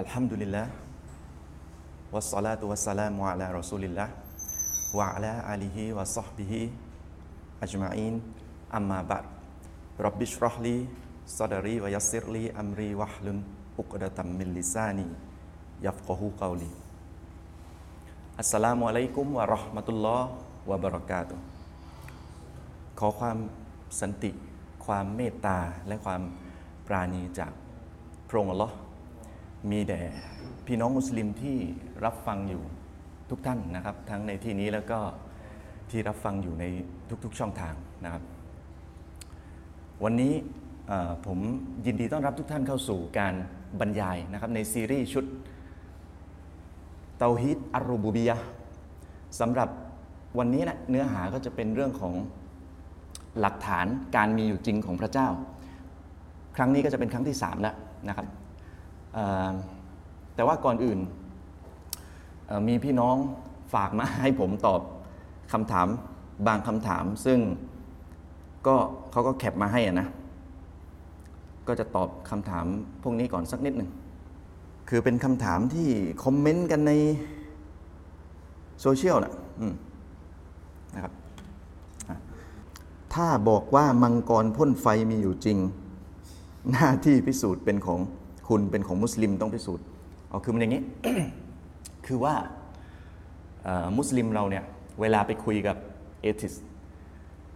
อัลฮัมดุลิลละวัสสลาตุวัสสลามุอะลารอซูลิลละวะอะลาอาลีฮิวะซอฮบิฮิอัจมาอีนอัมมาบัดรับบิชรอฮลีซอดารีวะยัสซิรลีอัมรีวะฮลุนอุกดะตัมมิลลิซานียัฟกะฮูกาวลีอัสสลามุอะลัยกุมวะเราะห์มะตุลลอฮ์วะบะเราะกาตุฮ์ขอความสันติ ความเมตตาและความปราณีจากพระองค์อัลลอฮ์ มีแด่พี่น้องมุสลิมที่รับฟังอยู่ทุกท่านนะครับ ทั้งในที่นี้แล้วก็ที่รับฟังอยู่ในทุกๆช่องทางนะครับ วันนี้ผมยินดีต้อนรับทุกท่านเข้าสู่การบรรยายนะครับในซีรีส์ชุดเตาฮิดอัรรูบูบียะสำหรับวันนี้นะเนื้อหาก็จะเป็นเรื่องของหลักฐานการมีอยู่จริงของพระเจ้า ครั้งนี้ก็จะเป็นครั้งที่สามแล้วนะครับ แต่ว่าก่อนอื่นมีพี่น้องฝากมาให้ผมตอบคำถามบางคำถาม ซึ่งก็เขาก็แคปมาให้อะนะ ก็จะตอบคำถามพวกนี้ก่อนสักนิดหนึ่งคือเป็นคำถามที่คอมเมนต์กันในโซเชียลนะนะครับถ้าบอกว่ามังกรพ่นไฟมีอยู่จริง หน้าที่พิสูจน์เป็นของ คุณเป็นของมุสลิมต้องพิสูจน์เอาคือมันอย่างนี้ คือว่ามุสลิมเราเนี่ยเวลาไปคุยกับเอทิส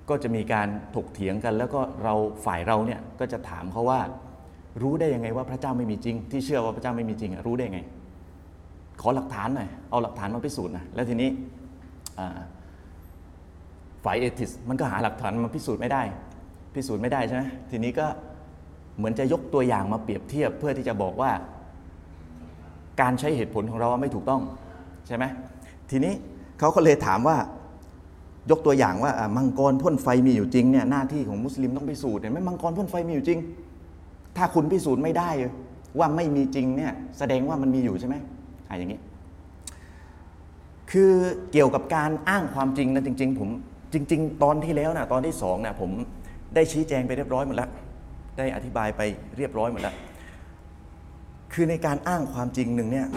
ก็จะมีการถกเถียงกัน แล้วก็เราฝ่ายเราเนี่ยก็จะถามเขาว่า รู้ได้ยังไงว่าพระเจ้าไม่มีจริง ที่เชื่อว่าพระเจ้าไม่มีจริงรู้ได้ยังไง ขอหลักฐานหน่อยเอาหลักฐานมาพิสูจน์นะแล้วทีนี้ฝ่ายเอทิสมันก็หาหลักฐานมาพิสูจน์ไม่ได้ พิสูจน์ไม่ได้ใช่ไหมทีนี้ก็ เหมือนจะยกตัวอย่างมาเปรียบเทียบเพื่อที่จะบอกว่า การใช้เหตุผลของเราไม่ถูกต้องใช่ไหมทีนี้เขาก็เลยถามว่ายกตัวอย่างว่ามังกรพ่นไฟมีอยู่จริงเนี่ยหน้าที่ของมุสลิมต้องพิสูจน์เห็นไหมมังกรพ่นไฟมีอยู่จริง ถ้าคุณพิสูจน์ไม่ได้ว่าไม่มีจริงเนี่ยแสดงว่ามันมีอยู่ใช่ไหมอะอย่างนี้ คือเกี่ยวกับการอ้างความจริงนะจริง ๆ ผมจริง ๆ ตอนที่แล้วนะตอนที่สองนะผมได้ชี้แจงไปเรียบร้อยหมดแล้ว ได้อธิบายไปเรียบร้อยหมดแล้ว คือในการอ้างความจริงหนึ่งเนี่ย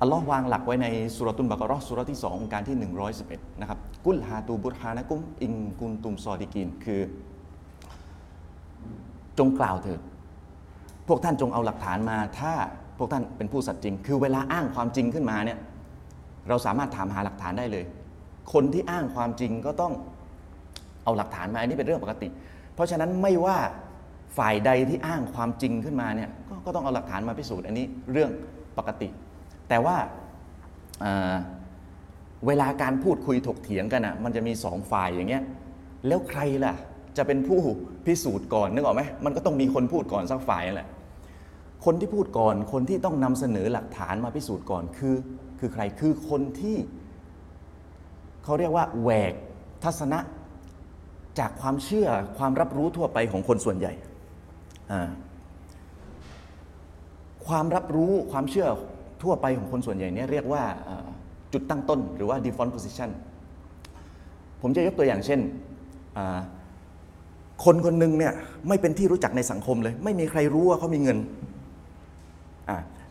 อัลลอฮ์วางหลักไว้ในสุรตุนบากรอสุรที่สององค์การที่ 111 นะครับ กุลฮาตูบุรฮานะกุม อิงกุนตุมซอดิกิน คือ จงกล่าวเถิด พวกท่านจงเอาหลักฐานมา ถ้าพวกท่านเป็นผู้สัตย์จริง คือเวลาอ้างความจริงขึ้นมาเนี่ย เราสามารถถามหาหลักฐานได้เลย คนที่อ้างความจริงก็ต้องเอาหลักฐานมา อันนี้เป็นเรื่องปกติ ราะฉะนั้นไม่ว่าฝ่ายใดที่อ้างความจริงขึ้นมาเนี่ยกก็ต้องเอาหลักฐานมาพิสูจน์อันนี้เรื่องปกติ แต่ว่าเเวลาการพูดคุยถกเถียงกันอะมันจะมีสองฝ่ายอย่างเงี้ยแล้วใครล่ะจะเป็นผู้พิสูจน์ก่อนนึกออกไหมมันก็ต้องมีคนพูดก่อนสักฝ่ายนั่นแหละคนที่พูดก่อนคนที่ต้องนำเสนอหลักฐานมาพิสูจน์ก่อนคือคือใครคือคนที่เขาเรียกว่าแหวกทัศนะ จากความเชื่อความรับรู้ทั่วไปของคนส่วนใหญ่ ความรับรู้ความเชื่อทั่วไปของคนส่วนใหญ่เนี่ยเรียกว่าจุดตั้งต้นหรือว่า default position ผมจะยกตัวอย่างเช่น คนคนหนึ่งเนี่ยไม่เป็นที่รู้จักในสังคมเลย ไม่มีใครรู้ว่าเขามีเงิน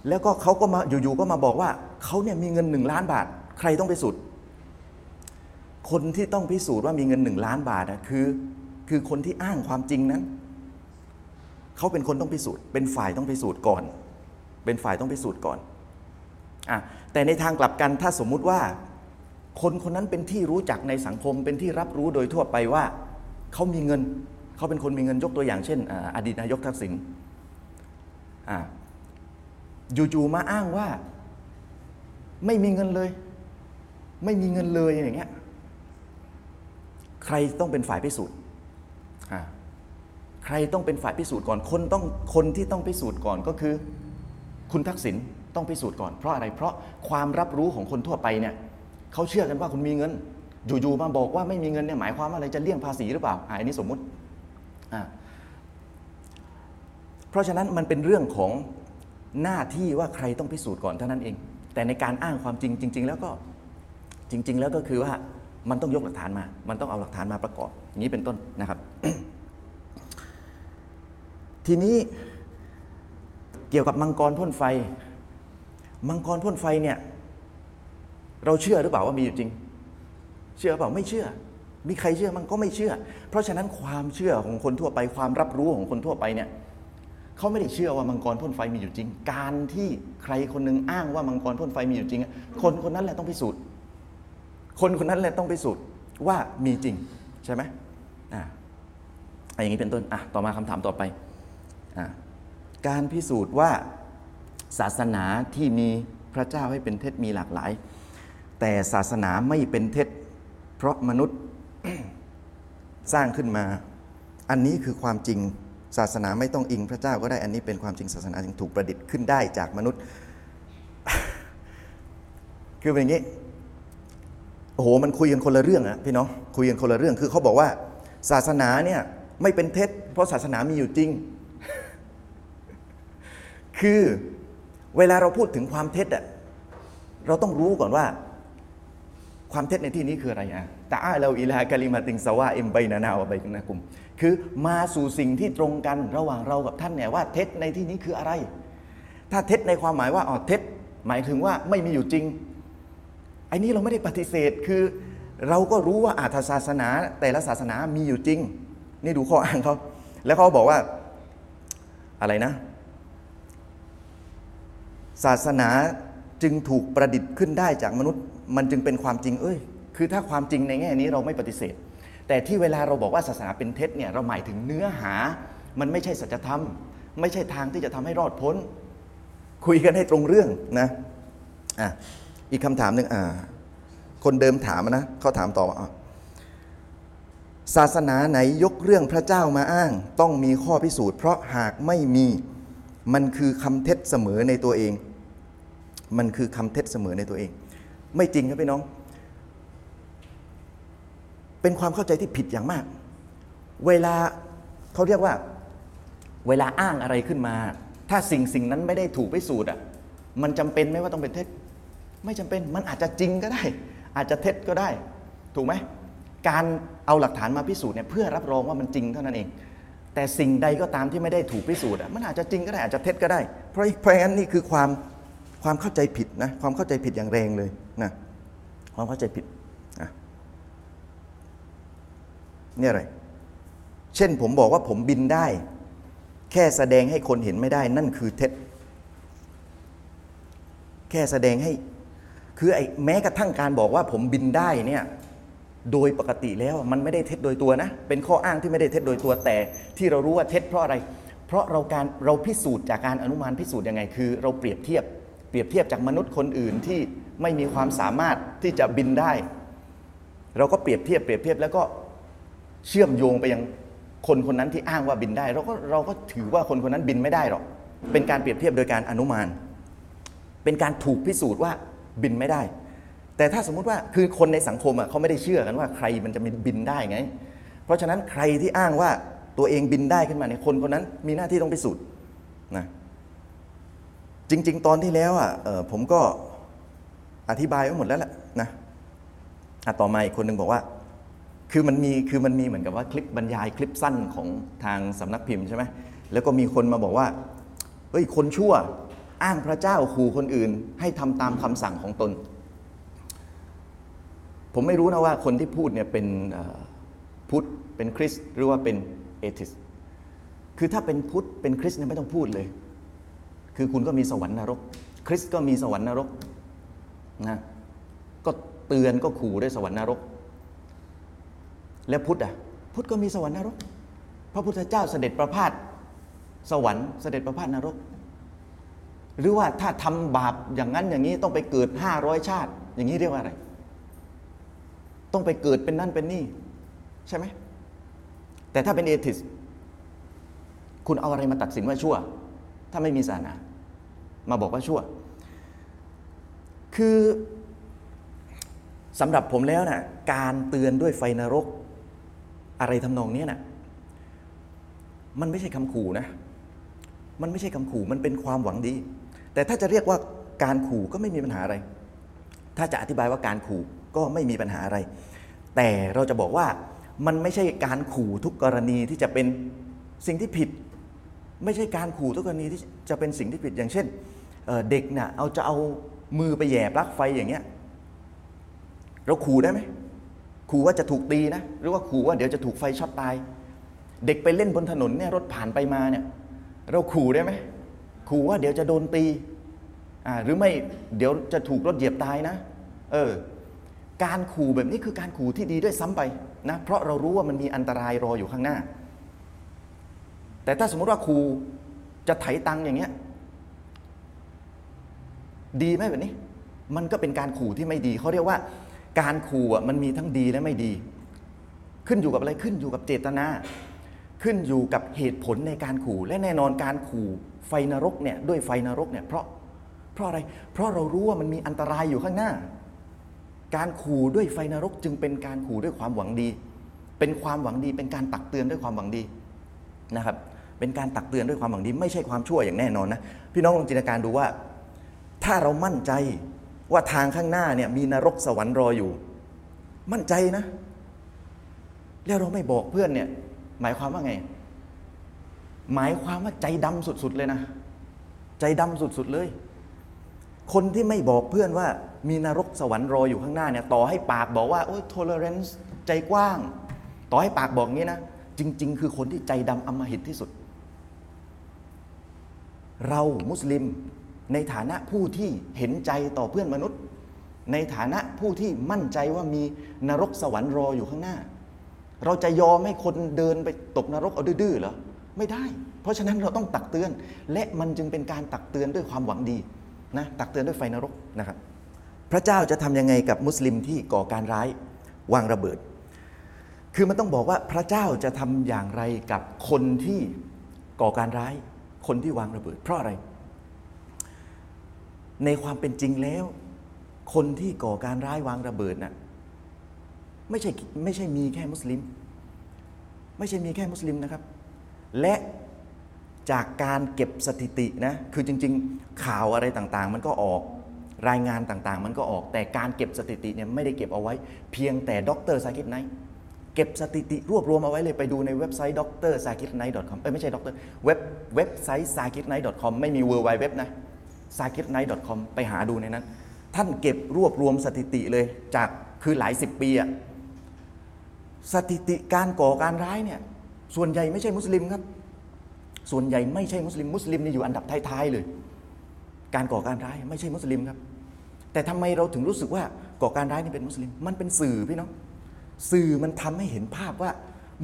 แล้วก็เขาก็มาอยู่ๆก็มาบอกว่าเขาเนี่ยมีเงินหนึ่งล้านบาท ใครต้องไปสุด คนที่ต้องพิสูจน์ว่ามีเงินหนึ่งล้านบาทนะคือ คือคนที่อ้างความจริงนั้น เขาเป็นคนต้องพิสูจน์ เป็นฝ่ายต้องพิสูจน์ก่อน เป็นฝ่ายต้องพิสูจน์ก่อนอะแต่ในทางกลับกันถ้าสมมุติว่า คนคนนั้นเป็นที่รู้จักในสังคม เป็นที่รับรู้โดยทั่วไปว่า เขามีเงิน เขาเป็นคนมีเงินยกตัวอย่างเช่นอดีตนายกทักษิณอะอยู่ๆมาอ้างว่า ไม่มีเงินเลย ไม่มีเงินเลยอย่างเงี้ย ใครต้องเป็นฝ่ายพิสูจน์อ่าใครต้องเป็นฝ่ายพิสูจน์ก่อน คนต้องคนที่ต้องพิสูจน์ก่อนก็คือ คุณทักษิณต้องพิสูจน์ก่อนเพราะอะไร เพราะความรับรู้ของคนทั่วไปเนี่ยเขาเชื่อกันว่าคุณมีเงิน อยู่ๆมาบอกว่าไม่มีเงินเนี่ยหมายความว่าอะไรจะเลี่ยงภาษีหรือเปล่าอ่าอันนี้สมมุติอ่าเพราะฉะนั้นมันเป็นเรื่องของหน้าที่ว่าใครต้องพิสูจน์ก่อนเท่านั้นเอง แต่ในการอ้างความจริงจริง ๆ แล้วก็จริง ๆ แล้วก็คือว่า มันต้องยกหลักฐานมา มันต้องเอาหลักฐานมาประกอบ อย่างนี้เป็นต้นนะครับ ทีนี้เกี่ยวกับมังกรพ่นไฟ มังกรพ่นไฟเนี่ย เราเชื่อหรือเปล่าว่ามีอยู่จริง เชื่อเปล่าไม่เชื่อ มีใครเชื่อมันก็ไม่เชื่อ เพราะฉะนั้นความเชื่อของคนทั่วไป ความรับรู้ของคนทั่วไปเนี่ยเขาไม่ได้เชื่อว่ามังกรพ่นไฟมีอยู่จริง การที่ใครคนนึงอ้างว่ามังกรพ่นไฟมีอยู่จริง คนคนนั้นแหละต้องพิสูจน์ คนคนนั้นแหละต้องพิสูจน์ว่ามีจริงใช่ไหมอ่าอะอย่างนี้เป็นต้นอะต่อมาคำถามต่อไปอะการพิสูจน์ว่าศาสนาที่มีพระเจ้าให้เป็นเท็จมีหลากหลาย แต่ศาสนาไม่เป็นเท็จ เพราะมนุษย์สร้างขึ้นมา อันนี้คือความจริงศาสนาไม่ต้องอิงพระเจ้าก็ได้อันนี้เป็นความจริงศาสนาจึงถูกประดิษฐ์ขึ้นได้จากมนุษย์ คือเป็นอย่างนี้ โอ้โหมันคุยกันคนละเรื่องอะพี่น้องคุยกันคนละเรื่องคือเขาบอกว่า ศาสนาเนี่ยไม่เป็นเท็จ เพราะศาสนามีอยู่จริง คือเวลาเราพูดถึงความเท็จอะเราต้องรู้ก่อนว่า ความเท็จในที่นี้คืออะไรอะแต่อาเราอิลากะลิมาติงสวาอิมไบนานาวะไบนะกุม คือมาสู่สิ่งที่ตรงกันระหว่างเรากับท่านเนี่ยว่าเท็จในที่นี้คืออะไร ถ้าเท็จในความหมายว่าอ๋อเท็จ หมายถึงว่าไม่มีอยู่จริง ไอ้นี้เราไม่ได้ปฏิเสธคือเราก็รู้ว่าอาถศาสนาแต่ละศาสนามีอยู่จริง นี่ดูข้ออ้างเขาแล้วเขาบอกว่าอะไรนะ ศาสนาจึงถูกประดิษฐ์ขึ้นได้จากมนุษย์ มันจึงเป็นความจริง เอ้ย คือถ้าความจริงในแง่นี้เราไม่ปฏิเสธ แต่ที่เวลาเราบอกว่าศาสนาเป็นเท็จเนี่ยเราหมายถึงเนื้อหา มันไม่ใช่สัจธรรม ไม่ใช่ทางที่จะทำให้รอดพ้น คุยกันให้ตรงเรื่องนะอะ อีกคำถามหนึ่งอ่า คนเดิมถามนะเขาถามต่อว่าศาสนาไหนยกเรื่องพระเจ้ามาอ้าง ต้องมีข้อพิสูจน์ เพราะหากไม่มีมันคือคำเท็จเสมอในตัวเอง มันคือคำเท็จเสมอในตัวเอง ไม่จริงครับพี่น้อง เป็นความเข้าใจที่ผิดอย่างมาก เวลาเขาเรียกว่า เวลาอ้างอะไรขึ้นมา ถ้าสิ่งสิ่งนั้นไม่ได้ถูกพิสูจน์อะมันจำเป็นไหมว่าต้องเป็นเท็จ ไม่จำเป็นมันอาจจะจริงก็ได้ อาจจะเท็จก็ได้ ถูกไหมการเอาหลักฐานมาพิสูจน์เนี่ยเพื่อรับรองว่ามันจริงเท่านั้นเอง แต่สิ่งใดก็ตามที่ไม่ได้ถูกพิสูจน์อะมันอาจจะจริงก็ได้อาจจะเท็จก็ได้ เพราะเพราะงั้นนี่คือความความเข้าใจผิดนะความเข้าใจผิดอย่างแรงเลยนะความเข้าใจผิดนะนี่อะไรเช่นผมบอกว่าผมบินได้ แค่แสดงให้คนเห็นไม่ได้นั่นคือเท็จ แค่แสดงให้ คือไอ้แม้กระทั่งการบอกว่าผมบินได้เนี่ยโดยปกติแล้วมันไม่ได้เท็จโดยตัวนะ เป็นข้ออ้างที่ไม่ได้เท็จโดยตัวแต่ ที่เรารู้ว่าเท็จเพราะอะไร เพราะเราการเราพิสูจน์จากการอนุมานพิสูจน์ยังไง คือ เราเปรียบเทียบ เปรียบเทียบจากมนุษย์คนอื่นที่ไม่มีความสามารถที่จะบินได้ เราก็เปรียบเทียบเปรียบเทียบแล้วก็เชื่อมโยงไปยังคนคนนั้นที่อ้างว่าบินได้ เราก็เราก็ถือว่าคนคนนั้นบินไม่ได้หรอกเป็นการเปรียบเทียบโดยการอนุมาน เป็นการถูกพิสูจน์ว่า บินไม่ได้ แต่ถ้าสมมุติว่าคือคนในสังคมอะเขาไม่ได้เชื่อกันว่าใครมันจะบินได้ไง เพราะฉะนั้นใครที่อ้างว่าตัวเองบินได้ขึ้นมาเนี่ยคนคนนั้นมีหน้าที่ต้องพิสูจน์นะจริง ๆ ตอนที่แล้วอะผมก็อธิบายไว้หมดแล้วแหละนะอะต่อมาอีกคนหนึ่งบอกว่า คือมันมีคือมันมีเหมือนกับว่าคลิปบรรยายคลิปสั้นของทางสำนักพิมพ์ใช่ไหมแล้วก็มีคนมาบอกว่าเฮ้ยคนชั่ว อ้างพระเจ้าขู่คนอื่น ให้ทำตามคำสั่งของตน ผมไม่รู้นะว่าคนที่พูดเนี่ยเป็นพุทธเป็นคริสต์หรือว่าเป็นเอทิสคือถ้าเป็นพุทธเป็นคริสต์เนี่ยไม่ต้องพูดเลย คือคุณก็มีสวรรค์นรก คริสต์ก็มีสวรรค์นรกนะก็เตือนก็ขู่ด้วยสวรรค์นรก แล้วพุทธอะพุทธก็มีสวรรค์นรก พระพุทธเจ้าเสด็จประพาสสวรรค์เสด็จประพาสนรก หรือว่าถ้าทำบาปอย่างนั้นอย่างนี้ต้องไปเกิดห้าร้อยชาติ อย่างนี้เรียกว่าอะไร ต้องไปเกิดเป็นนั่นเป็นนี่ ใช่ไหมแต่ถ้าเป็นเอทิสคุณเอาอะไรมาตัดสินว่าชั่ว ถ้าไม่มีศาสนา มาบอกว่าชั่ว คือสำหรับผมแล้วนะ่ะการเตือนด้วยไฟนรก อะไรทำนองนี้นะ่ะมันไม่ใช่คำขู่นะ มันไม่ใช่คำขู่ มันเป็นความหวังดี แต่ถ้าจะเรียกว่าการขู่ก็ไม่มีปัญหาอะไร ถ้าจะอธิบายว่าการขู่ก็ไม่มีปัญหาอะไร แต่เราจะบอกว่ามันไม่ใช่การขู่ทุกกรณีที่จะเป็นสิ่งที่ผิด ไม่ใช่การขู่ทุกกรณีที่จะเป็นสิ่งที่ผิดอย่างเช่นเเด็กเนี่ยเอาจะเอามือไปแย่ปลั๊กไฟอย่างเงี้ยเราขู่ได้ไหมขู่ว่าจะถูกตีนะ หรือว่าขู่ว่าเดี๋ยวจะถูกไฟช็อตตาย เด็กไปเล่นบนถนนเนี่ยรถผ่านไปมาเนี่ยเราขู่ได้ไหม ขู่ว่าเดี๋ยวจะโดนตีหรือไม่เดี๋ยวจะถูกรถเหยียบตายนะ เออ การขู่แบบนี้คือการขู่ที่ดีด้วยซ้ำไปนะ เพราะเรารู้ว่ามันมีอันตรายรออยู่ข้างหน้า แต่ถ้าสมมติว่าครูจะไถตังค์อย่างเงี้ย ดีไหมแบบนี้ มันก็เป็นการขู่ที่ไม่ดี เขาเรียกว่า การขู่อะมันมีทั้งดีและไม่ดี ขึ้นอยู่กับอะไรขึ้นอยู่กับเจตนา ขึ้นอยู่กับเหตุผลในการขู่ และแน่นอนการขู่ ไฟนรกเนี่ยด้วยไฟนรกเนี่ยเพราะเพราะอะไร เพราะเรารู้ว่ามันมีอันตรายอยู่ข้างหน้า การขู่ด้วยไฟนรกจึงเป็นการขู่ด้วยความหวังดี เป็นความหวังดี เป็นการตักเตือนด้วยความหวังดีนะครับ เป็นการตักเตือนด้วยความหวังดี ไม่ใช่ความชั่วอย่างแน่นอนนะพี่น้องลองจินตนาการดูว่า ถ้าเรามั่นใจว่าทางข้างหน้าเนี่ยมีนรกสวรรค์รออยู่ มั่นใจนะ แล้วเราไม่บอกเพื่อนเนี่ยหมายความว่าไง หมายความว่าใจดำสุด ๆ เลยนะ ใจดำสุด ๆ เลย คนที่ไม่บอกเพื่อนว่ามีนรกสวรรค์รออยู่ข้างหน้าเนี่ยต่อให้ปากบอกว่าโอ้ย tolerance ใจกว้าง ต่อให้ปากบอกงี้นะ จริง ๆ คือคนที่ใจดำอำมหิตที่สุด เรามุสลิมในฐานะผู้ที่เห็นใจต่อเพื่อนมนุษย์ ในฐานะผู้ที่มั่นใจว่ามีนรกสวรรค์รออยู่ข้างหน้า เราจะยอมให้คนเดินไปตกนรกเอาดื้อๆเหรอ ไม่ได้ เพราะฉะนั้นเราต้องตักเตือน และมันจึงเป็นการตักเตือนด้วยความหวังดีนะตักเตือนด้วยไฟนรกนะครับ พระเจ้าจะทำยังไงกับมุสลิมที่ก่อการร้ายวางระเบิด คือมันต้องบอกว่าพระเจ้าจะทำอย่างไรกับคนที่ก่อการร้าย คนที่วางระเบิด เพราะอะไร ในความเป็นจริงแล้ว คนที่ก่อการร้ายวางระเบิดน่ะไม่ใช่ไม่ใช่มีแค่มุสลิม ไม่ใช่มีแค่มุสลิมนะครับ และจากการเก็บสถิตินะคือจริง ๆ ข่าวอะไรต่างๆ มันก็ออกรายงานต่างๆ มันก็ออกแต่การเก็บสถิติเนี่ยไม่ได้เก็บเอาไว้ เพียงแต่ดรซากิดไนท์เก็บสถิติรวบรวมเอาไว้เลยไปดูในเว็บไซต์ดร.ซากิรไนค์ .com เอ้ยไม่ใช่ดรเว็บเว็บไซต์ซากิดไนท์ .com ไม่มี World Wide Web นะ s a k i t n i g h t c o m ไปหาดูในนั้น ท่านเก็บรวบรวมสถิติเลยจากคือหลายสิบปีอะสถิติการก่อการร้ายเนี่ย ส่วนใหญ่ไม่ใช่มุสลิมครับ ส่วนใหญ่ไม่ใช่มุสลิม มุสลิมนี่อยู่อันดับท้ายๆเลย การก่อการร้ายไม่ใช่มุสลิมครับ แต่ทำไมเราถึงรู้สึกว่าก่อการร้ายนี่เป็นมุสลิม มันเป็นสื่อพี่น้องสื่อมันทำให้เห็นภาพว่า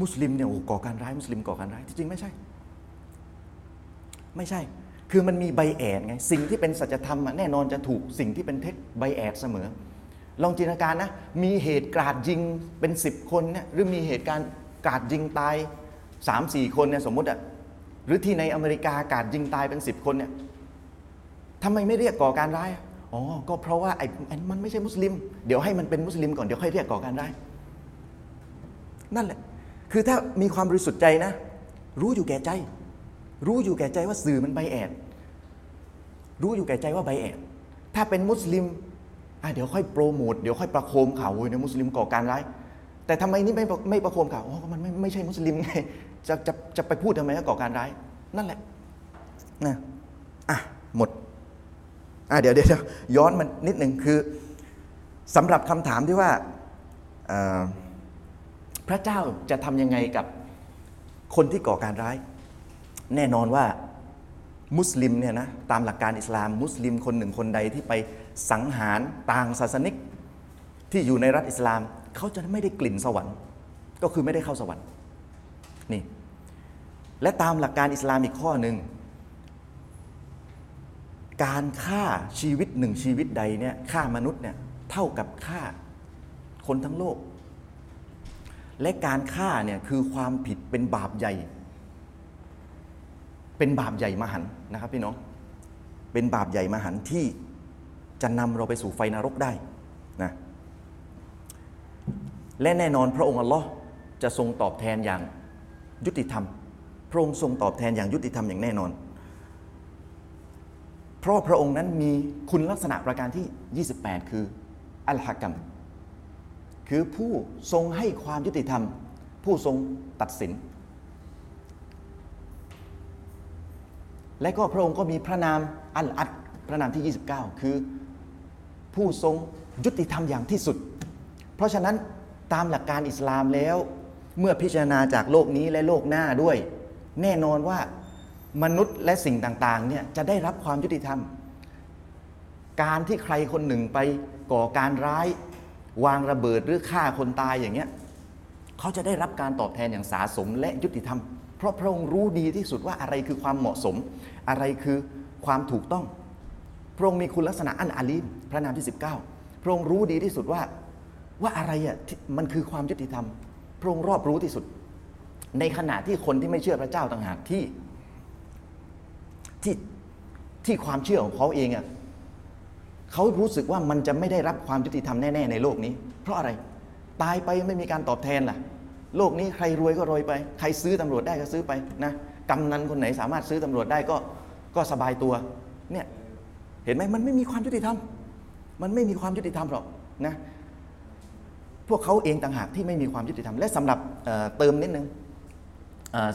มุสลิมเนี่ยโอ้ก่อการร้ายมุสลิมก่อการร้ายที่จริงไม่ใช่ ไม่ใช่ คือมันมีใบแอดไง สิ่งที่เป็นสัจธรรมแน่นอนจะถูกสิ่งที่เป็นเท็จใบแอดเสมอ ลองจินตนาการนะ มีเหตุการาดยิงเป็นสิบคนเนี่ยหรือมีเหตุการณ์กราดยิงตาย สามสี่คนเนี่ยสมมติอะหรือที่ในอเมริกากาดยิงตายเป็นสิบคนเนี่ยทำไมไม่เรียกก่อการร้ายอ๋อก็เพราะว่าไอ้ไอ้มันไม่ใช่มุสลิม เดี๋ยวให้มันเป็นมุสลิมก่อนเดี๋ยวค่อยเรียกก่อการร้ายนั่นแหละ คือถ้ามีความบริสุทธิ์ใจนะ รู้อยู่แก่ใจ รู้อยู่แก่ใจว่าสื่อมันใบแอดรู้อยู่แก่ใจว่าใบแอดถ้าเป็นมุสลิมอะเดี๋ยวค่อยโปรโมทเดี๋ยวค่อยประโคมข่าวโอ้ยเนี่ยมุสลิมก่อการร้ายแต่ทำไมนี่ไม่ไม่ประโคมข่าวอ๋อมันไม่ไม่ใช่มุสลิมไง จะจะจะไปพูดทำไมว่าก่อการร้าย นั่นแหละนะอะหมดอะเดี๋ยวเดี๋ยวย้อนมันนิดหนึ่งคือสำหรับคำถามที่ว่าพระเจ้าจะทำยังไงกับคนที่ก่อการร้าย แน่นอนว่ามุสลิมเนี่ยนะตามหลักการอิสลาม มุสลิมคนหนึ่งคนใดที่ไปสังหารต่างศาสนิกที่อยู่ในรัฐอิสลาม เขาจะไม่ได้กลิ่นสวรรค์ ก็คือไม่ได้เข้าสวรรค์นี่ และตามหลักการอิสลามอีกข้อหนึ่ง การฆ่าชีวิตหนึ่งชีวิตใดเนี่ยฆ่ามนุษย์เนี่ยเท่ากับฆ่าคนทั้งโลก และการฆ่าเนี่ยคือความผิดเป็นบาปใหญ่ เป็นบาปใหญ่มหันนะครับพี่น้อง เป็นบาปใหญ่มหันที่จะนำเราไปสู่ไฟนรกได้นะและแน่นอนพระองค์อัลลอฮ์จะทรงตอบแทนอย่างยุติธรรม ระองค์ทรงตอบแทนอย่างยุติธรรมอย่างแน่นอน เพราะพระองค์นั้นมีคุณลักษณะประการที่ 28 คืออัลฮะกัม คือผู้ทรงให้ความยุติธรรม ผู้ทรงตัดสิน และก็พระองค์ก็มีพระนามอัลอัดพระนามที่ 29 คือผู้ทรงยุติธรรมอย่างที่สุด เพราะฉะนั้นตามหลักการอิสลามแล้ว เมื่อพิจารณาจากโลกนี้และโลกหน้าด้วย แน่นอนว่ามนุษย์และสิ่งต่างๆเนี่ยจะได้รับความยุติธรรม การที่ใครคนหนึ่งไปก่อการร้ายวางระเบิดหรือฆ่าคนตายอย่างเงี้ยเขาจะได้รับการตอบแทนอย่างสาสมและยุติธรรม เพราะพระองค์รู้ดีที่สุดว่าอะไรคือความเหมาะสม อะไรคือความถูกต้อง พระองค์มีคุณลักษณะอันอาลีมพระนามที่ 19 พระองค์รู้ดีที่สุดว่าว่าอะไรอะมันคือความยุติธรรม พระองค์รอบรู้ที่สุด ในขณะที่คนที่ไม่เชื่อพระเจ้าต่างหากที่ที่ที่ความเชื่อของเขาเองอะเขารู้สึกว่ามันจะไม่ได้รับความยุติธรรมแน่ ๆ ในโลกนี้ เพราะอะไรตายไปไม่มีการตอบแทนล่ะ โลกนี้ใครรวยก็รวยไป ใครซื้อตำรวจได้ก็ซื้อไปนะกำนันคนไหนสามารถซื้อตำรวจได้ก็ก็สบายตัวเนี่ยเห็นไหมมันไม่มีความยุติธรรม มันไม่มีความยุติธรรมหรอกนะพวกเขาเองต่างหากที่ไม่มีความยุติธรรมและสำหรับเเติมนิดนึงเอ่อ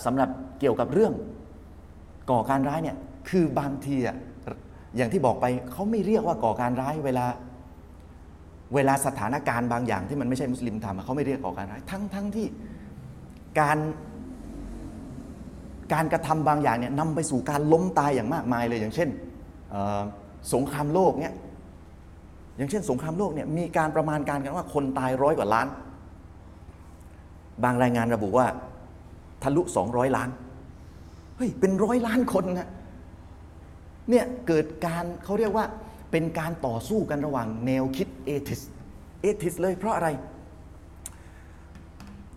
สำหรับเกี่ยวกับเรื่องก่อการร้ายเนี่ยคือบางทีอะอย่างที่บอกไปเขาไม่เรียกว่าก่อการร้ายเวลาเวลาสถานการณ์บางอย่างที่มันไม่ใช่มุสลิมทำเขาไม่เรียกก่อการร้ายทั้งทั้งที่การการกระทำบางอย่างเนี่ยนำไปสู่การล้มตายอย่างมากมายเลยอย่างเช่นสงครามโลกเนี่ยอย่างเช่น สงครามโลกเนี่ยมีการประมาณการกันว่าคนตายร้อยกว่าล้าน บางรายงานระบุว่า ทะลุ 200 ล้าน เฮ้ย เป็นร้อยล้านคนนะ เนี่ย เกิดการเขาเรียกว่าเป็นการต่อสู้กันระหว่างแนวคิดเอทิส เอทิสเลยเพราะอะไร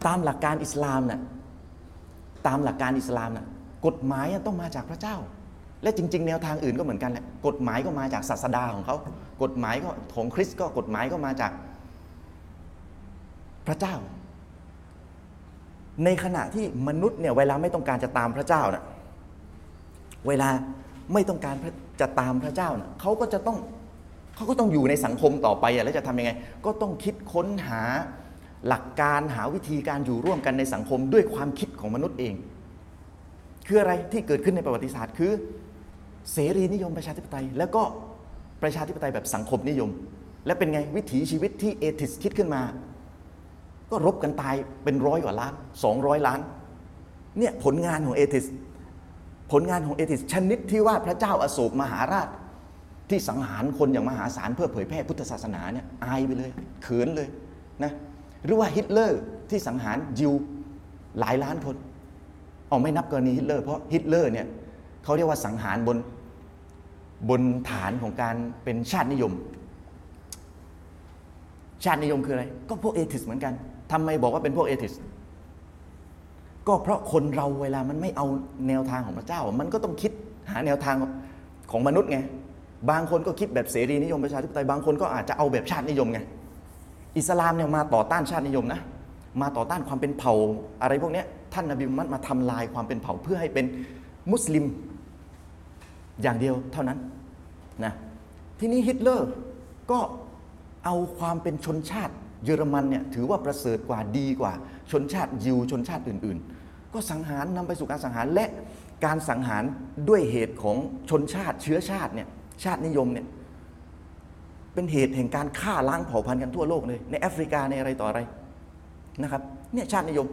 ตามหลักการอิสลามน่ะ ตามหลักการอิสลามนะกฎหมายต้องมาจากพระเจ้า และจริง ๆ แนวทางอื่นก็เหมือนกันแหละ กฎหมายก็มาจากศาสดาของเขา กฎหมายก็ของคริสต์ก็กฎหมายก็มาจากพระเจ้า ในขณะที่มนุษย์เนี่ยเวลาไม่ต้องการจะตามพระเจ้านะ่ะเวลาไม่ต้องการจะตามพระเจ้านะ่ะเขาก็จะต้องเขาก็ต้องอยู่ในสังคมต่อไปอะแล้วจะทำยังไง ก็ต้องคิดค้นหาหลักการหาวิธีการอยู่ร่วมกันในสังคมด้วยความคิดของมนุษย์เอง คืออะไรที่เกิดขึ้นในประวัติศาสตร์คือ เสรีนิยมประชาธิปไตย แล้วก็ประชาธิปไตยแบบสังคมนิยม และเป็นไงวิถีชีวิตที่เอทิสคิดขึ้นมา ก็รบกันตายเป็นร้อยกว่าล้าน 200 ล้านเนี่ยผลงานของ atheist ผลงานของ atheist ชนิดที่ว่าพระเจ้าอโศกมหาราช ที่สังหารคนอย่างมหาศาลเพื่อเผยแพร่พุทธศาสนาเนี่ยอายไปเลยเขินเลยนะหรือว่าฮิตเลอร์ที่สังหารยิวหลายล้านคนเอาไม่นับกรณีฮิตเลอร์เพราะฮิตเลอร์เนี่ยเขาเรียกว่าสังหารบนบนฐานของการเป็นชาตินิยม ชาตินิยมคืออะไร ก็พวกเอทิสเหมือนกัน ทำไมบอกว่าเป็นพวกเอทิสก็เพราะคนเราเวลามันไม่เอาแนวทางของพระเจ้า มันก็ต้องคิดหาแนวทางของมนุษย์ไง บางคนก็คิดแบบเสรีนิยมประชาธิปไตย บางคนก็อาจจะเอาแบบชาตินิยมไง อิสลามเนี่ยมาต่อต้านชาตินิยมนะ มาต่อต้านความเป็นเผ่า อะไรพวกนี้ท่านนบีมุฮัมมัดมาทำลายความเป็นเผ่าเพื่อให้เป็นมุสลิม อย่างเดียวเท่านั้นนะ ทีนี้ฮิตเลอร์ก็เอาความเป็นชนชาติ เยอรมันเนี่ยถือว่าประเสริฐกว่าดีกว่า ชนชาติยิวชนชาติอื่น ๆ ก็สังหารนำไปสู่การสังหารและการสังหารด้วยเหตุของชนชาติเชื้อชาติเนี่ยชาตินิยมเนี่ยเป็นเหตุแห่งการฆ่าล้างเผ่าพันธุ์กันทั่วโลกเลย ในแอฟริกาในอะไรต่ออะไรนะครับเนี่ยชาตินิยม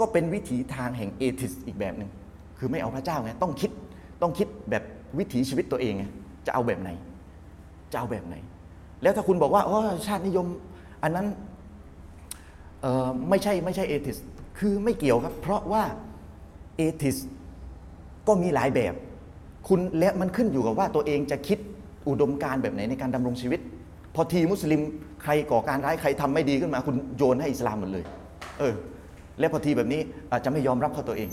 ก็เป็นวิถีทางแห่งเอทิสอีกแบบหนึ่งคือไม่เอาพระเจ้าไงต้องคิดต้องคิดแบบวิถีชีวิตตัวเองไงจะเอาแบบไหน จะเอาแบบไหน แล้วถ้าคุณบอกว่าโอ๋อชาตินิยม อันนั้น ไม่ใช่ไม่ใช่เอทิสคือไม่เกี่ยวครับ เพราะว่าเอทิสก็มีหลายแบบ คุณและมันขึ้นอยู่กับว่าตัวเองจะคิดอุดมการแบบไหนในการดำรงชีวิต พอทีมุสลิมใครก่อการร้ายใครทำไม่ดีขึ้นมา คุณโยนให้อิสลามหมดเลย เออ และพอทีแบบนี้อาจจะไม่ยอมรับเขาตัวเอง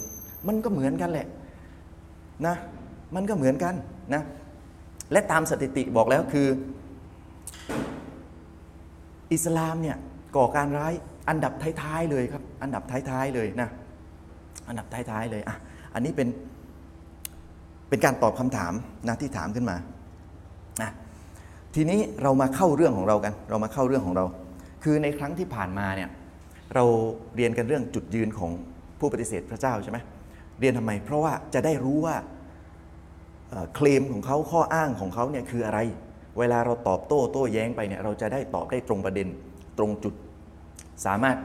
มันก็เหมือนกันแหละนะมันก็เหมือนกันนะและตามสถิติบอกแล้วคือ อิสลามเนี่ยก่อการร้าย อันดับท้ายๆเลยครับ อันดับท้ายๆเลยนะอันดับท้ายๆเลยอะอันนี้เป็นเป็นการตอบคำถามนะที่ถามขึ้นมานะทีนี้เรามาเข้าเรื่องของเรากัน เรามาเข้าเรื่องของเรา คือในครั้งที่ผ่านมาเนี่ยเราเรียนกันเรื่องจุดยืนของผู้ปฏิเสธพระเจ้าใช่ไหมเรียนทำไม เพราะว่าจะได้รู้ว่าเคลมของเขาข้ออ้างของเขาเนี่ยคืออะไร เวลาเราตอบโต้โต้แย้งไปเนี่ยเราจะได้ตอบได้ตรงประเด็นตรงจุด สามารถ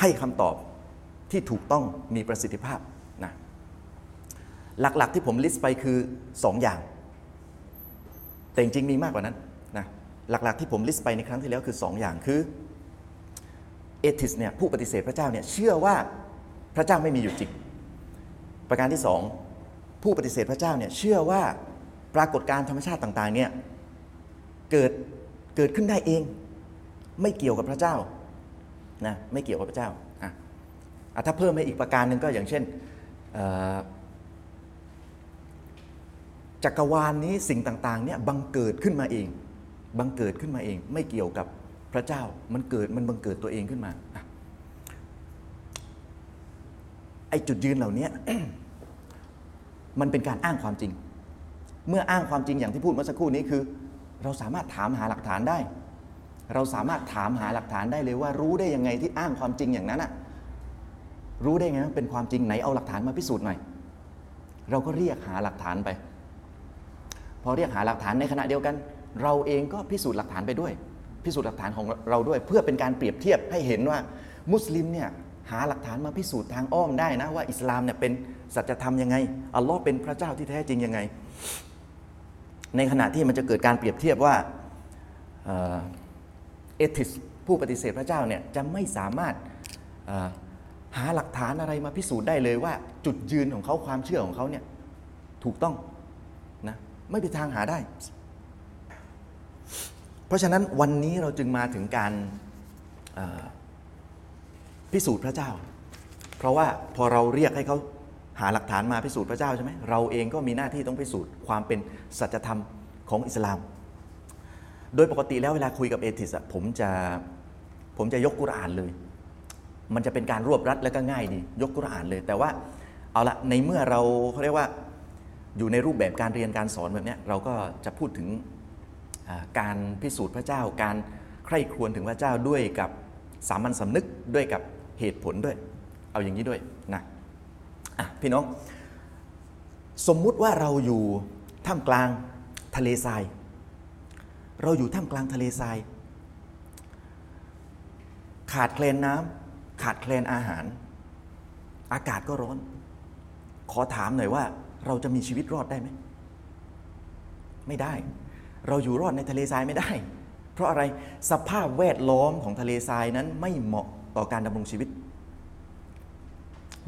ให้คำตอบที่ถูกต้องมีประสิทธิภาพนะหลักๆที่ผมลิสต์ไปคือ 2 อย่าง แต่จริงๆมีมากกว่านั้นนะหลักๆที่ผมลิสต์ไปในครั้งที่แล้วคือ 2 อย่างคือเอทิสเนี่ยผู้ปฏิเสธพระเจ้าเนี่ยเชื่อว่าพระเจ้าไม่มีอยู่จริง ประการที่ 2 ผู้ปฏิเสธพระเจ้าเนี่ยเชื่อว่าปรากฏการธรรมชาติต่างๆเนี่ยเกิดเกิดขึ้นได้เอง ไม่เกี่ยวกับพระเจ้านะไม่เกี่ยวกับพระเจ้าอะถ้าเพิ่มให้อีกประการหนึ่งก็อย่างเช่นจักรวาลนี้สิ่งต่างๆเนี่ยบังเกิดขึ้นมาเองบังเกิดขึ้นมาเอง ไม่เกี่ยวกับพระเจ้ามันเกิดมันบังเกิดตัวเองขึ้นมาไอจุดยืนเหล่านี้มันเป็นการอ้างความจริง เมื่ออ้างความจริงอย่างที่พูดเมื่อสักครู่นี้คือ เราสามารถถามหาหลักฐานได้ เราสามารถถามหาหลักฐานได้เลยว่ารู้ได้ยังไงที่อ้างความจริงอย่างนั้นอะรู้ได้ไงว่าเป็นความจริงไหนเอาหลักฐานมาพิสูจน์หน่อยเราก็เรียกหาหลักฐานไป พอเรียกหาหลักฐานในขณะเดียวกัน เราเองก็พิสูจน์หลักฐานไปด้วย พิสูจน์หลักฐานของเราด้วย เพื่อเป็นการเปรียบเทียบให้เห็นว่า มุสลิมเนี่ยหาหลักฐานมาพิสูจน์ทางอ้อมได้นะว่าอิสลามเนี่ยเป็นสัจธรรมยังไงอัลลอฮ์เป็นพระเจ้าที่แท้จริงยังไง ในขณะที่มันจะเกิดการเปรียบเทียบว่า เอทิสผู้ปฏิเสธพระเจ้าเนี่ยจะไม่สามารถหาหลักฐานอะไรมาพิสูจน์ได้เลยว่า จุดยืนของเขาความเชื่อของเขาเนี่ยถูกต้องนะไม่มีทางหาได้ เพราะฉะนั้นวันนี้เราจึงมาถึงการพิสูจน์พระเจ้า เพราะว่าพอเราเรียกให้เขาหาหลักฐานมาพิสูจน์พระเจ้าใช่ไหมเราเองก็มีหน้าที่ต้องพิสูจน์ความเป็นสัจธรรมของอิสลาม โดยปกติแล้วเวลาคุยกับเอทิสอะผมจะผมจะยกกุรอานเลย มันจะเป็นการรวบรัดและก็ง่ายดี ยกกุรอานเลย แต่ว่าเอาละในเมื่อเราเขาเรียกว่าอยู่ในรูปแบบการเรียนการสอนแบบนี้เราก็จะพูดถึงการพิสูจน์พระเจ้า การใคร่ครวญถึงพระเจ้าด้วยกับสามัญสำนึกด้วยกับเหตุผลด้วย เอาอย่างนี้ด้วยนะะพี่น้อง สมมุติว่าเราอยู่ท่ามกลางทะเลทราย เราอยู่ท่ามกลางทะเลทราย ขาดแคลนน้ำขาดแคลนอาหาร อากาศก็ร้อน ขอถามหน่อยว่า เราจะมีชีวิตรอดได้ไหมไม่ได้ เราอยู่รอดในทะเลทรายไม่ได้ เพราะอะไรสภาพแวดล้อมของทะเลทรายนั้นไม่เหมาะต่อการดำรงชีวิต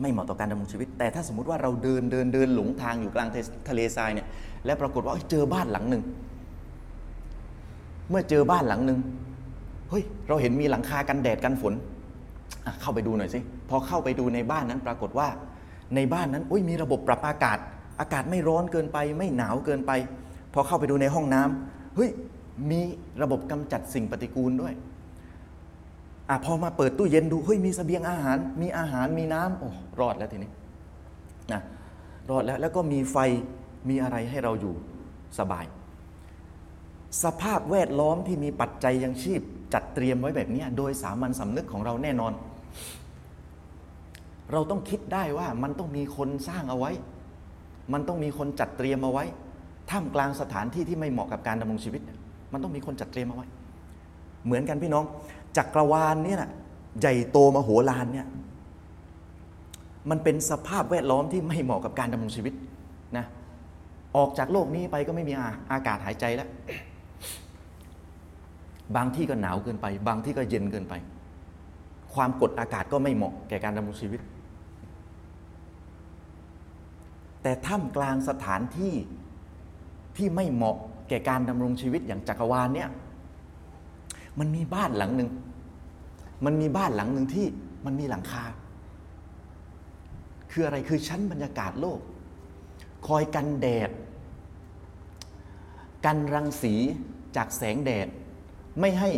ไม่เหมาะต่อการดำรงชีวิต แต่ถ้าสมมติว่าเราเดินเดินเดินหลงทางอยู่กลางทะเลทรายเนี่ยและปรากฏว่าเจอบ้านหลังหนึ่ง เมื่อเจอบ้านหลังหนึ่งเฮ้ย เราเห็นมีหลังคากันแดดกันฝนเข้าไปดูหน่อยสิ พอเข้าไปดูในบ้านนั้นปรากฏว่า ในบ้านนั้นอุ้ยมีระบบปรับอากาศ อากาศไม่ร้อนเกินไป ไม่หนาวเกินไป พอเข้าไปดูในห้องน้ำเฮ้ยมีระบบกำจัดสิ่งปฏิกูลด้วยอะพอมาเปิดตู้เย็นดูเฮ้ยมีเสบียงอาหาร มีอาหารมีน้ำโอ้รอดแล้วทีนี้นะรอดแล้วแล้วก็มีไฟมีอะไรให้เราอยู่สบาย สภาพแวดล้อมที่มีปัจจัยยังชีพ จัดเตรียมไว้แบบนี้โดยสามัญสำนึกของเราแน่นอน เราต้องคิดได้ว่ามันต้องมีคนสร้างเอาไว้ มันต้องมีคนจัดเตรียมเอาไว้ท่ามกลางสถานที่ที่ไม่เหมาะกับการดำรงชีวิต มันต้องมีคนจัดเตรียมเอาไว้ เหมือนกันพี่น้อง จักรวาลเนี่ยนะใหญ่โตมโหฬารเนี่ยมันเป็นสภาพแวดล้อมที่ไม่เหมาะกับการดำรงชีวิตนะออกจากโลกนี้ไปก็ไม่มีอาอากาศหายใจแล้ว บางที่ก็หนาวเกินไป บางที่ก็เย็นเกินไป ความกดอากาศก็ไม่เหมาะแก่การดำรงชีวิต แต่ท่ามกลางสถานที่ที่ไม่เหมาะแก่การดำรงชีวิตอย่างจักรวาลเนี่ยมันมีบ้านหลังหนึ่งมันมีบ้านหลังหนึ่งที่มันมีหลังคา คืออะไรคือชั้นบรรยากาศโลก คอยกันแดด กันรังสีจากแสงแดด ไม่ให้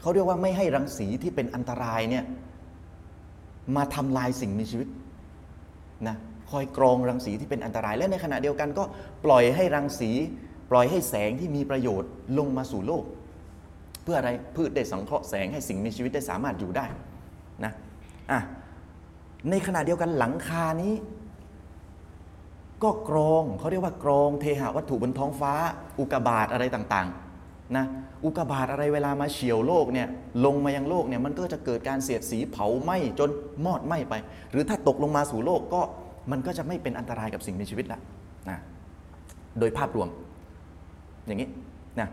เขาเรียกว่าไม่ให้รังสีที่เป็นอันตรายเนี่ยมาทำลายสิ่งมีชีวิตนะคอยกรองรังสีที่เป็นอันตราย และในขณะเดียวกันก็ปล่อยให้รังสี ปล่อยให้แสงที่มีประโยชน์ลงมาสู่โลก เพื่ออะไรพืชได้สังเคราะห์แสงให้สิ่งมีชีวิตได้สามารถอยู่ได้นะอะในขณะเดียวกันหลังคานี้ ก็กรองเขาเรียกว่ากรองเทหะวัตถุบนท้องฟ้า อุกกาบาตอะไรต่างๆ นะอุกกาบาตอะไรเวลามาเฉียวโลกเนี่ยลงมายังโลกเนี่ยมันก็จะเกิดการเสียดสีเผาไหม้จนมอดไหม้ไป หรือถ้าตกลงมาสู่โลกก็มันก็จะไม่เป็นอันตรายกับสิ่งมีชีวิตละนะโดยภาพรวม อย่างนี้นะ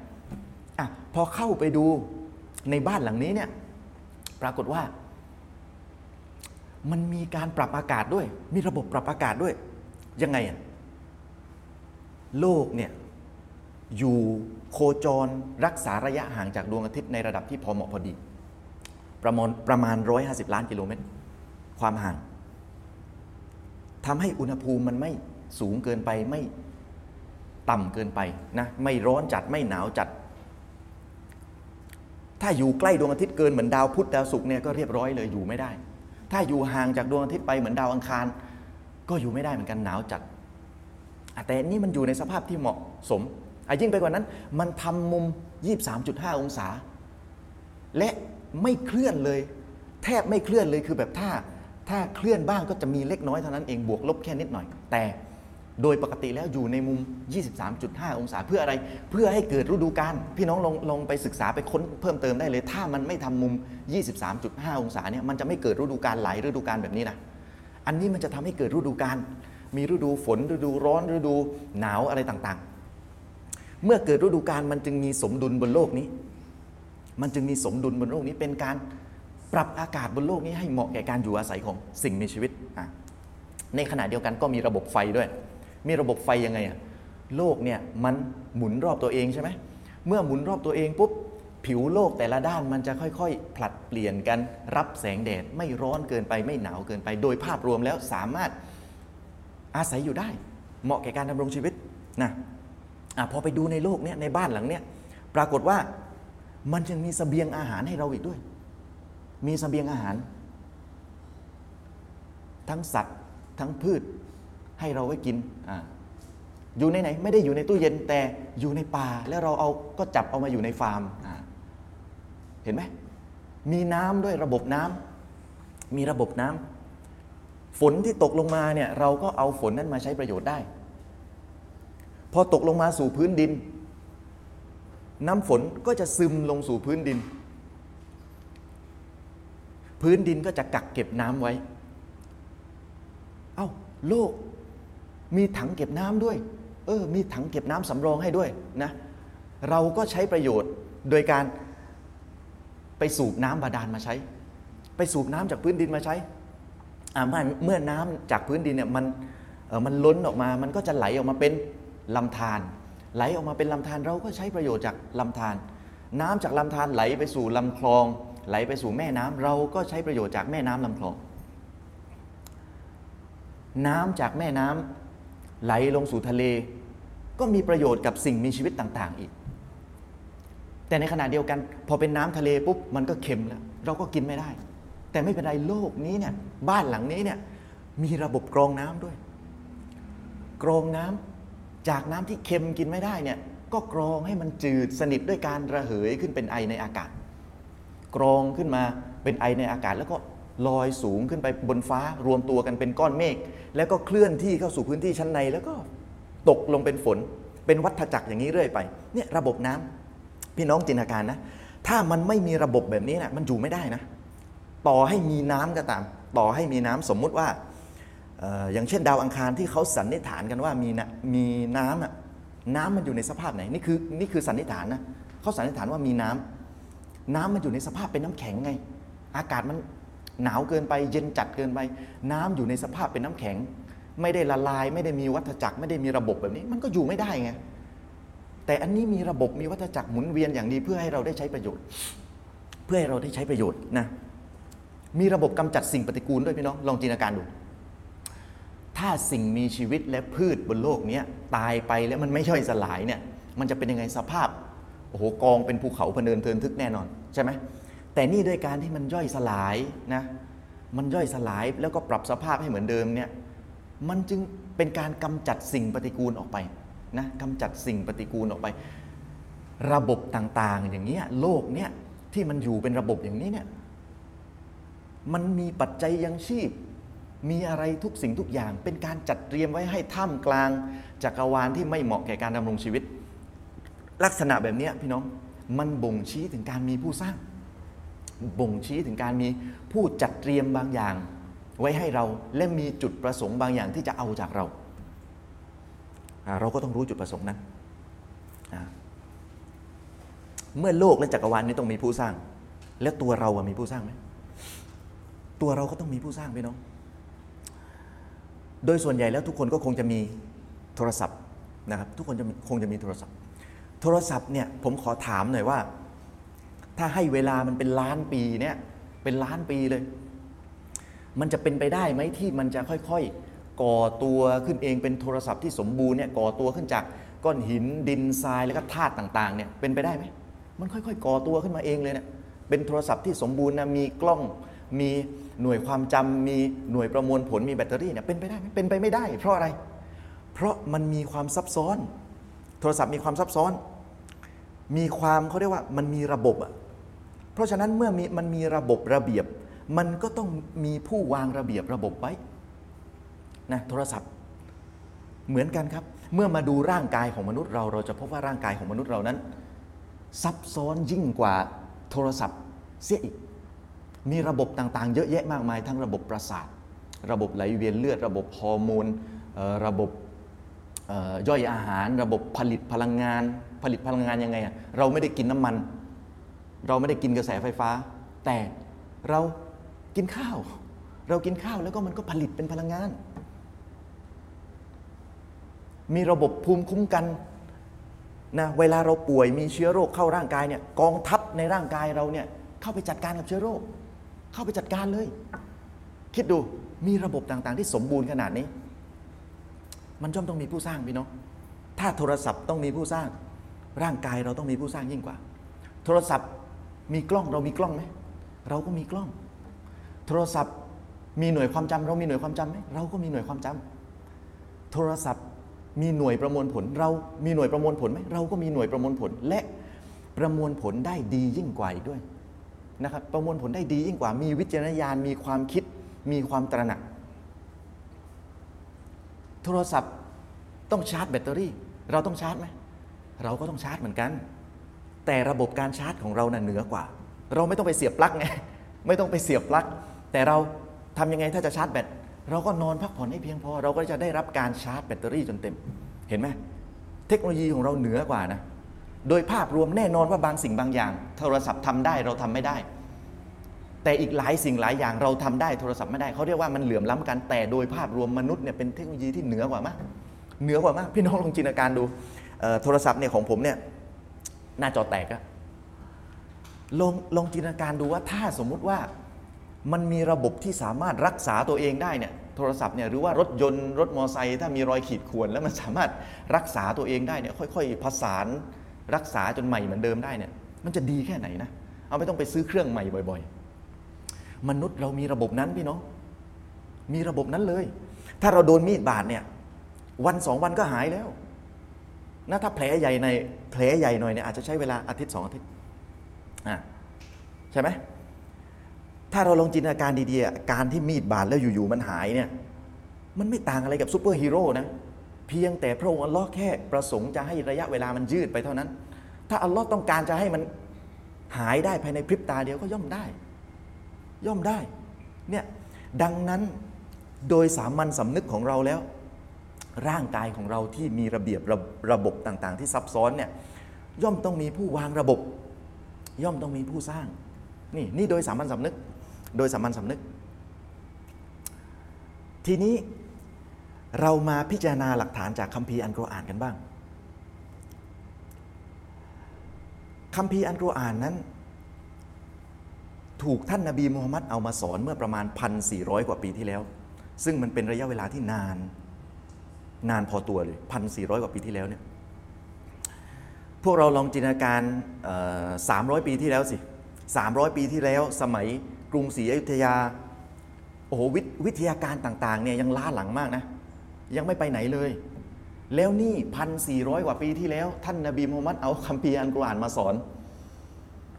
อะพอเข้าไปดูในบ้านหลังนี้เนี่ยปรากฏว่า มันมีการปรับอากาศด้วย มีระบบปรับอากาศด้วย ยังไงอะโลกเนี่ย อยู่โคจรรักษาระยะห่างจากดวงอาทิตย์ในระดับที่พอเหมาะพอดี ประมาณประมาณ 150 ล้านกิโลเมตร ความห่างทำให้อุณหภูมิมันไม่สูงเกินไปไม่ต่ำเกินไปนะไม่ร้อนจัดไม่หนาวจัด ถ้าอยู่ใกล้ดวงอาทิตย์เกินเหมือนดาวพุธดาวศุกร์เนี่ยก็เรียบร้อยเลยอยู่ไม่ได้ ถ้าอยู่ห่างจากดวงอาทิตย์ไปเหมือนดาวอังคาร ก็อยู่ไม่ได้เหมือนกันหนาวจัด แต่นี่มันอยู่ในสภาพที่เหมาะสม อะยิ่งไปกว่านั้น มันทำมุม 23.5 องศา และไม่เคลื่อนเลย แทบไม่เคลื่อนเลยคือแบบถ้า ถ้าเคลื่อนบ้างก็จะมีเล็กน้อยเท่านั้นเองบวกลบแค่นิดหน่อย แต่โดยปกติแล้วอยู่ในมุม 23.5 องศาเพื่ออะไร เพื่อให้เกิดฤดูกาลพี่น้องลองลองไปศึกษาไปค้นเพิ่มเติมได้เลย ถ้ามันไม่ทำมุม 23.5 องศาเนี่ยมันจะไม่เกิดฤดูกาลหลายฤดูกาลแบบนี้นะอันนี้มันจะทำให้เกิดฤดูกาลมีฤดูฝนฤดูร้อนฤดูหนาวอะไรต่างๆ เมื่อเกิดฤดูกาลมันจึงมีสมดุลบนโลกนี้ มันจึงมีสมดุลบนโลกนี้เป็นการปรับอากาศบนโลกนี้ให้เหมาะแก่การอยู่อาศัยของสิ่งมีชีวิต ในขณะเดียวกันก็มีระบบไฟด้วย มีระบบไฟยังไงอะโลกเนี่ยมันหมุนรอบตัวเองใช่ไหม เมื่อหมุนรอบตัวเองปุ๊บผิวโลกแต่ละด้านมันจะค่อยๆ ผลัดเปลี่ยนกันรับแสงแดดไม่ร้อนเกินไปไม่หนาวเกินไป โดยภาพรวมแล้วสามารถอาศัยอยู่ได้ เหมาะแก่การดำรงชีวิตนะ อพอไปดูในโลกเนี่ยในบ้านหลังเนี่ยปรากฏว่ามันยังมีสเสบียงอาหารให้เราอีกด้วย มีสเสบียงอาหาร ทั้งสัตว์ทั้งพืชให้เราไว้กินออยู่ในไหนไม่ได้อยู่ในตู้เย็นแต่อยู่ในป่าแล้วเราเอาก็จับเอามาอยู่ในฟาร์มเห็นไหมมีน้ำด้วยระบบน้ำมีระบบน้ำฝนที่ตกลงมาเนี่ยเราก็เอาฝนนั้นมาใช้ประโยชน์ได้ พอตกลงมาสู่พื้นดิน น้ำฝนก็จะซึมลงสู่พื้นดิน พื้นดินก็จะกักเก็บน้ำไว้ เอ้าโลกมีถังเก็บน้ำด้วย เออ มีถังเก็บน้ำสำรองให้ด้วยนะ เราก็ใช้ประโยชน์โดยการไปสูบน้ำบาดาลมาใช้ ไปสูบน้ำจากพื้นดินมาใช้อ่าเมื่อเมื่อน้ำจากพื้นดินเนี่ยมันเออมันล้นออกมา มันก็จะไหลออกมาเป็น ลำธารไหลออกมาเป็นลำธารเราก็ใช้ประโยชน์จากลำธารน้ำจากลำธารไหลไปสู่ลำคลอง ไหลไปสู่แม่น้ำเราก็ใช้ประโยชน์จากแม่น้ำลำคลอง น้ำจากแม่น้ำไหลลงสู่ทะเล ก็มีประโยชน์กับสิ่งมีชีวิตต่าง ๆ อีก แต่ในขณะเดียวกัน พอเป็นน้ำทะเลปุ๊บมันก็เค็มแล้ว เราก็กินไม่ได้ แต่ไม่เป็นไรโลกนี้เนี่ยบ้านหลังนี้เนี่ยมีระบบกรองน้ำด้วย กรองน้ำ จากน้ำที่เค็มกินไม่ได้เนี่ยก็กรองให้มันจืดสนิทด้วยการระเหยขึ้นเป็นไอในอากาศ กรองขึ้นมาเป็นไอในอากาศ แล้วก็ลอยสูงขึ้นไปบนฟ้ารวมตัวกันเป็นก้อนเมฆแล้วก็เคลื่อนที่เข้าสู่พื้นที่ชั้นใน แล้วก็ตกลงเป็นฝน เป็นวัฏจักรอย่างนี้เรื่อยไปเนี่ยระบบน้ำพี่น้องจินตนาการนะ ถ้ามันไม่มีระบบแบบนี้นะมันอยู่ไม่ได้นะ ต่อให้มีน้ำก็ตาม ต่อให้มีน้ำสมมุติว่า อย่างเช่นดาวอังคารที่เขาสันนิษฐานกันว่ามีนะมีน้ำอะน้ำมันอยู่ในสภาพไหนนี่คือนี่คือสันนิษฐานนะเขาสันนิษฐานว่ามีน้ำน้ำมันอยู่ในสภาพเป็นน้ำแข็งไง อากาศมันหนาวเกินไปเย็นจัดเกินไป น้ำอยู่ในสภาพเป็นน้ำแข็ง ไม่ได้ละลาย ไม่ได้มีวัฏจักรไม่ได้มีระบบแบบนี้ มันก็อยู่ไม่ได้ไงแต่อันนี้มีระบบมีวัฏจักรหมุนเวียนอย่างดีเพื่อให้เราได้ใช้ประโยชน์ เพื่อให้เราได้ใช้ประโยชน์นะมีระบบกำจัดสิ่งปฏิกูลด้วยพี่น้องลองจินตนาการดู ถ้าสิ่งมีชีวิตและพืชบนโลกนี้ตายไปแล้วมันไม่ย่อยสลายเนี่ยมันจะเป็นยังไงสภาพโอ้โหกองเป็นภูเขาพเนินเทินทึกแน่นอนใช่ไหมแต่นี่ด้วยการที่มันย่อยสลายนะมันย่อยสลายแล้วก็ปรับสภาพให้เหมือนเดิมเนี่ยมันจึงเป็นการกำจัดสิ่งปฏิกูลออกไปนะกำจัดสิ่งปฏิกูลออกไป ระบบต่างๆ อย่างเงี้ยโลกเนี่ยที่มันอยู่เป็นระบบอย่างนี้เนี่ยมันมีปัจจัยยังชีพ มีอะไรทุกสิ่งทุกอย่าง เป็นการจัดเตรียมไว้ให้ท่ามกลางจักรวาลที่ไม่เหมาะแก่การดำรงชีวิต ลักษณะแบบนี้พี่น้องมันบ่งชี้ถึงการมีผู้สร้าง บ่งชี้ถึงการมีผู้จัดเตรียมบางอย่าง ไว้ให้เราและมีจุดประสงค์บางอย่างที่จะเอาจากเรา เราก็ต้องรู้จุดประสงค์นั้น เมื่อโลกและจักรวาลนี้ต้องมีผู้สร้าง แล้วตัวเราอะมีผู้สร้างไหมตัวเราก็ต้องมีผู้สร้างพี่น้อง โดยส่วนใหญ่แล้วทุกคนก็คงจะมีโทรศัพท์นะครับทุกคนจะคงจะมีโทรศัพท์ โทรศัพท์เนี่ยผมขอถามหน่อยว่า ถ้าให้เวลามันเป็นล้านปีเนี่ยเป็นล้านปีเลย มันจะเป็นไปได้ไหมที่มันจะค่อยๆ ก่อตัวขึ้นเองเป็นโทรศัพท์ที่สมบูรณ์เนี่ยก่อตัวขึ้นจากก้อนหินดินทรายแล้วก็ธาตุต่างๆเนี่ยเป็นไปได้ไหมมันค่อยๆ ก่อตัวขึ้นมาเองเลยเนี่ยเป็นโทรศัพท์ที่สมบูรณ์นะมีกล้องมี หน่วยความจำมีหน่วยประมวลผลมีแบตเตอรี่เนี่ยเป็นไปได้ไหมเป็นไปไม่ได้ เพราะอะไร เพราะมันมีความซับซ้อน โทรศัพท์มีความซับซ้อน มีความเขาเรียกว่ามันมีระบบอะเพราะฉะนั้นเมื่อมีมันมีระบบระเบียบ มันก็ต้องมีผู้วางระเบียบระบบไว้นะโทรศัพท์เหมือนกันครับ เมื่อมาดูร่างกายของมนุษย์เราเราจะพบว่าร่างกายของมนุษย์เรานั้น ซับซ้อนยิ่งกว่าโทรศัพท์เสียอีก มีระบบต่างๆ เยอะแยะมากมาย ทั้งระบบประสาท ระบบไหลเวียนเลือด ระบบฮอร์โมนระบบย่อยอาหาร ระบบผลิตพลังงาน ผลิตพลังงานยังไงอะเราไม่ได้กินน้ำมัน เราไม่ได้กินกระแสไฟฟ้า แต่เรากินข้าว เรากินข้าวแล้วก็มันก็ผลิตเป็นพลังงาน มีระบบภูมิคุ้มกันนะเวลาเราป่วยมีเชื้อโรคเข้าร่างกายเนี่ยกองทัพในร่างกายเราเนี่ยเข้าไปจัดการกับเชื้อโรค เข้าไปจัดการเลย คิดดูมีระบบต่างๆ ที่สมบูรณ์ขนาดนี้ มันย่อมต้องมีผู้สร้างพี่น้องถ้าโทรศัพท์ต้องมีผู้สร้าง ร่างกายเราต้องมีผู้สร้างยิ่งกว่า โทรศัพท์มีกล้องเรามีกล้องไหมเราก็มีกล้อง โทรศัพท์มีหน่วยความจำเรามีหน่วยความจำไหมเราก็มีหน่วยความจำโทรศัพท์มีหน่วยประมวลผล เรามีหน่วยประมวลผลไหมเราก็มีหน่วยประมวลผลและประมวลผลได้ดียิ่งกว่าอีกด้วย นะครับ ประมวลผลได้ดียิ่งกว่ามีวิจารณญาณมีความคิด มีความตระหนัก โทรศัพท์ต้องชาร์จแบตเตอรี่ เราต้องชาร์จไหมเราก็ต้องชาร์จเหมือนกัน แต่ระบบการชาร์จของเราน่ะเหนือกว่า เราไม่ต้องไปเสียบปลั๊กไงไม่ต้องไปเสียบปลั๊กแต่เราทำยังไงถ้าจะชาร์จแบตเราก็นอนพักผ่อนให้เพียงพอ เราก็จะได้รับการชาร์จแบตเตอรี่จนเต็ม เห็นไหมเทคโนโลยีของเราเหนือกว่านะ โดยภาพรวมแน่นอนว่าบางสิ่งบางอย่าง โทรศัพท์ทำได้เราทำไม่ได้ แต่อีกหลายสิ่งหลายอย่างเราทำได้โทรศัพท์ไม่ได้เขาเรียกว่ามันเหลื่อมล้ำกันแต่โดยภาพรวมมนุษย์เนี่ยเป็นเทคโนโลยีที่เหนือกว่ามากเหนือกว่ามากพี่น้องลองจินตนาการดูโทรศัพท์เนี่ยของผมเนี่ยหน้าจอแตกอะลองลองจินตนาการดูว่าถ้าสมมุติว่ามันมีระบบที่สามารถรักษาตัวเองได้เนี่ยโทรศัพท์เนี่ยหรือว่ารถยนต์รถมอเตอร์ไซค์ถ้ามีรอยขีดข่วนแล้วมันสามารถรักษาตัวเองได้เนี่ยค่อย ๆ ผสาน รักษาจนใหม่เหมือนเดิมได้เนี่ยมันจะดีแค่ไหนนะ เอาไม่ต้องไปซื้อเครื่องใหม่บ่อย ๆ มนุษย์เรามีระบบนั้นพี่น้อง มีระบบนั้นเลย ถ้าเราโดนมีดบาดเนี่ย วันสองวันก็หายแล้วนะถ้าแผลใหญ่ในแผลใหญ่หน่อยเนี่ยอาจจะใช้เวลาอาทิตย์สองอาทิตย์อะใช่ไหมถ้าเราลองจินตนาการดีๆ การที่มีดบาดแล้วอยู่ๆมันหายเนี่ย มันไม่ต่างอะไรกับซูเปอร์ฮีโร่นะ พียงแต่พระองค์อัลลอฮ์แค่ประสงค์จะให้ระยะเวลามันยืดไปเท่านั้น ถ้าอัลลอฮ์ต้องการจะให้มันหายได้ภายในพริบตาเดียวก็ย่อมได้ ย่อมได้ เนี่ย ดังนั้นโดยสามัญสำนึกของเราแล้ว ร่างกายของเราที่มีระเบียบระระบบต่างๆ ที่ซับซ้อนเนี่ย ย่อมต้องมีผู้วางระบบ ย่อมต้องมีผู้สร้าง นี่นี่โดยสามัญสำนึก โดยสามัญสำนึก ทีนี้ เรามาพิจารณาหลักฐานจากคัมภีร์อันกุรอานกันบ้างคัมภีร์อันกุรอานนั้น ถูกท่านนาบีมูฮัมมัดเอามาสอนเมื่อประมาณ 1,400 กว่าปีที่แล้ว ซึ่งมันเป็นระยะเวลาที่นาน นานพอตัวเลย1,400 กว่าปีที่แล้วเนี่ยพวกเราลองจินตนาการสามร้อยปีที่แล้วสิสามร้อยปีที่แล้ว สมัยกรุงศรีอยุธยา โอ้โหววิทยาการต่างๆเนี่ยยังล้าหลังมากนะ ยังไม่ไปไหนเลย แล้วนี่พันสี่ร้อยกว่าปีที่แล้ว ท่านนบีมูฮัมมัดเอาคัมภีร์อันกุรอานมาสอน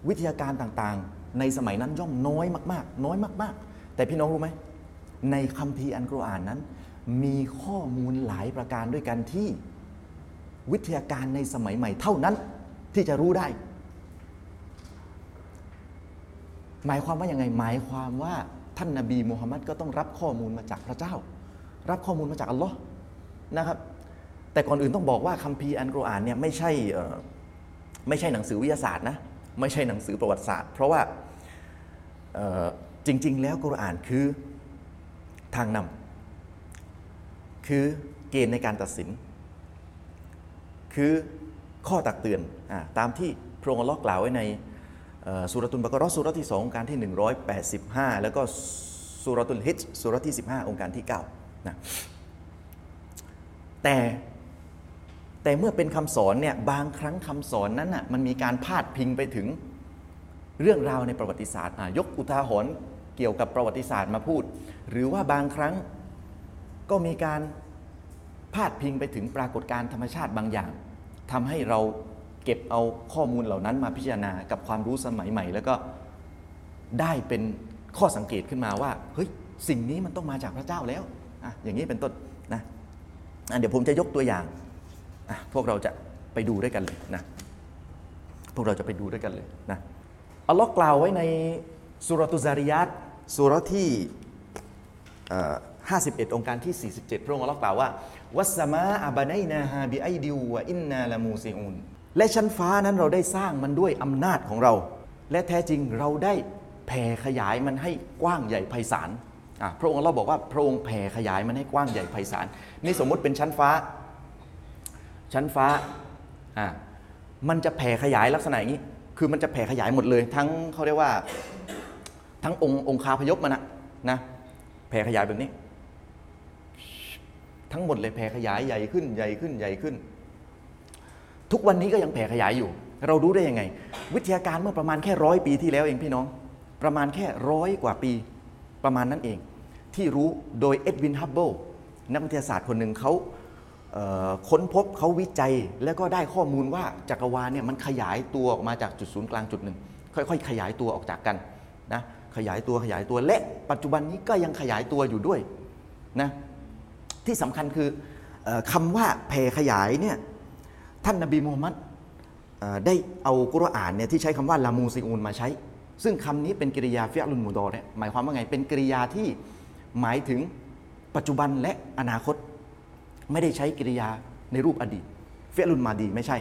วิทยาการต่างๆ ในสมัยนั้นย่อมน้อยมากๆ น้อยมากๆ แต่พี่น้องรู้ไหมในคัมภีร์อันกุรอานนั้น มีข้อมูลหลายประการด้วยกันที่ วิทยาการในสมัยใหม่เท่านั้นที่จะรู้ได้ หมายความว่ายังไงหมายความว่าท่านนาบีมูฮัมมัดก็ต้องรับข้อมูลมาจากพระเจ้า รับข้อมูลมาจากอัลลอฮ์นะครับ แต่ก่อนอื่นต้องบอกว่าคัมภีร์อันกุรอานเนี่ยไม่ใช่ไม่ใช่หนังสือวิทยาศาสตร์นะไม่ใช่หนังสือประวัติศาสตร์ เพราะว่าจริง ๆ แล้วกุรอานคือทางนำคือเกณฑ์ในการตัดสิน คือข้อตักเตือนอตามที่พระองค์ลอฮ์กล่าวไว้ในสุรตุลบากรสุรที่ 2 องค์การที่ 185 แล้วก็สุรตุลฮิจสุรที่ 15 องค์การที่ 9 นะแต่แต่เมื่อเป็นคำสอนเนี่ยบางครั้งคำสอนนั้นน่ะมันมีการพาดพิงไปถึงเรื่องราวในประวัติศาสตร์ยกอุทาหรณ์เกี่ยวกับประวัติศาสตร์มาพูด หรือว่าบางครั้งก็มีการพาดพิงไปถึงปรากฏการณ์ธรรมชาติบางอย่างทำให้เราเก็บเอาข้อมูลเหล่านั้นมาพิจารณากับความรู้สมัยใหม่ แล้วก็ได้เป็นข้อสังเกตขึ้นมาว่าเฮ้ยสิ่งนี้มันต้องมาจากพระเจ้าแล้ว อะอย่างนี้เป็นต้นนะเดี๋ยวผมจะยกตัวอย่างอะพวกเราจะไปดูด้วยกันเลยนะพวกเราจะไปดูด้วยกันเลยนะอัลลอฮ์กล่าวไว้ในสุรตุซาริยัตสุรที่51 องค์การที่ 47 พระองค์อัลลอฮ์กล่าวว่า วัสมาอาบานัยนาฮาบิไอดิววอินนาละมูซิอูนและชั้นฟ้านั้นเราได้สร้างมันด้วยอำนาจของเรา และแท้จริงเราได้แผ่ขยายมันให้กว้างใหญ่ไพศาล พระองค์เราบอกว่าพระองค์แผ่ขยายมันให้กว้างใหญ่ไพศาลนี่สมมุติเป็นชั้นฟ้า ชั้นฟ้าอะมันจะแผ่ขยายลักษณะอย่างนี้ คือมันจะแผ่ขยายหมดเลย ทั้งเขาเรียกว่าทั้งองค์องคาพยพมันนะนะแผ่ขยายแบบนี้ ทั้งหมดเลยแผ่ขยายใหญ่ขึ้นใหญ่ขึ้นใหญ่ขึ้น ทุกวันนี้ก็ยังแผ่ขยายอยู่ เรารู้ได้ยังไง วิทยาการเมื่อประมาณแค่ร้อยปีที่แล้วเองพี่น้อง ประมาณแค่ร้อยกว่าปี ประมาณนั้นเอง ที่รู้โดยเอ็ดวินฮับเบิลนักวิทยาศาสตร์คนหนึ่งเขาค้นพบเขาวิจัยแล้วก็ได้ข้อมูลว่าจักรวาลเนี่ยมันขยายตัวออกมาจากจุดศูนย์กลางจุดหนึ่งค่อยๆ ขยายตัวออกจากกันนะขยายตัวขยายตัวและปัจจุบันนี้ก็ยังขยายตัวอยู่ด้วยนะที่สำคัญคือออคำว่าแผ่ขยายเนี่ยท่านนบีมูฮัมมัดได้เอากุรอานเนี่ยที่ใช้คำว่าลามูซิอูนมาใช้ ซึ่งคำนี้เป็นกริยาฟิอัลุนมูดอเนี่ยหมายความว่าไง เป็นกริยาที่หมายถึงปัจจุบันและอนาคต ไม่ได้ใช้กริยาในรูปอดีตฟิอัลุนมาดีไม่ใช่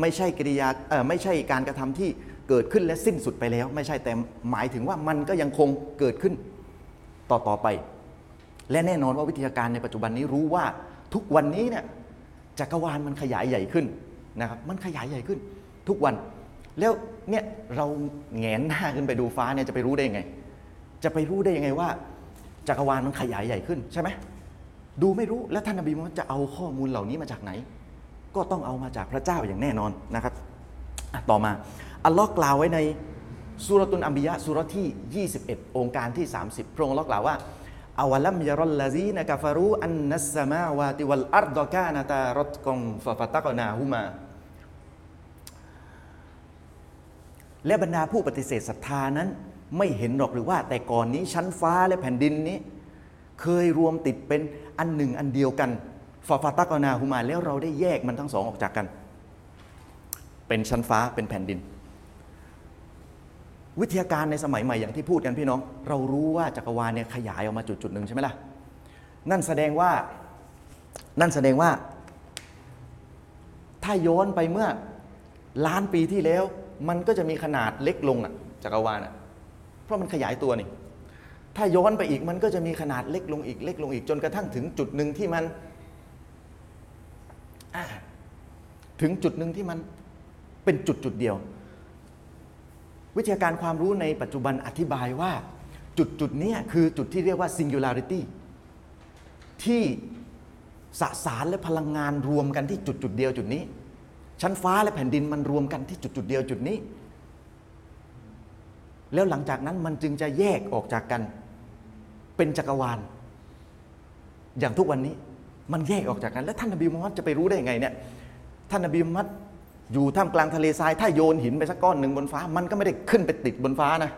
ไม่ใช่กริยาเอ่อไม่ใช่การกระทำที่เกิดขึ้นและสิ้นสุดไปแล้ว ไม่ใช่แต่หมายถึงว่ามันก็ยังคงเกิดขึ้นต่อต่อไป และแน่นอนว่าวิทยาการในปัจจุบันนี้รู้ว่าทุกวันนี้เนี่ยจักรวาลมันขยายใหญ่ขึ้นนะครับมันขยายใหญ่ขึ้นทุกวัน แล้วเนี่ยเราแงนหน้าขึ้นไปดูฟ้าเนี่ยจะไปรู้ได้ยังไง จะไปรู้ได้ยังไงว่า จักรวาลมันขยายใหญ่ขึ้นใช่ไหมดูไม่รู้แล้วท่านนบีมุฮัมมัดจะเอาข้อมูลเหล่านี้มาจากไหน ก็ต้องเอามาจากพระเจ้าอย่างแน่นอนนะครับต่อมาอัลลอฮ์กล่าวไว้ในสุรตุนอัมบิยะสุรที่ 21 องค์การที่ 30 พระองค์ลอกล่าวว่าอาวะลัมยารลลาซีนกะฟารูอันนัสมาวาติวัลอัรดกานะตารตกงฟะฟะตักนาฮุมา และบรรดาผู้ปฏิเสธศรัทธานั้น ไม่เห็นหรอกหรือว่าแต่ก่อนนี้ชั้นฟ้าและแผ่นดินนี้ เคยรวมติดเป็นอันหนึ่งอันเดียวกันฟาฟาตากอนาฮูมาแล้วเราได้แยกมันทั้งสองออกจากกัน เป็นชั้นฟ้าเป็นแผ่นดิน วิทยาการในสมัยใหม่อย่างที่พูดกันพี่น้อง เรารู้ว่าจักรวาลเนี่ยขยายออกมาจุดจุดๆหนึ่งใช่ไหมล่ะนั่นแสดงว่านั่นแสดงว่า ถ้าย้อนไปเมื่อล้านปีที่แล้ว มันก็จะมีขนาดเล็กลงอะจักรวาลอะเพราะมันขยายตัวนี่ ถ้าย้อนไปอีกมันก็จะมีขนาดเล็กลงอีกเล็กลงอีกจนกระทั่งถึงจุดหนึ่งที่มันถึงจุดหนึ่งที่มันเป็นจุดจุดเดียว วิทยาการความรู้ในปัจจุบันอธิบายว่า จุดจุดนี้คือจุดที่เรียกว่า singularity ที่สสารและพลังงานรวมกันที่จุดจุดเดียวจุดนี้ ชั้นฟ้าและแผ่นดินมันรวมกันที่จุดจุดเดียวจุดนี้ แล้วหลังจากนั้นมันจึงจะแยกออกจากกัน เป็นจักรวาล อย่างทุกวันนี้มันแยกออกจากกัน แล้วท่านนบีมุฮัมมัดจะไปรู้ได้ยังไงเนี่ยท่านนบีมุฮัมมัดอยู่ท่ามกลางทะเลทราย ถ้าโยนหินไปสักก้อนหนึ่งบนฟ้า มันก็ไม่ได้ขึ้นไปติดบนฟ้านะ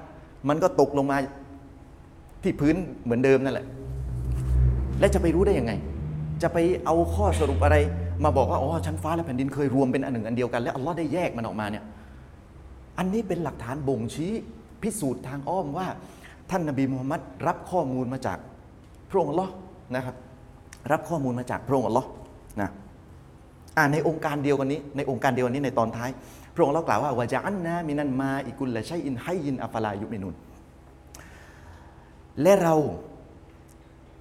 มันก็ตกลงมาที่พื้นเหมือนเดิมนั่นแหละ และจะไปรู้ได้ยังไง จะไปเอาข้อสรุปอะไร มาบอกว่าอ๋อชั้นฟ้าและแผ่นดินเคยรวมเป็นอันหนึ่งอันเดียวกันแล้วอัลลอฮ์ได้แยกมันออกมาเนี่ยอันนี้เป็นหลักฐานบ่งชี้พิสูจน์ทางอ้อมว่า ท่านนบีมูฮัมมัดรับข้อมูลมาจากพระองค์อัลลอฮ์นะครับ รับข้อมูลมาจากพระองค์อัลลอฮ์นะอ่าในองค์การเดียวกันนี้ ในองค์การเดียวกันนี้ในตอนท้าย พระองค์เรากล่าวว่าวะจาอันนะมินันมาอิกุลละชัยอินให้ยินอัฟลายุมินุนและเรา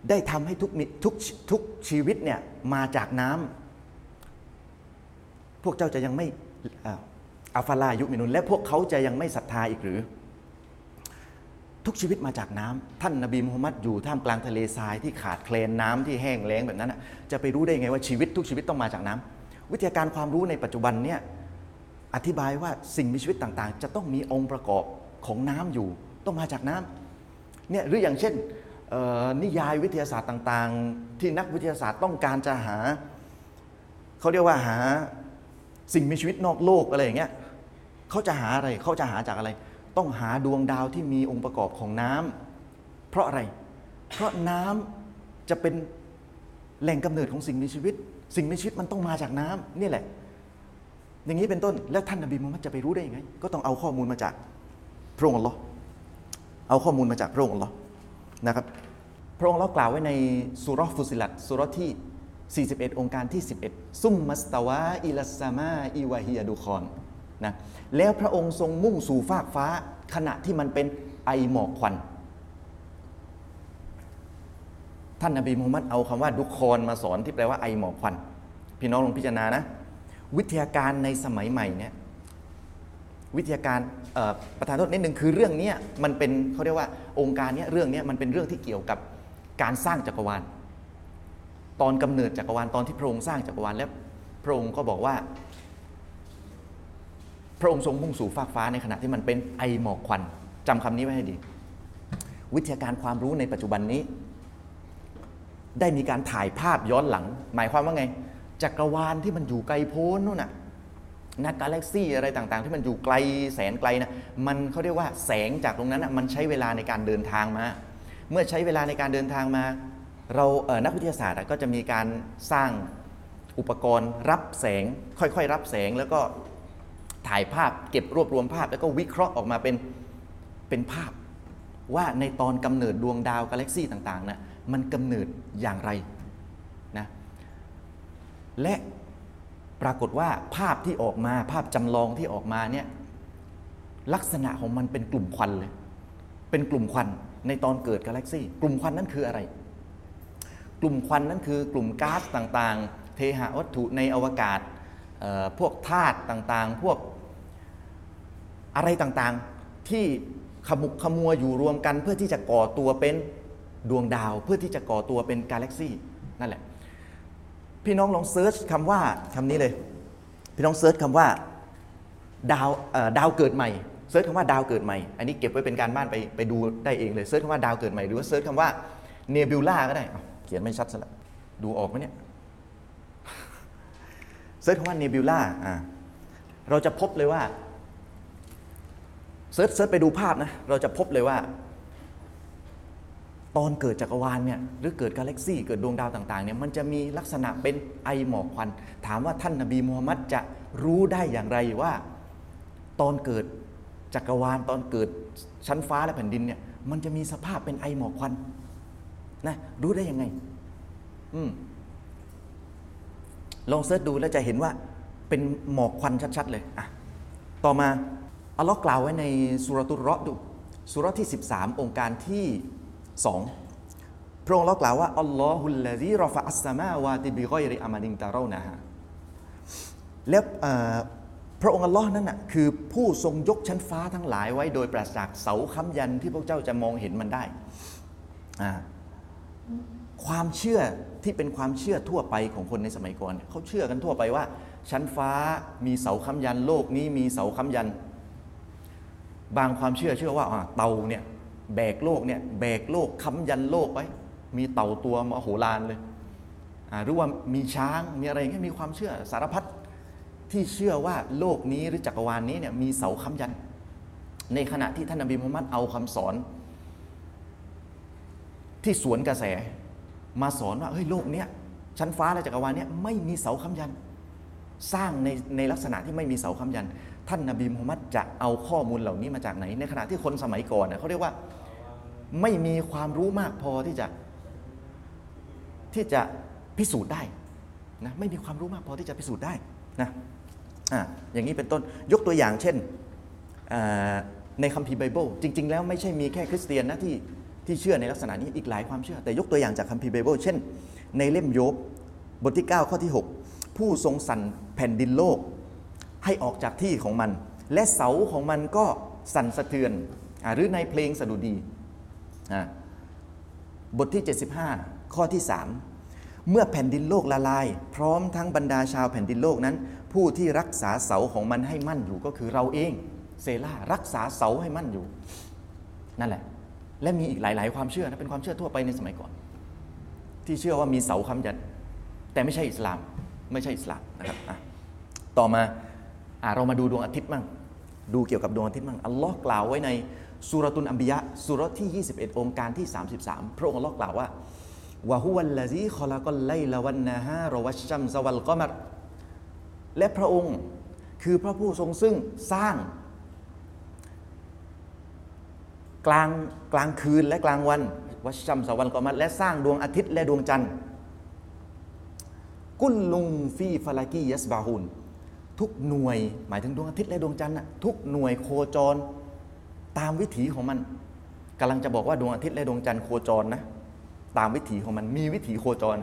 ได้ทำให้ทุกทุกทุกชีวิตเนี่ยมาจากน้ำ พวกเจ้าจะยังไม่อ่าอัฟลายุมินุนและพวกเขาจะยังไม่ศรัทธาอีกหรือ ทุกชีวิตมาจากน้ำท่านนบีมุฮัมมัดอยู่ท่ามกลางทะเลทรายที่ขาดแคลนน้ำที่แห้งแล้งแบบนั้นจะไปรู้ได้ไงว่าชีวิตทุกชีวิตต้องมาจากน้ำวิทยาการความรู้ในปัจจุบันเนี่ยอธิบายว่าสิ่งมีชีวิตต่างๆ จะต้องมีองค์ประกอบของน้ำอยู่ ต้องมาจากน้ำเนี่ยหรืออย่างเช่นนิยายวิทยาศาสตร์ต่างๆ ที่นักวิทยาศาสตร์ต้องการจะหาเขาเรียกว่าหา สิ่งมีชีวิตนอกโลกอะไรอย่างเงี้ยเขาจะหาอะไรเขาจะหาจากอะไร ต้องหาดวงดาวที่มีองค์ประกอบของน้ำเพราะอะไร เพราะน้ำจะเป็นแหล่งกำเนิดของสิ่งมีชีวิต สิ่งมีชีวิตมันต้องมาจากน้ำนี่แหละ อย่างนี้เป็นต้นแล้วท่านนบีมุฮัมมัดจะไปรู้ได้ยังไง ก็ต้องเอาข้อมูลมาจากพระองค์อัลลอฮ์เอาข้อมูลมาจากพระองค์อัลลอฮ์นะครับพระองค์เรากล่าวไว้ในสุรฟุสิลัตสุรที่ 41 องค์การที่ 11 ซุมมัสตาวาอิลัสามาอิวะฮิยดูคอนนะแล้วพระองค์ทรงมุ่งสู่ฟากฟ้าขณะที่มันเป็นไอหมอกควัน ท่านนบีมูฮัมมัดเอาคำว่าดุคอนมาสอนที่แปลว่าไอหมอกควัน พี่น้องลองพิจารณานะ วิทยาการในสมัยใหม่เนี่ยวิทยาการประธานโทษนิดนึงคือเรื่องนี้มันเป็นเขาเรียกว่าองค์การเนี้ยเรื่องนี้มันเป็นเรื่องที่เกี่ยวกับการสร้างจักรวาล ตอนกำเนิดจักรวาลตอนที่พระองค์สร้างจักรวาลแล้วพระองค์ก็บอกว่า พระองค์ทรงมุ่งสู่ฟากฟ้าในขณะที่มันเป็นไอหมอกควันจำคำนี้ไว้ให้ดี วิทยาการความรู้ในปัจจุบันนี้ ได้มีการถ่ายภาพย้อนหลัง หมายความว่าไง จักรวาลที่มันอยู่ไกลโพ้นนู่นน่ะนักกาแล็กซี่อะไรต่างๆ ที่มันอยู่ไกลแสนไกลนะมันเขาเรียกว่าแสงจากตรงนั้นนะมันใช้เวลาในการเดินทางมา เมื่อใช้เวลาในการเดินทางมา เราเนักวิทยาศาสตร์ก็จะมีการสร้างอุปกรณ์รับแสง ค่อยๆ รับแสงแล้วก็ถ่ายภาพเก็บรวบรวมภาพ แล้วก็วิเคราะห์ออกมาเป็นเป็นภาพ ว่าในตอนกำเนิดดวงดาวกาแล็กซี่ต่างๆนะมันกำเนิดอย่างไรนะและปรากฏว่าภาพที่ออกมาภาพจำลองที่ออกมาเนี่ยลักษณะของมันเป็นกลุ่มควันเลย เป็นกลุ่มควันในตอนเกิดกาแล็กซี่กลุ่มควันนั้นคืออะไร กลุ่มควันนั้นคือกลุ่มก๊าซต่างๆ เทหะวัตถุในอวกาศพวกธาตุต่างๆ พวกอะไรต่างๆ ที่ขมุกขมัวอยู่รวมกัน เพื่อที่จะก่อตัวเป็นดวงดาว เพื่อที่จะก่อตัวเป็นกาแล็กซี่นั่นแหละ พี่น้องลอง search คำว่าคำนี้เลย พี่น้อง search คำว่าดาวเอ่อดาวเกิดใหม่ search คำว่าดาวเกิดใหม่ อันนี้เก็บไว้เป็นการบ้านไปไปดูได้เองเลย search คำว่าดาวเกิดใหม่หรือว่า search คำว่าเนบิวลาก็ได้ เขียนไม่ชัดซะละดูออกไหมเนี่ยsearch คำว่าเนบิวลาอ่าเราจะพบเลยว่า search search ไปดูภาพนะ เราจะพบเลยว่า ตอนเกิดจักรวาลเนี่ยหรือเกิดกาแล็กซี่เกิดดวงดาวต่างๆเนี่ยมันจะมีลักษณะเป็นไอหมอกควัน ถามว่าท่านนบีมูฮัมมัดจะรู้ได้อย่างไรว่า ตอนเกิดจักรวาลตอนเกิดชั้นฟ้าและแผ่นดินเนี่ยมันจะมีสภาพเป็นไอหมอกควัน นะรู้ได้ยังไง อืมลองเสิร์ชดูแล้วจะเห็นว่าเป็นหมอกควันชัดๆเลยอะต่อมาอัลลอฮ์กล่าวไว้ในสุรตุรเราะห์ดูสุเรที่ 13 องค์การที่ 2 พระองค์เรากล่าวว่าอัลลอฮุลลาซีรอฟะอัสสมาวาติบิกอยริอามาดิงตาเรานะฮะแล้วพระองค์อัลลอฮ์นั่นน่ะคือผู้ทรงยกชั้นฟ้าทั้งหลายไว้โดยปราศจากเสาค้ำยันที่พวกเจ้าจะมองเห็นมันได้อ่า ความเชื่อที่เป็นความเชื่อทั่วไปของคนในสมัยก่อนเขาเชื่อกันทั่วไปว่า ชั้นฟ้ามีเสาค้ำยันโลกนี้มีเสาค้ำยัน บางความเชื่อเชื่อว่าเตาเนี่ยแบกโลกเนี่ยแบกโลกค้ำยันโลกไว้ มีเต่าตัวมโหฬารเลยหรือว่ามีช้างมีอะไรเงี้ยมีความเชื่อสารพัดที่เชื่อว่าโลกนี้หรือจักรวาลนี้เนี่ยมีเสาค้ำยัน ในขณะที่ท่านนบีมุฮัมมัดเอาคำสอน ที่สวนกระแส มาสอนว่าเฮ้ยโลกเนี้ยชั้นฟ้าและจักรวาลเนี้ยไม่มีเสาค้ำยัน สร้างในในลักษณะที่ไม่มีเสาค้ำยัน ท่านนบีมูฮัมมัดจะเอาข้อมูลเหล่านี้มาจากไหน ในขณะที่คนสมัยก่อนเน่ยเขาเรียกว่าไม่มีความรู้มากพอที่จะที่จะพิสูจน์ได้นะไม่มีความรู้มากพอที่จะพิสูจน์ได้นะอะอย่างนี้เป็นต้นยกตัวอย่างเช่นในคัมภีร์ไบเบิลจริง ๆ แล้วไม่ใช่มีแค่คริสเตียนนะที่ ที่เชื่อในลักษณะนี้อีกหลายความเชื่อ แต่ยกตัวอย่างจากคัมภีร์ไบเบิลเช่น ในเล่มโยบบทที่ 9 ข้อที่ 6 ผู้ทรงสั่นแผ่นดินโลก ให้ออกจากที่ของมัน และเสาของมันก็สั่นสะเทือน อ่อ หรือในเพลงสดุดี บทที่ 75 ข้อที่ 3 เมื่อแผ่นดินโลกละลาย พร้อมทั้งบรรดาชาวแผ่นดินโลกนั้น ผู้ที่รักษาเสาของมันให้มั่นอยู่ก็คือเราเองเซล่ารักษาเสาให้มั่นอยู่ นั่นแหละ และมีอีกหลาย ๆ ความเชื่อนะเป็นความเชื่อทั่วไปในสมัยก่อน ที่เชื่อว่ามีเสาค้ำยัน แต่ไม่ใช่อิสลาม ไม่ใช่อิสลามนะครับต่อมาอเรามาดูดวงอาทิตย์มั่งดูเกี่ยวกับดวงอาทิตย์มั่งอัลลอฮ์กล่าวไว้ในสุรตุนอัมบิยะสุรที่ 21 องค์การที่ 33 พระองค์อัลลอฮ์กล่าวว่าวะฮุวัลลซีคอลากอลไลละวันนะฮารวัชชัมซวัลกอมัรและพระองค์คือพระผู้ทรงซึ่งสร้าง กลางกลางคืนและกลางวันวัชชัมสวรรค์กอมัดและสร้างดวงอาทิตย์และดวงจันทร์ กุลลุงฟีฟาลากียัสบาฮูนทุกหน่วยหมายถึงดวงอาทิตย์และดวงจันทร์น่ะทุกหน่วยโคจรตามวิถีของมันกำลังจะบอกว่าดวงอาทิตย์และดวงจันทร์โคจรนะตามวิถีของมันมีวิถีโคจร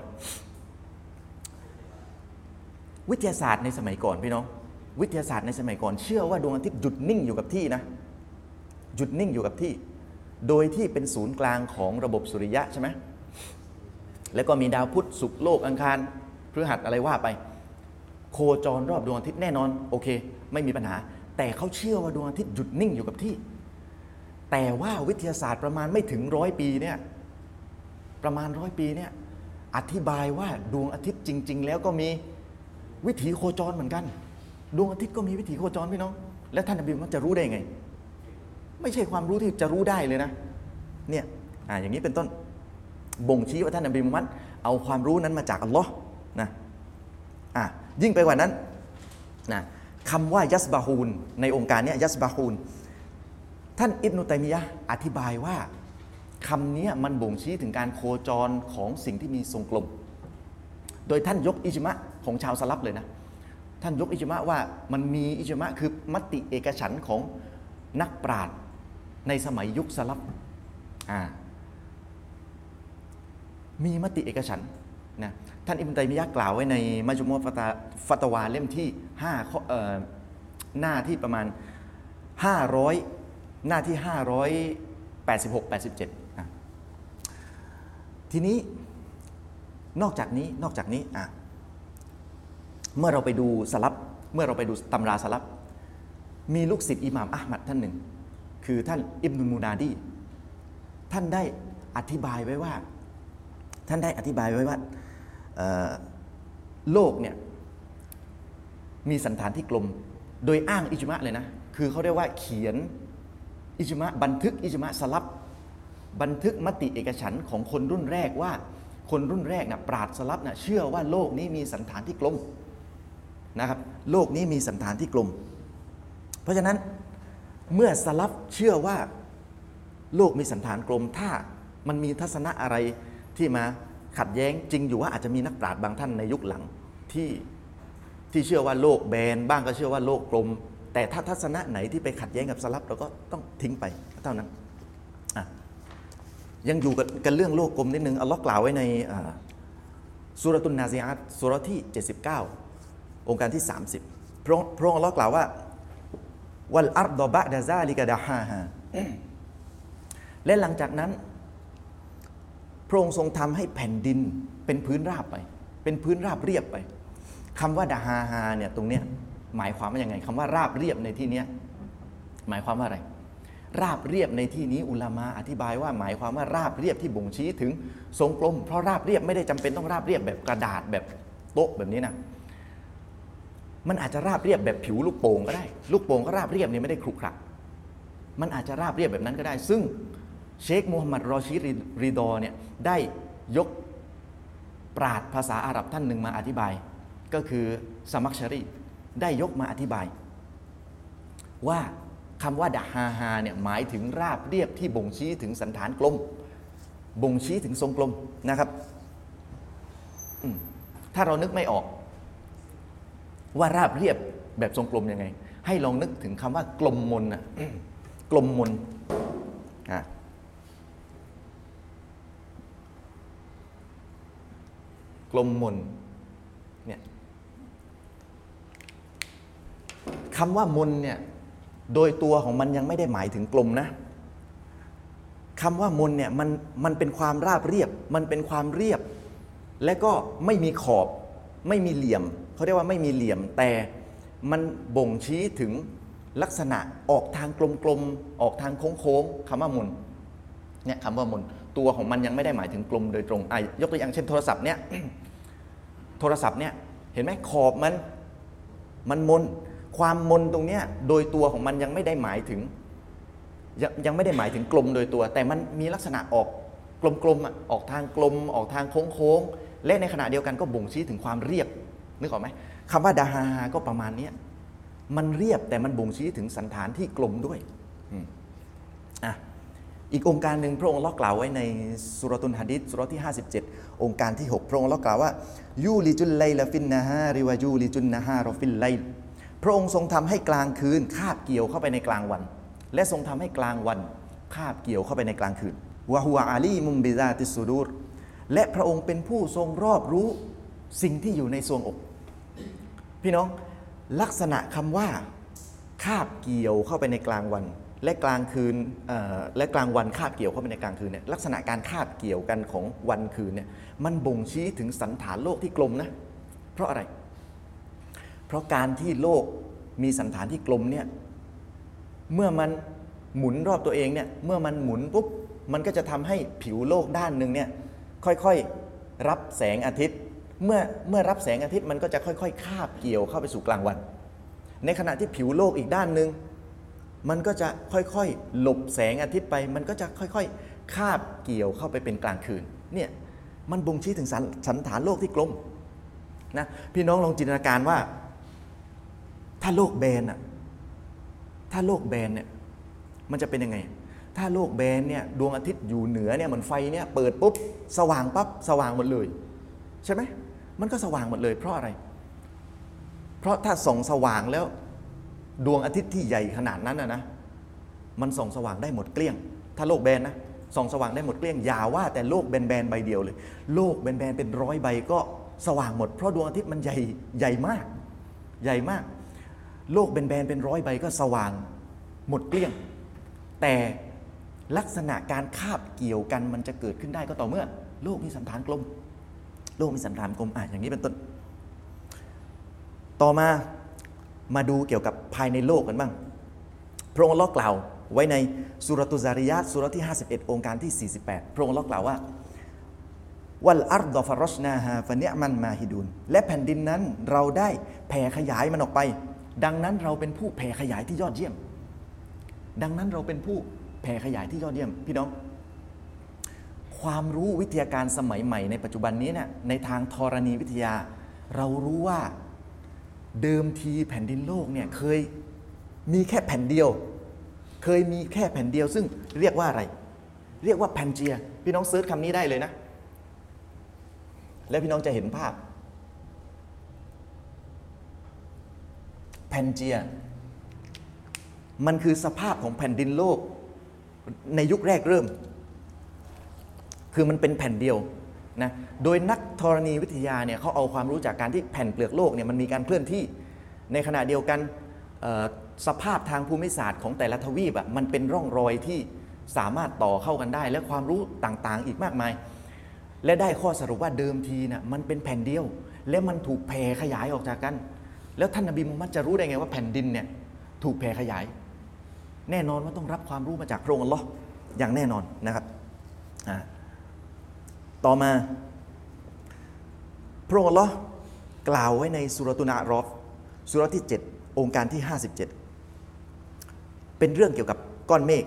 วิทยาศาสตร์ในสมัยก่อนพี่น้องวิทยาศาสตร์ในสมัยก่อน เชื่อว่าดวงอาทิตย์หยุดนิ่งอยู่กับที่นะ หยุดนิ่งอยู่กับที่ โดยที่เป็นศูนย์กลางของระบบสุริยะใช่ไหมแล้วก็มีดาวพุธศุกร์โลกอังคารพฤหัสอะไรว่าไป โคจรรอบดวงอาทิตย์แน่นอน โอเค ไม่มีปัญหา แต่เขาเชื่อว่าดวงอาทิตย์หยุดนิ่งอยู่กับที่ แต่ว่าวิทยาศาสตร์ประมาณไม่ถึงร้อยปีเนี่ยประมาณร้อยปีเนี่ยอธิบายว่าดวงอาทิตย์จริง ๆ แล้วก็มีวิถีโคจรเหมือนกัน ดวงอาทิตย์ก็มีวิถีโคจรพี่น้อง แล้วท่านนบีมันจะรู้ได้ไง ไม่ใช่ความรู้ที่จะรู้ได้เลยนะเนี่ยอ่าอย่างนี้เป็นต้นบ่งชี้ว่าท่านนบีมุฮัมมัดเอาความรู้นั้นมาจากอัลลอฮ์นะอะยิ่งไปกว่านั้นนะคำว่ายัสบาฮูนในองค์การเนี้ยยัสบาฮูนท่านอิบนุตัยมียะอธิบายว่าคำนี้มันบ่งชี้ถึงการโคจรของสิ่งที่มีทรงกลม โดยท่านยกอิจมะของชาวสลับเลยนะ ท่านยกอิจมะว่ามันมีอิจมะคือมติเอกฉันของนักปราชญ์ ในสมัยยุคสลับมีมติเอกฉันท์นะท่านอิบนตัยมียะกล่าวไว้ในมัจมุอะฟะตาฟัตวาเล่มที่5ข้อหน้าที่ประมาณ 500 หน้าที่ 586 87นะทีนี้นอกจากนี้นอกจากนี้อะเมื่อเราไปดูสลับเมื่อเราไปดูตำราสลับ มีลูกศิษย์อิหม่ามอะห์มัดท่านหนึ่ง คือท่านอิบนุมูนาดี ท่านได้อธิบายไว้ว่า ท่านได้อธิบายไว้ว่าโลกเนี่ยมีสันฐานที่กลม โดยอ้างอิจมะเลยนะ คือเขาเรียกว่าเขียนอิจมะบันทึกอิจมะสลับ บันทึกมติเอกฉันของคนรุ่นแรกว่า คนรุ่นแรกนะปราดสลับนะเชื่อว่าโลกนี้มีสันฐานที่กลมนะครับ โลกนี้มีสันฐานที่กลม เพราะฉะนั้น เมื่อสลับเชื่อว่าโลกมีสันฐานกลม ถ้ามันมีทัศนะอะไรที่มาขัดแย้งจริงอยู่ว่าอาจจะมีนักปราชญ์บางท่านในยุคหลังที่ที่เชื่อว่าโลกแบนบ้างก็เชื่อว่าโลกกลม แต่ถ้าทัศนะไหนที่ไปขัดแย้งกับสลับเราก็ต้องทิ้งไปเท่านั้นยังอยู่กับกันเรื่องโลกกลมนิดนึงอัลลอฮ์กล่าวไว้ในสุรตุนนาซีอาตสุรที่ 79 องค์การที่ 30 พระองค์พระองค์อัลลอฮ์กล่าวว่า วัลอัรดอบะดะซาลิกะดะฮาฮาและหลังจากนั้น พระองค์ทรงทำให้แผ่นดินเป็นพื้นราบไป เป็นพื้นราบเรียบไปคำว่าดะฮาฮาเนี่ยตรงเนี้ยหมายความว่ายังไงคำว่าราบเรียบในที่เนี้ยหมายความว่าอะไร ราบเรียบในที่นี้อุลามาอธิบายว่าหมายความว่าราบเรียบที่บ่งชี้ถึงทรงกลมเพราะราบเรียบไม่ได้จำเป็นต้องราบเรียบแบบกระดาษแบบโต๊ะแบบนี้นะ มันอาจจะราบเรียบแบบผิวลูกโป่งก็ได้ ลูกโป่งก็ราบเรียบเนี่ยไม่ได้ขรุขระมันอาจจะราบเรียบแบบนั้นก็ได้ ซึ่งเชคมูฮัมหมัดรอชีดรีดอเนี่ยได้ยกปราชญ์ภาษาอาหรับท่านหนึ่งมาอธิบาย ก็คือซะมัคชะรีย์ได้ยกมาอธิบาย ว่าคำว่าدحاهاเนี่ยหมายถึงราบเรียบที่บ่งชี้ถึงสัณฐานกลม บ่งชี้ถึงทรงกลมนะครับถ้าเรานึกไม่ออก ว่าราบเรียบแบบทรงกลมยังไง ให้ลองนึกถึงคำว่ากลมมนนะกลมมนอะกลมมนเนี่ยคำว่ามนเนี่ยโดยตัวของมันยังไม่ได้หมายถึงกลมนะคำว่ามนเนี่ยมันมันเป็นความราบเรียบ มันเป็นความเรียบ และก็ไม่มีขอบ ไม่มีเหลี่ยม เขาเรียกว่าไม่มีเหลี่ยมแต่มันบ่งชี้ถึงลักษณะออกทางกลมๆ ออกทางโค้งๆคำว่ามนเนี่ยคำว่ามนตัวของมันยังไม่ได้หมายถึงกลมโดยตรงอะยกตัวอย่างเช่นโทรศัพท์เนี่ยโทรศัพท์เนี่ยเห็นไหมขอบมันมันมนความมนตรงเนี้ยโดยตัวของมันยังไม่ได้หมายถึงยังยังไม่ได้หมายถึงกลมโดยตัว แต่มันมีลักษณะออกกลมๆอะออกทางกลม ออกทางโค้งๆและในขณะเดียวกันก็บ่งชี้ถึงความเรียบ นึกออกไหมคำว่าدحاهاก็ประมาณนี้มันเรียบแต่มันบ่งชี้ถึงสัณฐานที่กลมด้วยอะอีกโองการหนึ่งพระองค์อัลลอฮ์กล่าวไว้ในซูเราะตุลฮะดีดซูเราะฮ์ที่ 57 โองการที่ 6 พระองค์อัลลอฮ์กล่าวว่าيولج الليل في النهار ويولج النهار في الليلพระองค์ทรงทำให้กลางคืนคาบเกี่ยวเข้าไปในกลางวัน และทรงทำให้กลางวันคาบเกี่ยวเข้าไปในกลางคืนวะฮุวอาลีมุมบิซาติสุดูรและพระองค์เป็นผู้ทรงรอบรู้ สิ่งที่อยู่ในทรวงอก พี่น้องลักษณะคำว่าคาบเกี่ยวเข้าไปในกลางวัน และกลางคืนและกลางวันคาบเกี่ยวเข้าไปในกลางคืนเนี่ยลักษณะการคาบเกี่ยวกันของวันคืนเนี่ยมันบ่งชี้ถึงสันฐานโลกที่กลมนะเพราะอะไร เพราะการที่โลกมีสันฐานที่กลมเนี่ยเมื่อมันหมุนรอบตัวเองเนี่ยเมื่อมันหมุนปุ๊บมันก็จะทำให้ผิวโลกด้านหนึ่งเนี่ยค่อยๆรับแสงอาทิตย์ เมื่อเมื่อรับแสงอาทิตย์มันก็จะค่อยๆ คาบเกี่ยวเข้าไปสู่กลางวัน ในขณะที่ผิวโลกอีกด้านหนึ่งมันก็จะค่อยๆ หลบแสงอาทิตย์ไป มันก็จะค่อยๆ คาบเกี่ยวเข้าไปเป็นกลางคืน เนี่ยมันบ่งชี้ถึงสันสันฐานโลกที่กลมนะพี่น้องลองจินตนาการว่า ถ้าโลกแบนอะถ้าโลกแบนเนี่ยมันจะเป็นยังไง ถ้าโลกแบนเนี่ยดวงอาทิตย์อยู่เหนือเนี่ยเหมือนไฟเนี่ยเปิดปุ๊บสว่างปั๊บสว่างหมดเลย ใช่ไหมมันก็สว่างหมดเลยเพราะอะไร เพราะถ้าส่องสว่างแล้ว ดวงอาทิตย์ที่ใหญ่ขนาดนั้นนะนะมันส่องสว่างได้หมดเกลี้ยง ถ้าโลกแบนนะส่องสว่างได้หมดเกลี้ยงอย่าว่าแต่โลกแบนๆใบเดียวเลย โลกแบนๆเป็นร้อยใบก็สว่างหมดเพราะดวงอาทิตย์มันใหญ่ใหญ่มาก ใหญ่มาก โลกแบนๆเป็นร้อยใบก็สว่างหมดเกลี้ยง แต่ลักษณะการคาบเกี่ยวกันมันจะเกิดขึ้นได้ก็ต่อเมื่อ โลกมีสันฐานกลม โลกมีสันฐานกลมอะอย่างนี้เป็นต้น ต่อมามาดูเกี่ยวกับภายในโลกกันบ้าง พระองค์ล็อกกล่าวไว้ในสุรตุซาริยาตสุรที่ 51 องค์การที่ 48 พระองค์ล็อกกล่าวว่าวัลอัรดอฟารชนาฮาฟเนมันมาฮิดุนและแผ่นดินนั้นเราได้แผ่ขยายมันออกไป ดังนั้นเราเป็นผู้แผ่ขยายที่ยอดเยี่ยม ดังนั้นเราเป็นผู้แผ่ขยายที่ยอดเยี่ยม พี่น้อง ความรู้วิทยาการสมัยใหม่ในปัจจุบันนี้เนี่ยในทางธรณีวิทยา เรารู้ว่าเดิมทีแผ่นดินโลกเนี่ยเคยมีแค่แผ่นเดียว เคยมีแค่แผ่นเดียว ซึ่งเรียกว่าอะไร เรียกว่าแพนเจีย พี่น้อง search คำนี้ได้เลยนะ แล้วพี่น้องจะเห็นภาพแพนเจีย มันคือสภาพของแผ่นดินโลกในยุคแรกเริ่ม คือมันเป็นแผ่นเดียวนะโดยนักธรณีวิทยาเนี่ยเขาเอาความรู้จากการที่แผ่นเปลือกโลกเนี่ยมันมีการเคลื่อนที่ ในขณะเดียวกันสภาพทางภูมิศาสตร์ของแต่ละทวีปอะมันเป็นร่องรอยที่สามารถต่อเข้ากันได้ และความรู้ต่างๆ อีกมากมาย และได้ข้อสรุปว่าเดิมทีนะ่ะมันเป็นแผ่นเดียว และมันถูกแผ่ขยายออกจากกัน แล้วท่านนบีมุฮัมมัดจะรู้ได้ไงว่าแผ่นดินเนี่ยถูกแผ่ขยาย แน่นอนว่าต้องรับความรู้มาจากพระองค์อัลลอฮ์อย่างแน่นอนนะครับอ่า ต่อมา พระองค์ลลอกล่าวไว้ในสุรตุนารอฟสุรที่ 7 องค์การที่ 57 เป็นเรื่องเกี่ยวกับก้อนเมฆ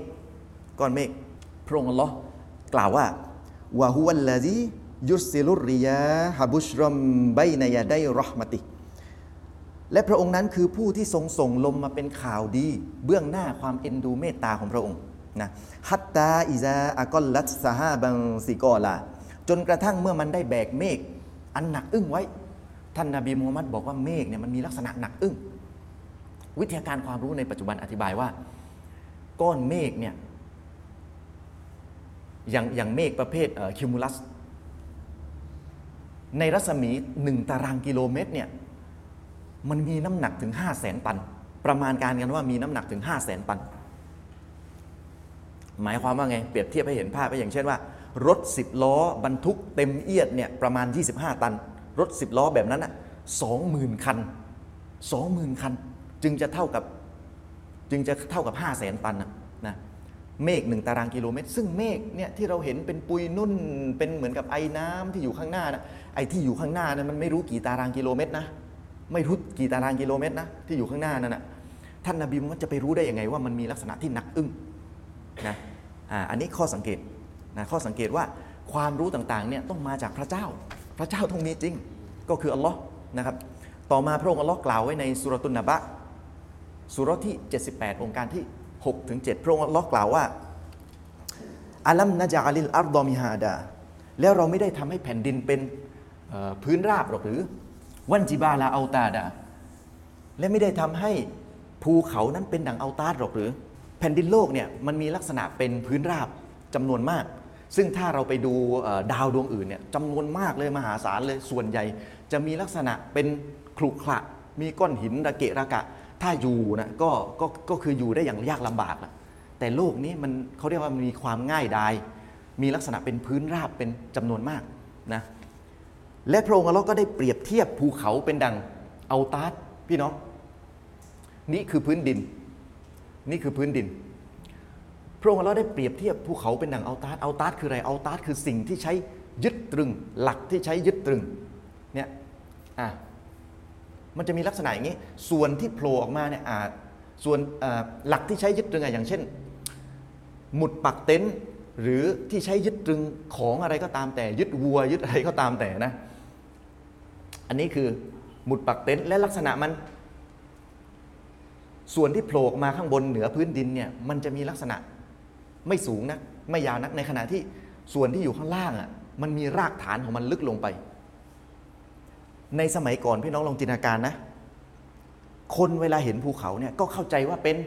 ก้อนเมฆพระองค์ลลอกล่าวว่าวะฮุวัลลาซียุสิลุริยะฮบุชรอมไบนายาได้รอหมติ และพระองค์นั้นคือผู้ที่ทรงส่งลมมาเป็นข่าวดี เบื้องหน้าความเอ็นดูเมตตาของพระองค์นะฮัตตาอิซาอากอลลัตซาฮาบังซิกอลา จนกระทั่งเมื่อมันได้แบกเมฆอันหนักอึ้งไว้ ท่านนาบีมูฮัมมัดบอกว่าเมฆเนี่ยมันมีลักษณะหนักอึ้งวิทยาการความรู้ในปัจจุบันอธิบายว่า ก้อนเมฆเนี่ยอย่างอย่างเมฆประเภทคิวมูลัสในรัศมีหนึ่งตารางกิโลเมตรเนี่ยมันมีน้ำหนักถึง 5 0 0แสนตัน ประมาณการกันว่ามีน้ำหนักถึง 5 0 0แสนตัน หมายความว่าไง เปรียบเทียบให้เห็นภาพไปอย่างเช่นว่า รถ 10 ล้อบรรทุกเต็มเอียดเนี่ยประมาณ 25 ตัน รถ 10 ล้อแบบนั้นอะ20,000 คัน 20,000 คัน จึงจะเท่ากับจึงจะเท่ากับ 5 0 0แสนตันนะนะเมฆหนึ่งตารางกิโลเมตร ซึ่งเมฆเนี่ยที่เราเห็นเป็นปุยนุ่น เป็นเหมือนกับไอ้น้ำที่อยู่ข้างหน้านะไอ้ที่อยู่ข้างหน้านะมันไม่รู้กี่ตารางกิโลเมตรนะไม่รู้กี่ตารางกิโลเมตรนะที่อยู่ข้างหน้านั่นนะท่านนบีมันจะไปรู้ได้ยังไงว่ามันมีลักษณะที่หนักอึ้งนะอ่าอันนี้ข้อสังเกต นะข้อสังเกตว่าความรู้ต่างๆเนี่ยต้องมาจากพระเจ้า พระเจ้าต้องมีจริง ก็คืออัลลอฮ์นะครับ ต่อมาพระองค์อัลลอฮ์กล่าวไว้ในสุรตุนนบะสุรที่ 78 องค์การที่6ถึง7พระองค์อัลลอฮ์กล่าวว่าอัลัมนะจาลิลอัรดอมิฮาดา แล้วเราไม่ได้ทำให้แผ่นดินเป็นพื้นราบหรอกหรือ วันจิบาลาเอาตาดา และไม่ได้ทำให้ภูเขานั้นเป็นดังเอาตาดหรอกหรือ แผ่นดินโลกเนี่ยมันมีลักษณะเป็นพื้นราบจำนวนมาก ซึ่งถ้าเราไปดูดาวดวงอื่นเนี่ยจำนวนมากเลยมหาศาลเลยส่วนใหญ่ จะมีลักษณะเป็นครุขระมีก้อนหินระเกะระกะ ถ้าอยู่นะก็ก็ก็คืออยู่ได้อย่างยากลำบากนะแต่โลกนี้มันเขาเรียกว่ามันมีความง่ายดายมีลักษณะเป็นพื้นราบเป็นจำนวนมากนะและพระองค์เราก็ได้เปรียบเทียบภูเขาเป็นดังเอาตาร์พี่น้อง นี่คือพื้นดิน นี่คือพื้นดิน ระองค์เราได้เปรียบเทียบภูเขาเป็นดังเอาตาร์เอาตาร์คืออะไรเอาตาร์คือสิ่งที่ใช้ยึดตรึง หลักที่ใช้ยึดตรึงเนี่ยอะมันจะมีลักษณะอย่างนี้ ส่วนที่โผล่ออกมาเนี่ยอาจส่วนหลักที่ใช้ยึดตรึงอย่างเช่น หมุดปักเต็นท์หรือที่ใช้ยึดตรึงของอะไรก็ตามแต่ ยึดวัว ยึดอะไรก็ตามแต่นะ อันนี้คือหมุดปักเต็นท์และลักษณะมัน ส่วนที่โผล่ออกมาข้างบนเหนือพื้นดินเนี่ยมันจะมีลักษณะ ไม่สูงนะไม่ยาวนักในขณะที่ส่วนที่อยู่ข้างล่างอะมันมีรากฐานของมันลึกลงไป ในสมัยก่อนพี่น้องลองจินตนาการนะ คนเวลาเห็นภูเขาเนี่ยก็เข้าใจว่าเป็น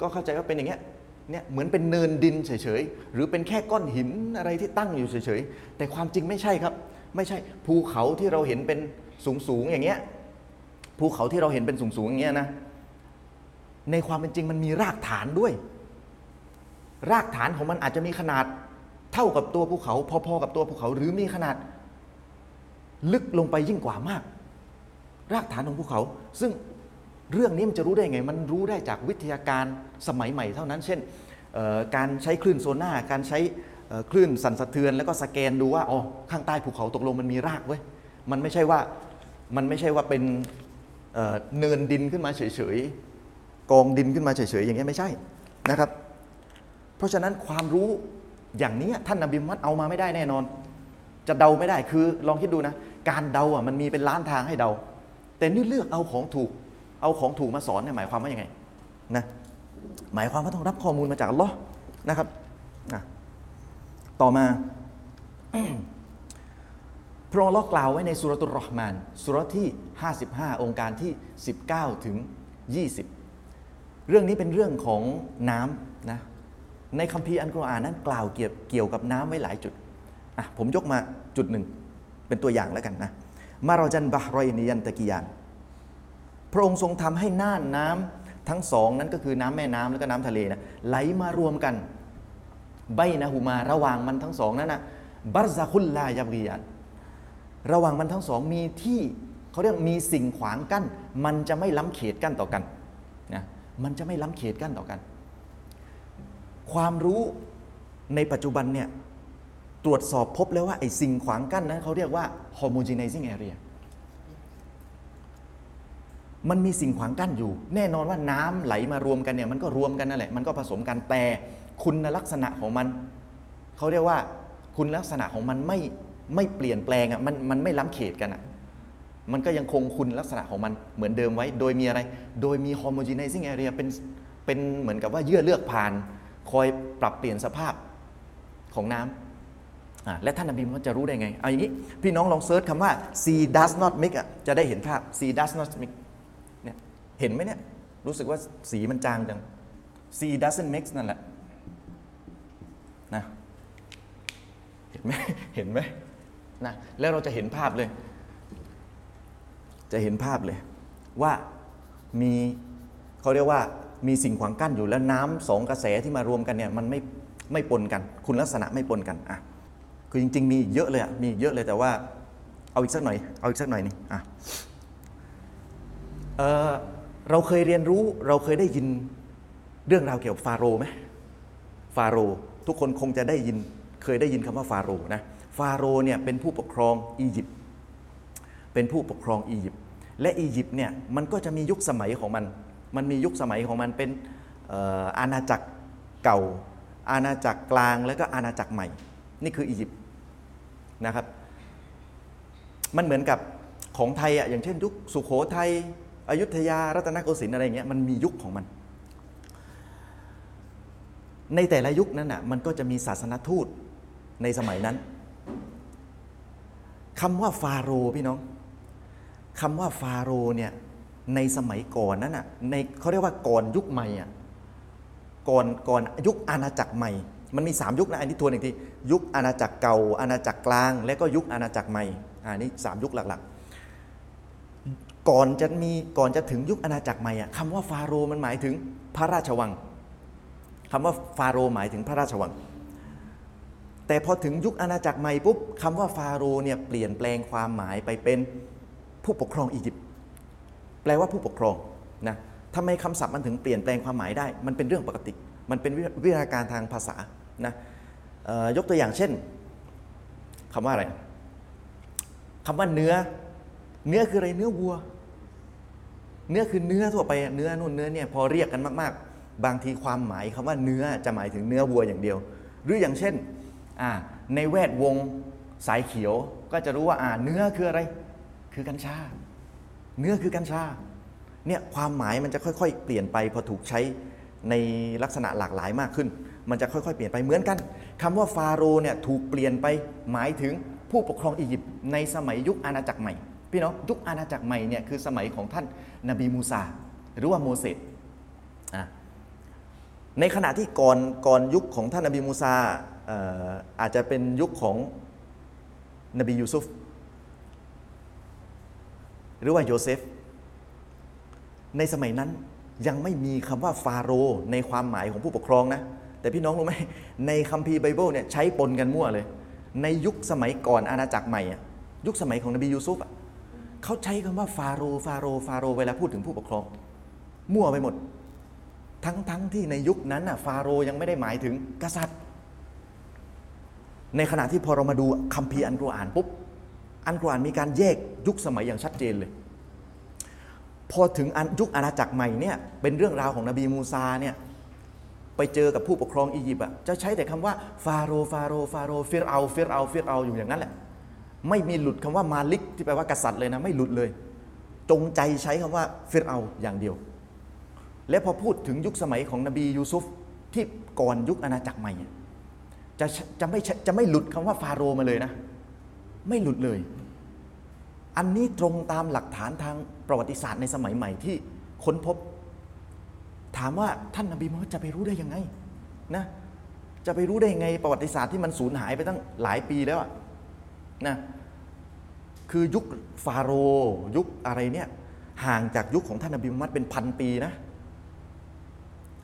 ก็เข้าใจว่าเป็นอย่างเงี้ยเนี่ยเหมือนเป็นเนินดินเฉยๆ หรือเป็นแค่ก้อนหินอะไรที่ตั้งอยู่เฉยๆ แต่ความจริงไม่ใช่ครับ ไม่ใช่ภูเขาที่เราเห็นเป็นสูงๆอย่างเงี้ยภูเขาที่เราเห็นเป็นสูงๆอย่างเงี้ยนะในความเป็นจริงมันมีรากฐานด้วย รากฐานของมันอาจจะมีขนาดเท่ากับตัวภูเขา พอๆกับตัวภูเขา หรือมีขนาด ลึกลงไปยิ่งกว่ามาก รากฐานของภูเขา ซึ่งเรื่องนี้มันจะรู้ได้ไง มันรู้ได้จากวิทยาการสมัยใหม่เท่านั้น เช่นการใช้คลื่นโซน่าการใช้คลื่นสั่นสะเทือน แล้วก็สแกนดูว่าอ๋อข้างใต้ภูเขาตกลงมันมีรากเว้ยมันไม่ใช่ว่ามันไม่ใช่ว่าเป็นเนินดินขึ้นมาเฉยๆกองดินขึ้นมาเฉยๆอย่างนี้ไม่ใช่นะครับ เพราะฉะนั้นความรู้อย่างนี้ท่านนบีมัดเอามาไม่ได้แน่นอน จะเดาไม่ได้คือลองคิดดูนะ การเดาอะมันมีเป็นล้านทางให้เดา แต่นี่เลือกเอาของถูก เอาของถูกมาสอนเนี่ยหมายความว่ายังไงนะหมายความว่าต้องรับข้อมูลมาจากอัลลอฮ์นะครับนะต่อมาพระองค์กล่าวไว้ในสุรตุรหมานสุรที่ 55 องค์การที่ 19 ถึง20 เรื่องนี้เป็นเรื่องของน้ำ ในคัมภีร์อันกุรอานนั้นกล่าวเกี่ยวเกี่ยวกับน้ำไว้หลายจุดอะผมยกมาจุดหนึ่งเป็นตัวอย่างแล้วกันนะมาเราจันบะรอยนิยันตะกียานพระองค์ทรงทำให้น่านน้ำทั้งสองนั้นก็คือน้ำแม่น้ำแล้วก็น้ำทะเลนะไหลมารวมกันใบนะหูมาระหว่างมันทั้งสองนั้นนะบัรซาคุลลายาบียันระหว่างมันทั้งสองมีที่เขาเรียกมีสิ่งขวางกั้น มันจะไม่ล้ำเขตกั้นต่อกันนะมันจะไม่ล้ำเขตกั้นต่อกัน ความรู้ในปัจจุบันเนี่ยตรวจสอบพบแล้วว่าไอ้สิ่งขวางกั้นนั้นเขาเรียกว่า homogenizing area มันมีสิ่งขวางกั้นอยู่ แน่นอนว่าน้ำไหลมารวมกันเนี่ยมันก็รวมกันนั่นแหละมันก็ผสมกันแต่คุณลักษณะของมันเขาเรียกว่าคุณลักษณะของมันไม่ไม่เปลี่ยนแปลงอะมันมันไม่ล้ำเขตกันอะมันก็ยังคงคุณลักษณะของมันเหมือนเดิมไว้ โดยมีอะไร โดยมี homogenizing area เป็นเป็นเหมือนกับว่าเยื่อเลือกผ่าน คอยปรับเปลี่ยนสภาพของน้ำและท่านนบีมุฮัมมัดจะรู้ได้ไง เอาอย่างนี้ พี่น้องลองเซิร์ชคำว่า sea does not mix" จะได้เห็นภาพ sea does not mix เนี่ยเห็นไหมเนี่ย รู้สึกว่าสีมันจางจัง sea doesn't mix นั่นแหละนะเห็นไหมเห็นไหมนะแล้วเราจะเห็นภาพเลย จะเห็นภาพเลยว่ามีเขาเรียกว่า มีสิ่งขวางกั้นอยู่แล้วน้ำสองกระแสที่มารวมกันเนี่ยมันไม่ไม่ปนกัน คุณลักษณะไม่ปนกันอะคือจริง ๆ มีเยอะเลยอะมีเยอะเลยแต่ว่าเอาอีกสักหน่อยเอาอีกสักหน่อยหนึงอะเออเราเคยเรียนรู้เราเคยได้ยินเรื่องราวเกี่ยวกับฟาโรไหมฟาโรทุกคนคงจะได้ยินเคยได้ยินคำว่าฟาโรนะฟาโรเนี่ยเป็นผู้ปกครองอียิปต์เป็นผู้ปกครองอียิปต์และอียิปต์เนี่ยมันก็จะมียุคสมัยของมัน มันมียุคสมัยของมันเป็นอาณาจักรเก่า อาณาจักรกลางแล้วก็อาณาจักรใหม่ นี่คืออียิปต์นะครับ มันเหมือนกับของไทยอะอย่างเช่นยุคสุโขทัยอยุธยารัตนโกสินทร์อะไรเงี้ยมันมียุคของมัน ในแต่ละยุคนั้นน่ะมันก็จะมีศาสนทูตในสมัยนั้นคำว่าฟาโรห์พี่น้องคำว่าฟาโรห์เนี่ย ในสมัยก่อนนั้นน่ะในเขาเรียกว่าก่อนยุคใหม่อะก่อนก่อนยุคอาณาจักรใหม่ มันมี 3 ยุคนะอันนี้ทวนอีกทียุคอาณาจักรเก่า อาณาจักรกลาง และก็ยุคอาณาจักรใหม่อันนี้สามยุคหลักๆ ก่อนจะมีก่อนจะถึงยุคอาณาจักรใหม่อะคำว่าฟาโรห์มันหมายถึงพระราชวังคำว่าฟาโรห์หมายถึงพระราชวัง แต่พอถึงยุคอาณาจักรใหม่ปุ๊บคำว่าฟาโรห์เนี่ยเปลี่ยนแปลงความหมายไปเป็นผู้ปกครองอียิปต์ แปลว่าผู้ปกครองนะทำไมคำศัพท์มันถึงเปลี่ยนแปลงความหมายได้ มันเป็นเรื่องปกติ มันเป็นวิทยาการทางภาษานะยกตัวอย่างเช่นคำว่าอะไรคำว่าเนื้อ เนื้อคืออะไรเนื้อวัว เนื้อคือเนื้อทั่วไปเนื้อนู่นเนื้อเนี่ยพอเรียกกันมาก ๆ บางทีความหมายคำว่าเนื้อจะหมายถึงเนื้อวัวอย่างเดียว หรืออย่างเช่นในแวดวงสายเขียวก็จะรู้ว่าอ่าเนื้อคืออะไร คือกัญชา เนื้อคือกัญชาเนี่ยความหมายมันจะค่อยๆ เปลี่ยนไปพอถูกใช้ในลักษณะหลากหลายมากขึ้น มันจะค่อยๆ เปลี่ยนไปเหมือนกันคำว่าฟาโรห์เนี่ยถูกเปลี่ยนไปหมายถึงผู้ปกครองอียิปต์ในสมัยยุคอาณาจักรใหม่ พี่น้องยุคอาณาจักรใหม่เนี่ยคือสมัยของท่านนบีมูซาหรือว่าโมเสสในขณะที่ก่อนก่อนยุคของท่านนบีมูซาเอ่ออาจจะเป็นยุคของนบียูซุฟ หรือว่าโยเซฟ ในสมัยนั้นยังไม่มีคำว่าฟาโรห์ในความหมายของผู้ปกครองนะ แต่พี่น้องรู้ไหมในคัมภีร์ไบเบิลเนี่ยใช้ปนกันมั่วเลย ในยุคสมัยก่อนอาณาจักรใหม่อะยุคสมัยของนบียูซุฟอะเขาใช้คำว่าฟาโรห์ฟาโรห์ฟาโรห์เวลาพูดถึงผู้ปกครอง มั่วไปหมด ทั้งทั้งที่ในยุคนั้นน่ะฟาโรห์ยังไม่ได้หมายถึงกษัตริย์ ในขณะที่พอเรามาดูคัมภีร์อัลกุรอานปุ๊บ อัลกุรอานมีการแยกยุคสมัยอย่างชัดเจนเลย พอถึงยุคอาณาจักรใหม่เนี่ยเป็นเรื่องราวของนบีมูซาเนี่ยไปเจอกับผู้ปกครองอียิปต์อะจะใช้แต่คำว่าฟาโรห์ฟาโรห์ฟาโรห์ فرعون فرعون فرعونอยู่อย่างนั้นแหละ ไม่มีหลุดคำว่าملكที่แปลว่ากษัตริย์เลยนะไม่หลุดเลย จงใจใช้คำว่าฟิรเอาอย่างเดียว และพอพูดถึงยุคสมัยของนบียูซุฟที่ก่อนยุคอาณาจักรใหม่จะจะไม่จะไม่หลุดคำว่าฟาโรมาเลยนะ ไม่หลุดเลย อันนี้ตรงตามหลักฐานทางประวัติศาสตร์ในสมัยใหม่ที่ค้นพบ ถามว่าท่านนบีมุฮัมมัดจะไปรู้ได้ยังไงนะจะไปรู้ได้ยังไงประวัติศาสตร์ที่มันสูญหายไปตั้งหลายปีแล้วนะคือยุคฟาโรห์ยุคอะไรเนี่ยห่างจากยุคของท่านนบีมุฮัมมัดเป็นพันปีนะ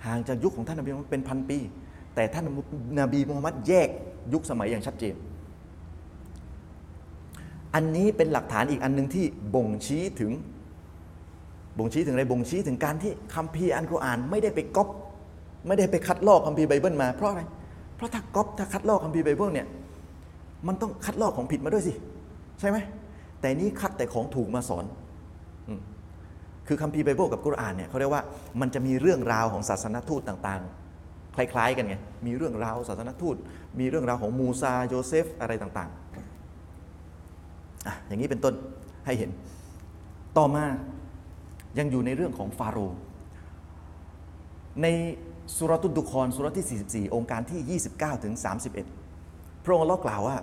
ห่างจากยุคของท่านนบีมุฮัมมัดเป็นพันปี แต่ท่านนบีมุฮัมมัดแยกยุคสมัยอย่างชัดเจน อันนี้เป็นหลักฐานอีกอันหนึ่งที่บ่งชี้ถึง บ่งชี้ถึงอะไร บ่งชี้ถึงการที่คัมภีร์อันกุรอานไม่ได้ไปก๊อปไม่ได้ไปคัดลอกคัมภีร์ไบเบิลมา เพราะอะไร เพราะถ้าก๊อปถ้าคัดลอกคัมภีร์ไบเบิลเนี่ย มันต้องคัดลอกของผิดมาด้วยสิ ใช่ไหม แต่นี้คัดแต่ของถูกมาสอน อ่อ คือคัมภีร์ไบเบิลกับกุรอานเนี่ยเขาเรียกว่ามันจะมีเรื่องราวของศาสนทูตต่างๆ คล้ายๆ กันไง มีเรื่องราวศาสนทูต มีเรื่องราวของมูซาโยเซฟอะไรต่างๆ อย่างนี้เป็นต้นให้เห็น ต่อมายังอยู่ในเรื่องของฟาโรห์ในสุรตุดุคอนสุรที่ 44 องค์การที่ 29 ถึง 31 พระองค์เล่ากล่าวว่า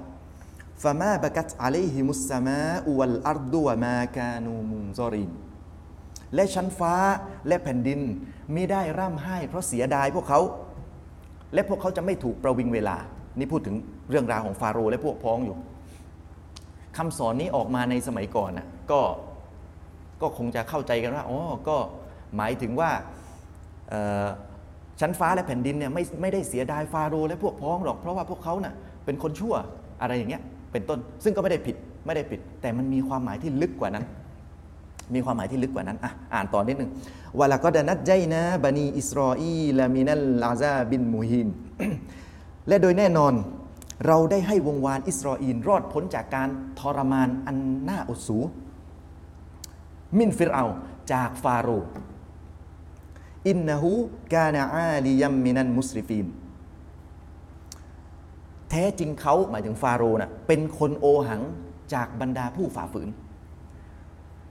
ฟามาบกัตอะลัยฮิมุสสมาอุวัลอัรดุวะมากานูมุงซอรินและชั้นฟ้าและแผ่นดินไม่ได้ร่ำไห้ เพราะเสียดายพวกเขา และพวกเขาจะไม่ถูกประวิงเวลา นี่พูดถึงเรื่องราวของฟาโรห์และพวกพ้องอยู่ คำสอนนี้ออกมาในสมัยก่อนนะก็ก็คงจะเข้าใจกันว่าอ๋อก็หมายถึงว่าชั้นฟ้าและแผ่นดินเนี่ยไม่ไม่ได้เสียดายฟาโรห์และพวกพ้องหรอก เพราะว่าพวกเขาเน่ะเป็นคนชั่วอะไรอย่างเงี้ยเป็นต้น ซึ่งก็ไม่ได้ผิดไม่ได้ผิด แต่มันมีความหมายที่ลึกกว่านั้น มีความหมายที่ลึกกว่านั้นอะอ่านต่อนิดหนึ่งวละก็ดนัดใจนะบันีอิสรออีลามินัลลาซาบินมูฮินและโดยแน่นอน เราได้ให้วงวานอิสราเอลรอดพ้นจากการทรมานอันน่าอดสูมินฟิรเอาจากฟาโรอินนะฮูกานาอาลียัมมินันมุสริฟีนแท้จริงเขาหมายถึงฟาโรห์น่ะเป็นคนโอหังจากบรรดาผู้ฝ่าฝืน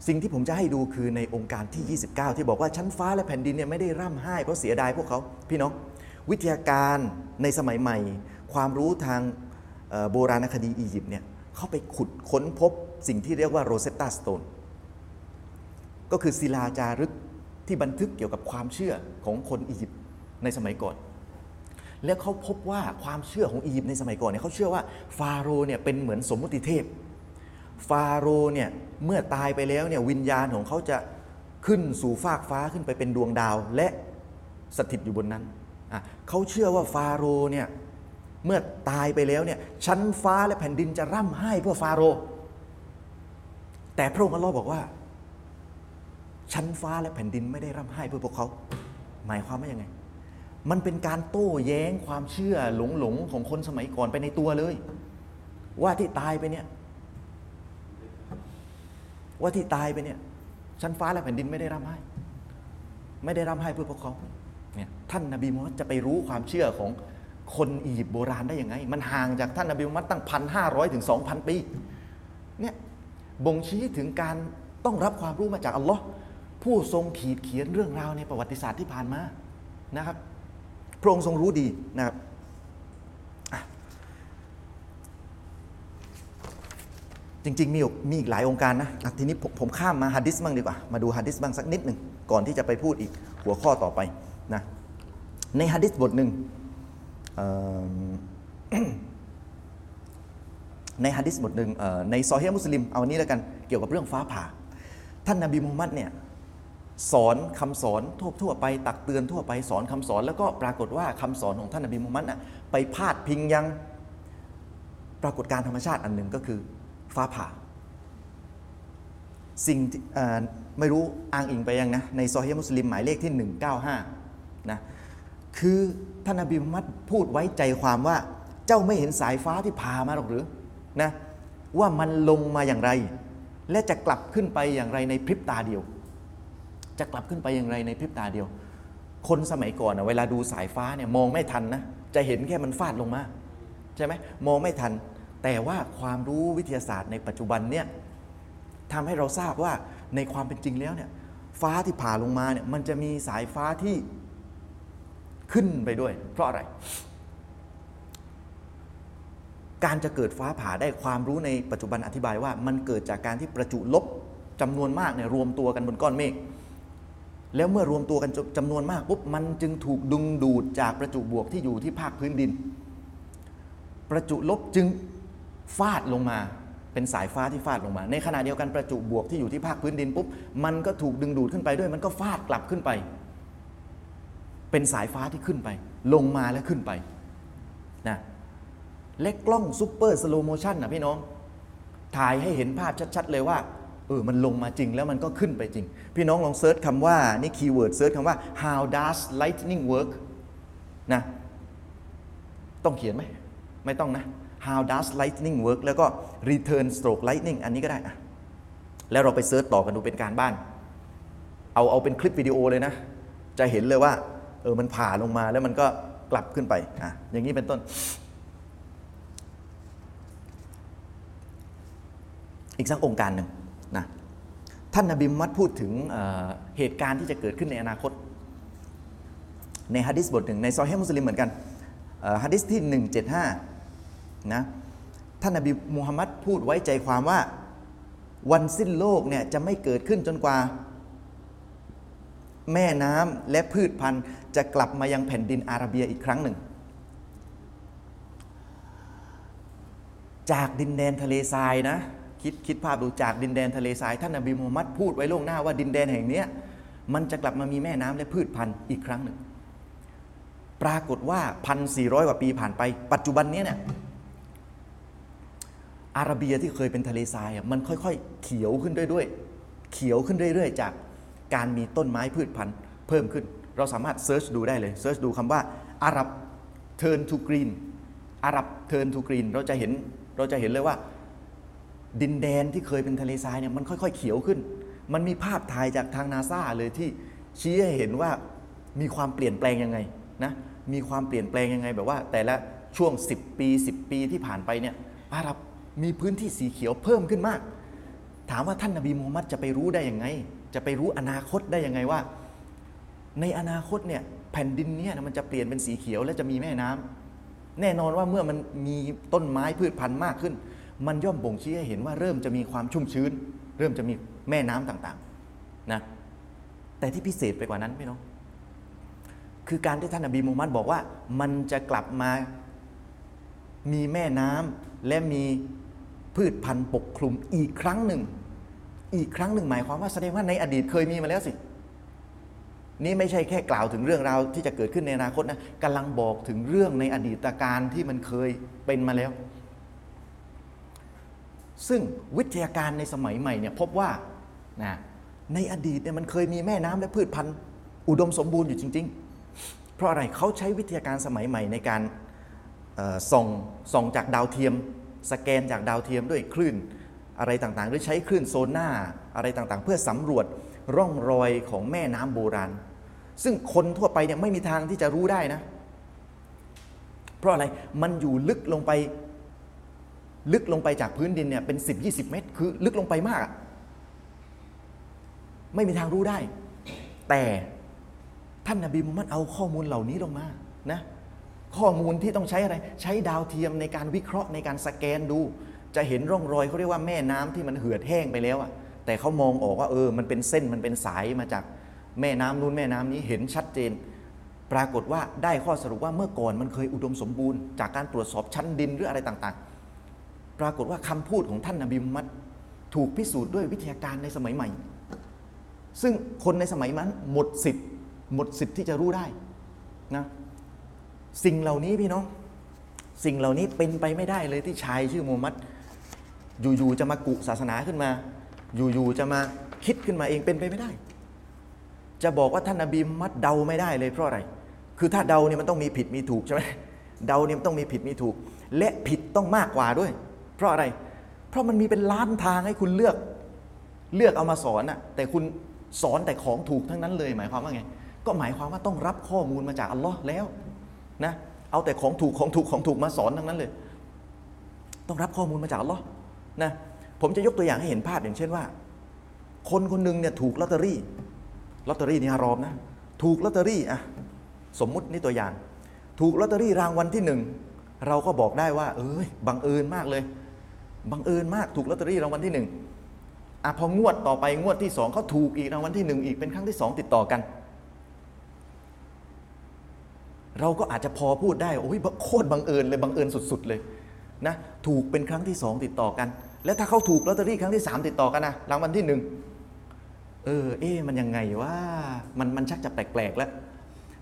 สิ่งที่ผมจะให้ดูคือในโองการที่ 29 ที่บอกว่าชั้นฟ้าและแผ่นดินเนี่ยไม่ได้ร่ำไห้เพราะเสียดายพวกเขา พี่น้องวิทยาการในสมัยใหม่ ความรู้ทางโบราณคดีอียิปต์เนี่ยเขาไปขุดค้นพบสิ่งที่เรียกว่าโรเซตตาสโตนก็คือศิลาจารึกที่บันทึกเกี่ยวกับความเชื่อของคนอียิปต์ในสมัยก่อน แล้วเขาพบว่าความเชื่อของอียิปต์ในสมัยก่อนเนี่ยเขาเชื่อว่าฟาโรห์เนี่ยเป็นเหมือนสมมุติเทพ ฟาโรห์เนี่ยเมื่อตายไปแล้วเนี่ยวิญญาณของเขาจะขึ้นสู่ฟากฟ้าขึ้นไปเป็นดวงดาวและสถิตอยู่บนนั้น เขาเชื่อว่าฟาโรห์เนี่ย เมื่อตายไปแล้วเนี่ยชั้นฟ้าและแผ่นดินจะร่ำไห้เพื่อฟาโรห์แต่พระองค์อัลเลอฮ์บอกว่า ชั้นฟ้าและแผ่นดินไม่ได้ร่ำไห้เพื่อพวกเขา หมายความว่ายังไง มันเป็นการโต้แย้งความเชื่อหลงหลงๆของคนสมัยก่อนไปในตัวเลย ว่าที่ตายไปเนี่ยว่าที่ตายไปเนี่ยชั้นฟ้าและแผ่นดินไม่ได้ร่ำไห้ ไม่ได้ร่ำไห้เพื่อพวกเขาเนี่ยท่านนบีมูฮัมมัดจะไปรู้ความเชื่อของ คนอียิปต์โบราณได้ยังไง มันห่างจากท่านนบีมูฮัมมัดตั้งพันห้าร้อยถึงสองพันปีเนี่ยบ่งชี้ถึงการต้องรับความรู้มาจากอัลลอฮ์ผู้ทรงขีดเขียนเรื่องราวในประวัติศาสตร์ที่ผ่านมานะครับ พระองค์ทรงรู้ดีนะครับจริงๆ มีมีอีกหลายองค์การนะะทีนี้ผมผมข้ามมาฮัดดิสบ้างดีกว่า มาดูฮัดดิสบ้างสักนิดหนึ่งก่อนที่จะไปพูดอีกหัวข้อต่อไปนะในฮัดดิสบทหนึ่ง ในฮะดิษบทหนึ่งในซอฮีฮ์มุสลิมเอาอันนี้แล้วกันเกี่ยวกับเรื่องฟ้าผ่า ท่านนบีมุฮัมมัดเนี่ยสอนคำสอนทั่วทั่วไปตักเตือนทั่วไปสอนคำสอนแล้วก็ปรากฏว่าคำสอนของท่านนบีมุฮัมมัดน่ะไปพาดพิงยังปรากฏการธรรมชาติอันหนึ่งก็คือฟ้าผ่า สิ่งที่ไม่รู้อ้างอิงไปยังนะในซอฮีฮ์มุสลิมหมายเลขที่ 195นะคือ ท่านนบีมุฮัมมัดพูดไว้ใจความว่า เจ้าไม่เห็นสายฟ้าที่ผ่ามาหรอกหรือนะว่ามันลงมาอย่างไร และจะกลับขึ้นไปอย่างไรในพริบตาเดียว จะกลับขึ้นไปอย่างไรในพริบตาเดียว คนสมัยก่อนเวลาดูสายฟ้าเนี่ยมองไม่ทันนะจะเห็นแค่มันฟาดลงมาใช่ไหมมองไม่ทัน แต่ว่าความรู้วิทยาศาสตร์ในปัจจุบันเนี่ยทำให้เราทราบว่าในความเป็นจริงแล้วเนี่ยฟ้าที่ผ่าลงมาเนี่ยมันจะมีสายฟ้าที่ ขึ้นไปด้วย เพราะอะไร การจะเกิดฟ้าผ่าได้ความรู้ในปัจจุบันอธิบายว่า มันเกิดจากการที่ประจุลบจำนวนมากเนี่ยรวมตัวกันบนก้อนเมฆแล้วเมื่อรวมตัวกันจำนวนมากปุ๊บมันจึงถูกดึงดูดจากประจุบวกที่อยู่ที่ภาคพื้นดิน ประจุลบจึงฟาดลงมาเป็นสายฟ้าที่ฟาดลงมา ในขณะเดียวกันประจุบวกที่อยู่ที่ภาคพื้นดินปุ๊บมันก็ถูกดึงดูดขึ้นไปด้วย มันก็ฟาดกลับขึ้นไป เป็นสายฟ้าที่ขึ้นไป ลงมาแล้วขึ้นไปนะและกล้อง super slow motion นะพี่น้อง ถ่ายให้เห็นภาพชัดๆเลยว่าเออมันลงมาจริงแล้วมันก็ขึ้นไปจริง พี่น้องลอง search คำว่า นี่ keyword search คำว่า how does lightning work นะต้องเขียนไหม ไม่ต้องนะ how does lightning work แล้วก็ return stroke lightning อันนี้ก็ได้อะแล้วเราไป search ต่อกันดูเป็นการบ้าน เอาเอาเป็นคลิปวิดีโอเลยนะ จะเห็นเลยว่า อ๋อมันผ่าลงมาแล้วมันก็กลับขึ้นไปอะอย่างนี้เป็นต้น อีกสักองค์การหนึ่งนะท่านนบีมุฮัมมัดพูดถึงเเหตุการณ์ที่จะเกิดขึ้นในอนาคต ในฮะดิษบทหนึ่งในซอฮีฮ์มุสลิมเหมือนกันฮะดิษที่ 175นะท่านนบีมูฮัมมัดพูดไว้ใจความว่าวันสิ้นโลกเนี่ยจะไม่เกิดขึ้นจนกว่า แม่น้ำและพืชพันธุ์จะกลับมายังแผ่นดินอาระเบียอีกครั้งหนึ่ง จากดินแดนทะเลทรายนะ คิดคิดภาพดูจากดินแดนทะเลทรายท่านนบีมูฮัมมัดพูดไว้ล่วงหน้าว่าดินแดนแห่งนี้มันจะกลับมามีแม่น้ำและพืชพันธุ์อีกครั้งหนึ่ง ปรากฏว่าพันสี่ร้อยกว่าปีผ่านไป ปัจจุบันนี้เนี่ยอาระเบียที่เคยเป็นทะเลทรายมันค่อยๆ เขียวขึ้นเรื่อยๆเขียวขึ้นเรื่อย ๆ จาก การมีต้นไม้พืชพันธุ์เพิ่มขึ้น เราสามารถ search ดูได้เลย search ดูคำว่าอาหรับ turn to green อาหรับ turn to green เราจะเห็นเราจะเห็นเลยว่า ดินแดนที่เคยเป็นทะเลทรายเนี่ยมันค่อย ๆ เขียวขึ้น มันมีภาพถ่ายจากทางนาซาเลยที่ชี้ให้เห็นว่ามีความเปลี่ยนแปลงยังไงนะมีความเปลี่ยนแปลงยังไงแบบว่า แต่ละช่วง 10 ปี 10 ปีที่ผ่านไปเนี่ยอาหรับมีพื้นที่สีเขียวเพิ่มขึ้นมาก ถามว่าท่านนบีมูฮัมมัดจะไปรู้ได้ยังไง จะไปรู้อนาคตได้ยังไงว่า ในอนาคตเนี่ยแผ่นดินเนี่ยมันจะเปลี่ยนเป็นสีเขียวและจะมีแม่น้ำแน่นอนว่าเมื่อมันมีต้นไม้พืชพันธุ์มากขึ้น มันย่อมบ่งชี้ให้เห็นว่าเริ่มจะมีความชุ่มชื้น เริ่มจะมีแม่น้ำต่างๆนะแต่ที่พิเศษไปกว่านั้นพี่น้องคือการที่ท่านนบีมูฮัมมัดบอกว่ามันจะกลับมามีแม่น้ำและมีพืชพันธุ์ปกคลุมอีกครั้งหนึ่ง อีกครั้งหนึ่งหมายความว่าแสดงว่าในอดีตเคยมีมาแล้วสิ นี่ไม่ใช่แค่กล่าวถึงเรื่องราวที่จะเกิดขึ้นในอนาคตนะกำลังบอกถึงเรื่องในอดีตการที่มันเคยเป็นมาแล้ว ซึ่งวิทยาการในสมัยใหม่เนี่ยพบว่านะในอดีตเนี่ยมันเคยมีแม่น้ำและพืชพันธุ์ อุดมสมบูรณ์อยู่จริง ๆ เพราะอะไรเขาใช้วิทยาการสมัยใหม่ในการส่องส่องจากดาวเทียม สแกนจากดาวเทียมด้วยคลื่น อะไรต่างๆ หรือใช้คลื่นโซน่าอะไรต่างๆ เพื่อสำรวจร่องรอยของแม่น้ำโบราณ ซึ่งคนทั่วไปเนี่ยไม่มีทางที่จะรู้ได้นะ เพราะอะไรมันอยู่ลึกลงไปลึกลงไปจากพื้นดินเนี่ยเป็น 10 20 เมตร คือลึกลงไปมากอะไม่มีทางรู้ได้ แต่ท่านนบีมุฮัมมัดเอาข้อมูลเหล่านี้ลงมานะข้อมูลที่ต้องใช้อะไร ใช้ดาวเทียมในการวิเคราะห์ในการสแกนดู จะเห็นร่องรอยเขาเรียกว่าแม่น้ำที่มันเหือดแห้งไปแล้วอะแต่เขามองออกว่าเออมันเป็นเส้นมันเป็นสายมาจากแม่น้ำนู้นแม่น้ำนี้เห็นชัดเจน ปรากฏว่าได้ข้อสรุปว่าเมื่อก่อนมันเคยอุดมสมบูรณ์ จากการตรวจสอบชั้นดินหรืออะไรต่างๆ ปรากฏว่าคำพูดของท่านนบีมุฮัมมัดถูกพิสูจน์ด้วยวิทยาการในสมัยใหม่ ซึ่งคนในสมัยนั้นหมดสิทธิ์ หมดสิทธิ์ที่จะรู้ได้นะสิ่งเหล่านี้พี่น้อง สิ่งเหล่านี้เป็นไปไม่ได้เลยที่ชายชื่อมูฮัมมัด อยู่ๆจะมากุศาสนาขึ้นมา อยู่ๆจะมาคิดขึ้นมาเองเป็นไปไม่ได้ จะบอกว่าท่านนบีมัดเดาไม่ได้เลยเพราะอะไร คือถ้าเดาเนี่ยมันต้องมีผิดมีถูกใช่ไหมเดาเนี่ยมันต้องมีผิดมีถูก และผิดต้องมากกว่าด้วย เพราะอะไร เพราะมันมีเป็นล้านทางให้คุณเลือก เลือกเอามาสอนอะแต่คุณสอนแต่ของถูกทั้งนั้นเลย หมายความว่าไง ก็หมายความว่าต้องรับข้อมูลมาจากอัลลอฮ์แล้วนะ เอาแต่ของถูกของถูกของถูกมาสอนทั้งนั้นเลย ต้องรับข้อมูลมาจากอัลลอฮ์ นะผมจะยกตัวอย่างให้เห็นภาพอย่างเช่นว่า คนคนหนึ่งเนี่ยถูกลอตเตอรี่ลอตเตอรี่นี่ฮารอมนะถูกลอตเตอรี่อะสมมุตินี่ตัวอย่าง ถูกลอตเตอรี่รางวัลที่หนึ่งเราก็บอกได้ว่า เอ้ยบังเอิญมากเลยบังเอิญมากถูกลอตเตอรี่รางวัลที่หนึ่งอะพองวดต่อไปงวดที่สองเขาถูกอีกรางวัลที่หนึ่งอีกเป็นครั้งที่สองติดต่อกัน เราก็อาจจะพอพูดได้โอ้ยโคตรบังเอิญเลยบังเอิญสุด ๆเลยนะถูกเป็นครั้งที่สองติดต่อกัน แล้วถ้าเขาถูกลอตเตอรี่ครั้งที่สามติดต่อกันนะรางวัลที่หนึ่งเออเอ๊มันยังไงว่ามันมันชักจะแปลกๆแล้ว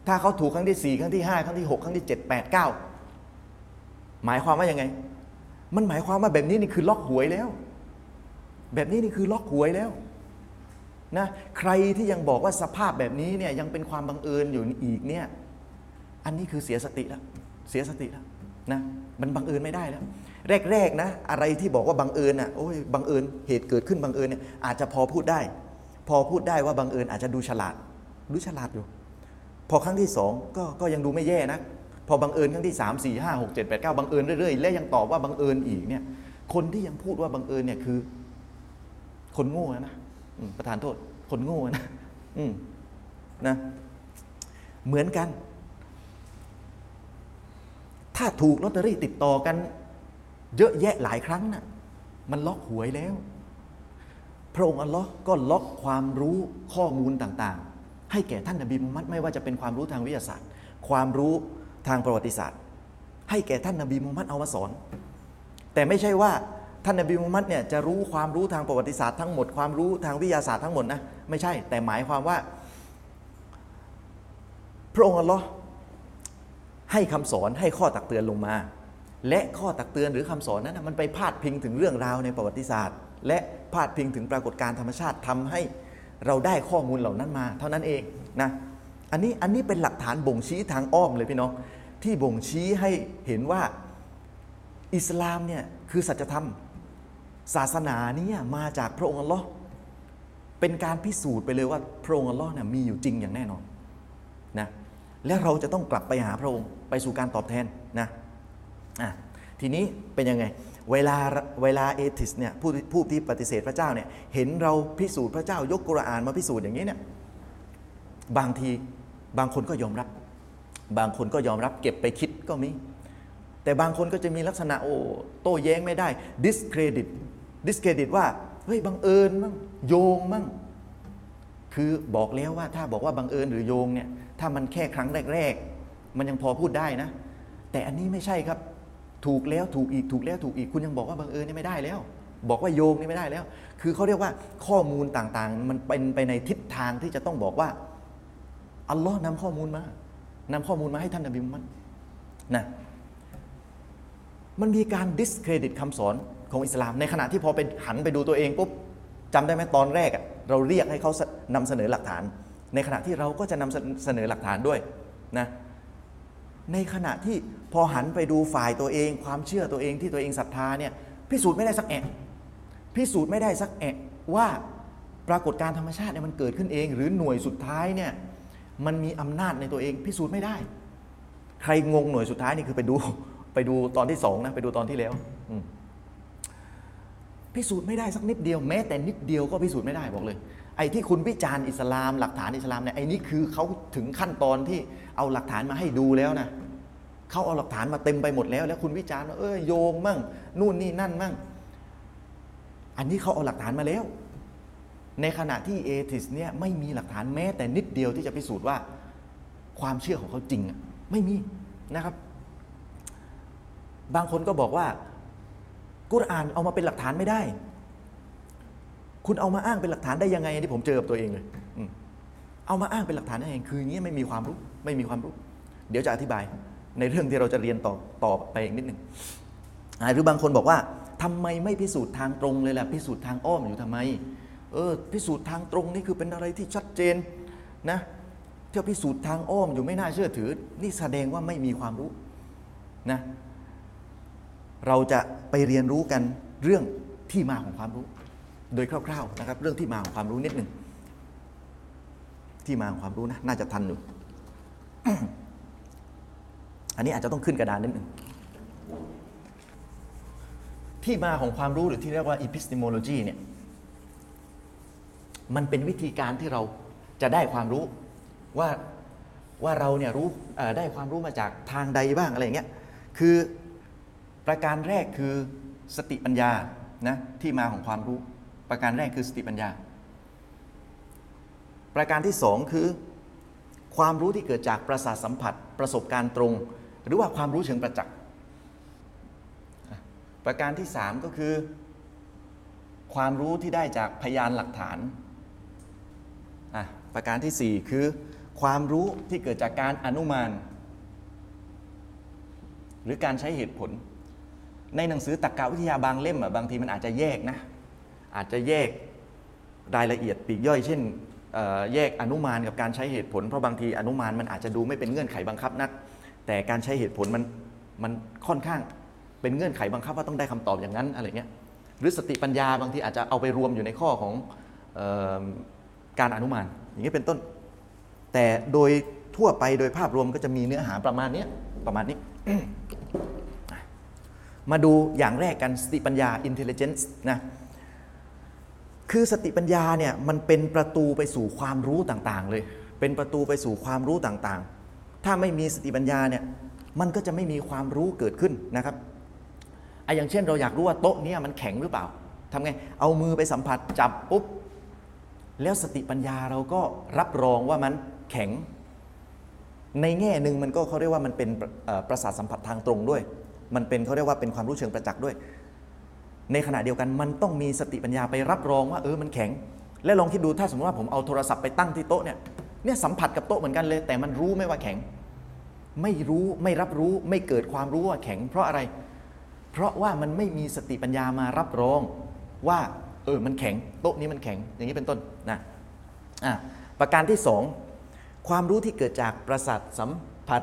ถ้าเขาถูกครั้งที่สี่ครั้งที่ห้าครั้งที่หกครั้งที่เจ็ดแปดเก้าหมายความว่ายังไง มันหมายความว่าแบบนี้นี่คือล็อกหวยแล้ว แบบนี้นี่คือล็อกหวยแล้วนะใครที่ยังบอกว่าสภาพแบบนี้เนี่ยยังเป็นความบังเอิญอยู่อีกเนี่ยอันนี้คือเสียสติแล้วเสียสติแล้วนะมันบังเอิญไม่ได้แล้ว แรกๆนะอะไรที่บอกว่าบังเอิญอะโอ้ยบังเอิญเหตุเกิดขึ้นบังเอิญเนี่ยอาจจะพอพูดได้ พอพูดได้ว่าบังเอิญอาจจะดูฉลาดดูฉลาดอยู่ พอครั้งที่สองก็ก็ยังดูไม่แย่นะพอบังเอิญครั้งที่สามสี่ห้าหกเจ็ดแปดเก้าบังเอิญเรื่อยๆและยังตอบว่าบังเอิญอีกเนี่ยคนที่ยังพูดว่าบังเอิญเนี่ยคือ คนโง่นะประธานโทษ คนโง่นะอืมนะ เหมือนกัน ถ้าถูกลอตเตอรี่ติดต่อกัน เยอะแยะหลายครั้งนะ่ะมันล็อกหวยแล้ว พระองค์อัลลอฮ์ก็ล็อกความรู้ข้อมูลต่างๆ ให้แก่ท่านนบีมุฮัมมัดไม่ว่าจะเป็นความรู้ทางวิทยาศาสตร์ ความรู้ทางประวัติศาสตร์ ให้แก่ท่านนบีมุฮัมมัดเอามาสอน แต่ไม่ใช่ว่าท่านนบีมุฮัมมัดเนี่ยจะรู้ความรู้ทางประวัติศาสตร์ทั้งหมดความรู้ทางวิทยาศาสตร์ทั้งหมดนะไม่ใช่ แต่หมายความว่า พระองค์อัลลอฮ์ให้คำสอนให้ข้อตักเตือนลงมา และข้อตักเตือนหรือคำสอนนั้นมันไปพาดพิงถึงเรื่องราวในประวัติศาสตร์ และพาดพิงถึงปรากฏการณ์ธรรมชาติทำให้เราได้ข้อมูลเหล่านั้นมา เท่านั้นเองนะอันนี้อันนี้เป็นหลักฐานบ่งชี้ทางอ้อมเลยพี่น้องที่บ่งชี้ให้เห็นว่าอิสลามเนี่ยคือสัจธรรม ศาสนาเนี่ยมาจากพระองค์อัลลอฮ์เป็นการพิสูจน์ไปเลยว่าพระองค์อัลลอฮ์เนี่ยมีอยู่จริงอย่างแน่นอนนะและเราจะต้องกลับไปหาพระองค์ไปสู่การตอบแทนนะ อะทีนี้เป็นยังไง เวลาเวลาเอทิสเนี่ยผู้ผู้ที่ปฏิเสธพระเจ้าเนี่ยเห็นเราพิสูจน์พระเจ้ายกกุรอานมาพิสูจน์อย่างนี้เนี่ยบางทีบางคนก็ยอมรับ บางคนก็ยอมรับเก็บไปคิดก็มีแต่บางคนก็จะมีลักษณะโอ้โต้แย้งไม่ได้ discredit discredit ว่าเฮ้ยบังเอิญมั่งโยงมั่งคือบอกแล้วว่าถ้าบอกว่าบังเอิญหรือโยงเนี่ยถ้ามันแค่ครั้งแรก ๆ มันยังพอพูดได้นะ แต่อันนี้ไม่ใช่ครับ ถูกแล้วถูกอีกถูกแล้วถูกอีกคุณยังบอกว่าบังเอิญนี่ไม่ได้แล้ว บอกว่าโยงนี่ไม่ได้แล้ว คือเขาเรียกว่าข้อมูลต่างๆ มันเป็นไปในทิศทางที่จะต้องบอกว่าอัลลอฮ์นำข้อมูลมานำข้อมูลมาให้ท่านนบีมุฮัมมัดนะมันมีการ discredit คำสอนของอิสลาม ในขณะที่พอไปหันไปดูตัวเองปุ๊บจำได้ไหมตอนแรกเราเรียกให้เขานำเสนอหลักฐาน ในขณะที่เราก็จะนำเสนอหลักฐานด้วยนะ ในขณะที่พอหันไปดูฝ่ายตัวเอง ความเชื่อตัวเองที่ตัวเองศรัทธาเนี่ยพิสูจน์ไม่ได้สักแอะพิสูจน์ไม่ได้สักแอะว่าปรากฏการธรรมชาติเนี่ยมันเกิดขึ้นเอง หรือหน่วยสุดท้ายเนี่ยมันมีอำนาจในตัวเอง พิสูจน์ไม่ได้ ใครงงหน่วยสุดท้ายนี่คือไปดูไปดูตอนที่สองนะไปดูตอนที่แล้วพิสูจน์ไม่ได้สักนิดเดียวแม้แต่นิดเดียวก็พิสูจน์ไม่ได้บอกเลย ไอ้ที่คุณวิจารณ์อิสลาม หลักฐานอิสลามเนี่ยไอ้นี่คือเขาถึงขั้นตอนที่เอาหลักฐานมาให้ดูแล้วนะเขาเอาหลักฐานมาเต็มไปหมดแล้ว แล้วคุณวิจารณ์ว่าเออโยงมั่งนู่นนี่นั่นมั่ง อันนี้เขาเอาหลักฐานมาแล้ว ในขณะที่เอทิสเนี่ยไม่มีหลักฐานแม้แต่นิดเดียวที่จะพิสูจน์ว่า ความเชื่อของเขาจริงไม่มีนะครับ บางคนก็บอกว่ากุรอานเอามาเป็นหลักฐานไม่ได้ คุณเอามาอ้างเป็นหลักฐานได้ยังไงที่ผมเจอกับตัวเองเลยเอามาอ้างเป็นหลักฐานได้ยังไงคืออย่างนี้ไม่มีความรู้ไม่มีความรู้ เดี๋ยวจะอธิบายในเรื่องที่เราจะเรียนต่อต่อไปอีกนิดหนึ่งหรือบางคนบอกว่าทำไมไม่พิสูจน์ทางตรงเลยล่ะพิสูจน์ทางอ้อมอยู่ทำไม เออ พิสูจน์ทางตรงนี่คือเป็นอะไรที่ชัดเจนนะเที่ยวพิสูจน์ทางอ้อมอยู่ไม่น่าเชื่อถือ นี่แสดงว่าไม่มีความรู้นะเราจะไปเรียนรู้กันเรื่องที่มาของความรู้ โดยคร่าวๆนะครับเรื่องที่มาของความรู้นิดหนึ่งที่มาของความรู้นะน่าจะทันอยู่ อันนี้อาจจะต้องขึ้นกระดานนิดหนึ่งที่มาของความรู้หรือที่เรียกว่า epistemology เนี่ยมันเป็นวิธีการที่เราจะได้ความรู้ว่าว่าเราเนี่ยรู้ได้ความรู้มาจากทางใดบ้างอะไรเงี้ยคือประการแรกคือสติปัญญานะที่มาของความรู้ ประการแรกคือสติปัญญา ประการที่สองคือ ความรู้ที่เกิดจากประสาทสัมผัส ประสบการณ์ตรง หรือว่าความรู้เชิงประจักษ์ประการที่สามก็คือ ความรู้ที่ได้จากพยานหลักฐานประการที่สี่คือ ความรู้ที่เกิดจากการอนุมาน หรือการใช้เหตุผล ในหนังสือตรรกวิทยาบางเล่มบางทีมันอาจจะแยกนะ อาจจะแยกรายละเอียดปีกย่อย เช่นแยกอนุมานกับการใช้เหตุผล เพราะบางทีอนุมานมันอาจจะดูไม่เป็นเงื่อนไขบังคับนัก แต่การใช้เหตุผลมันมันค่อนข้างเป็นเงื่อนไขบังคับว่าต้องได้คำตอบอย่างนั้นอะไรเงี้ยหรือสติปัญญาบางทีอาจจะเอาไปรวมอยู่ในข้อของออการอนุมาน อย่างนี้เป็นต้น แต่โดยทั่วไปโดยภาพรวมก็จะมีเนื้อหาประมาณนี้ประมาณนี้มาดูอย่างแรกกันสติปัญญา intelligence นะ คือสติปัญญาเนี่ยมันเป็นประตูไปสู่ความรู้ต่างๆ เลย เป็นประตูไปสู่ความรู้ต่างๆ ถ้าไม่มีสติปัญญาเนี่ยมันก็จะไม่มีความรู้เกิดขึ้นนะครับไอ้อย่างเช่นเราอยากรู้ว่าโต๊ะนี้มันแข็งหรือเปล่าทำไง เอามือไปสัมผัสจับปุ๊บ แล้วสติปัญญาเราก็รับรองว่ามันแข็ง ในแง่หนึ่งมันก็เขาเรียกว่ามันเป็นประสาทสัมผัสทางตรงด้วย มันเป็นเขาเรียกว่าเป็นความรู้เชิงประจักษ์ด้วย ในขณะเดียวกันมันต้องมีสติปัญญาไปรับรองว่าเออมันแข็ง และลองคิดดูถ้าสมมติว่าผมเอาโทรศัพท์ไปตั้งที่โต๊ะเนี่ยเนี่ยสัมผัสกับโต๊ะเหมือนกันเลย แต่มันรู้ไม่ว่าแข็ง ไม่รู้ไม่รับรู้ไม่เกิดความรู้ว่าแข็ง เพราะอะไร เพราะว่ามันไม่มีสติปัญญามารับรองว่าเออมันแข็ง โต๊ะนี้มันแข็ง อย่างนี้เป็นต้นนะอะประการที่สองความรู้ที่เกิดจากประสาทสัมผัส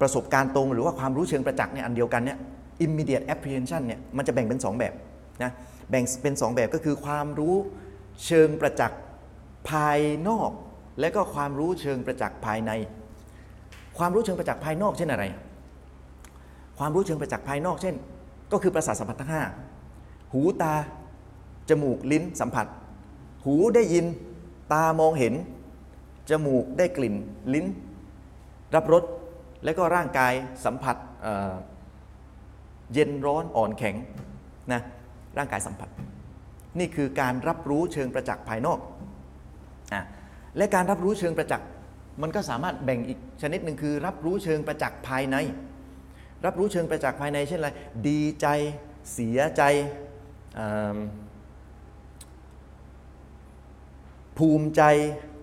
ประสบการณ์ตรง หรือว่าความรู้เชิงประจักษ์เนี่ยอันเดียวกันเนี่ย immediate apprehension เนี่ยมันจะแบ่งเป็น 2 แบบนะแบ่งเป็น 2 แบบก็คือความรู้เชิงประจักษ์ภายนอก และก็ความรู้เชิงประจักษ์ภายใน ความรู้เชิงประจักษ์ภายนอกเช่นอะไร ความรู้เชิงประจักษ์ภายนอกเช่น ก็คือประสาทสัมผัสทั้งห้าหูตา จมูกลิ้นสัมผัส หูได้ยินตามองเห็น จมูกได้กลิ่นลิ้น รับรสและก็ร่างกายสัมผัส เย็นร้อนอ่อนแข็งนะร่างกายสัมผัส นี่คือการรับรู้เชิงประจักษ์ภายนอกอะและการรับรู้เชิงประจักษ์มันก็สามารถแบ่งอีกชนิดหนึ่งคือ รับรู้เชิงประจักษ์ภายใน รับรู้เชิงประจักษ์ภายในเช่นอะไรดีใจเสียใจภูมิใจ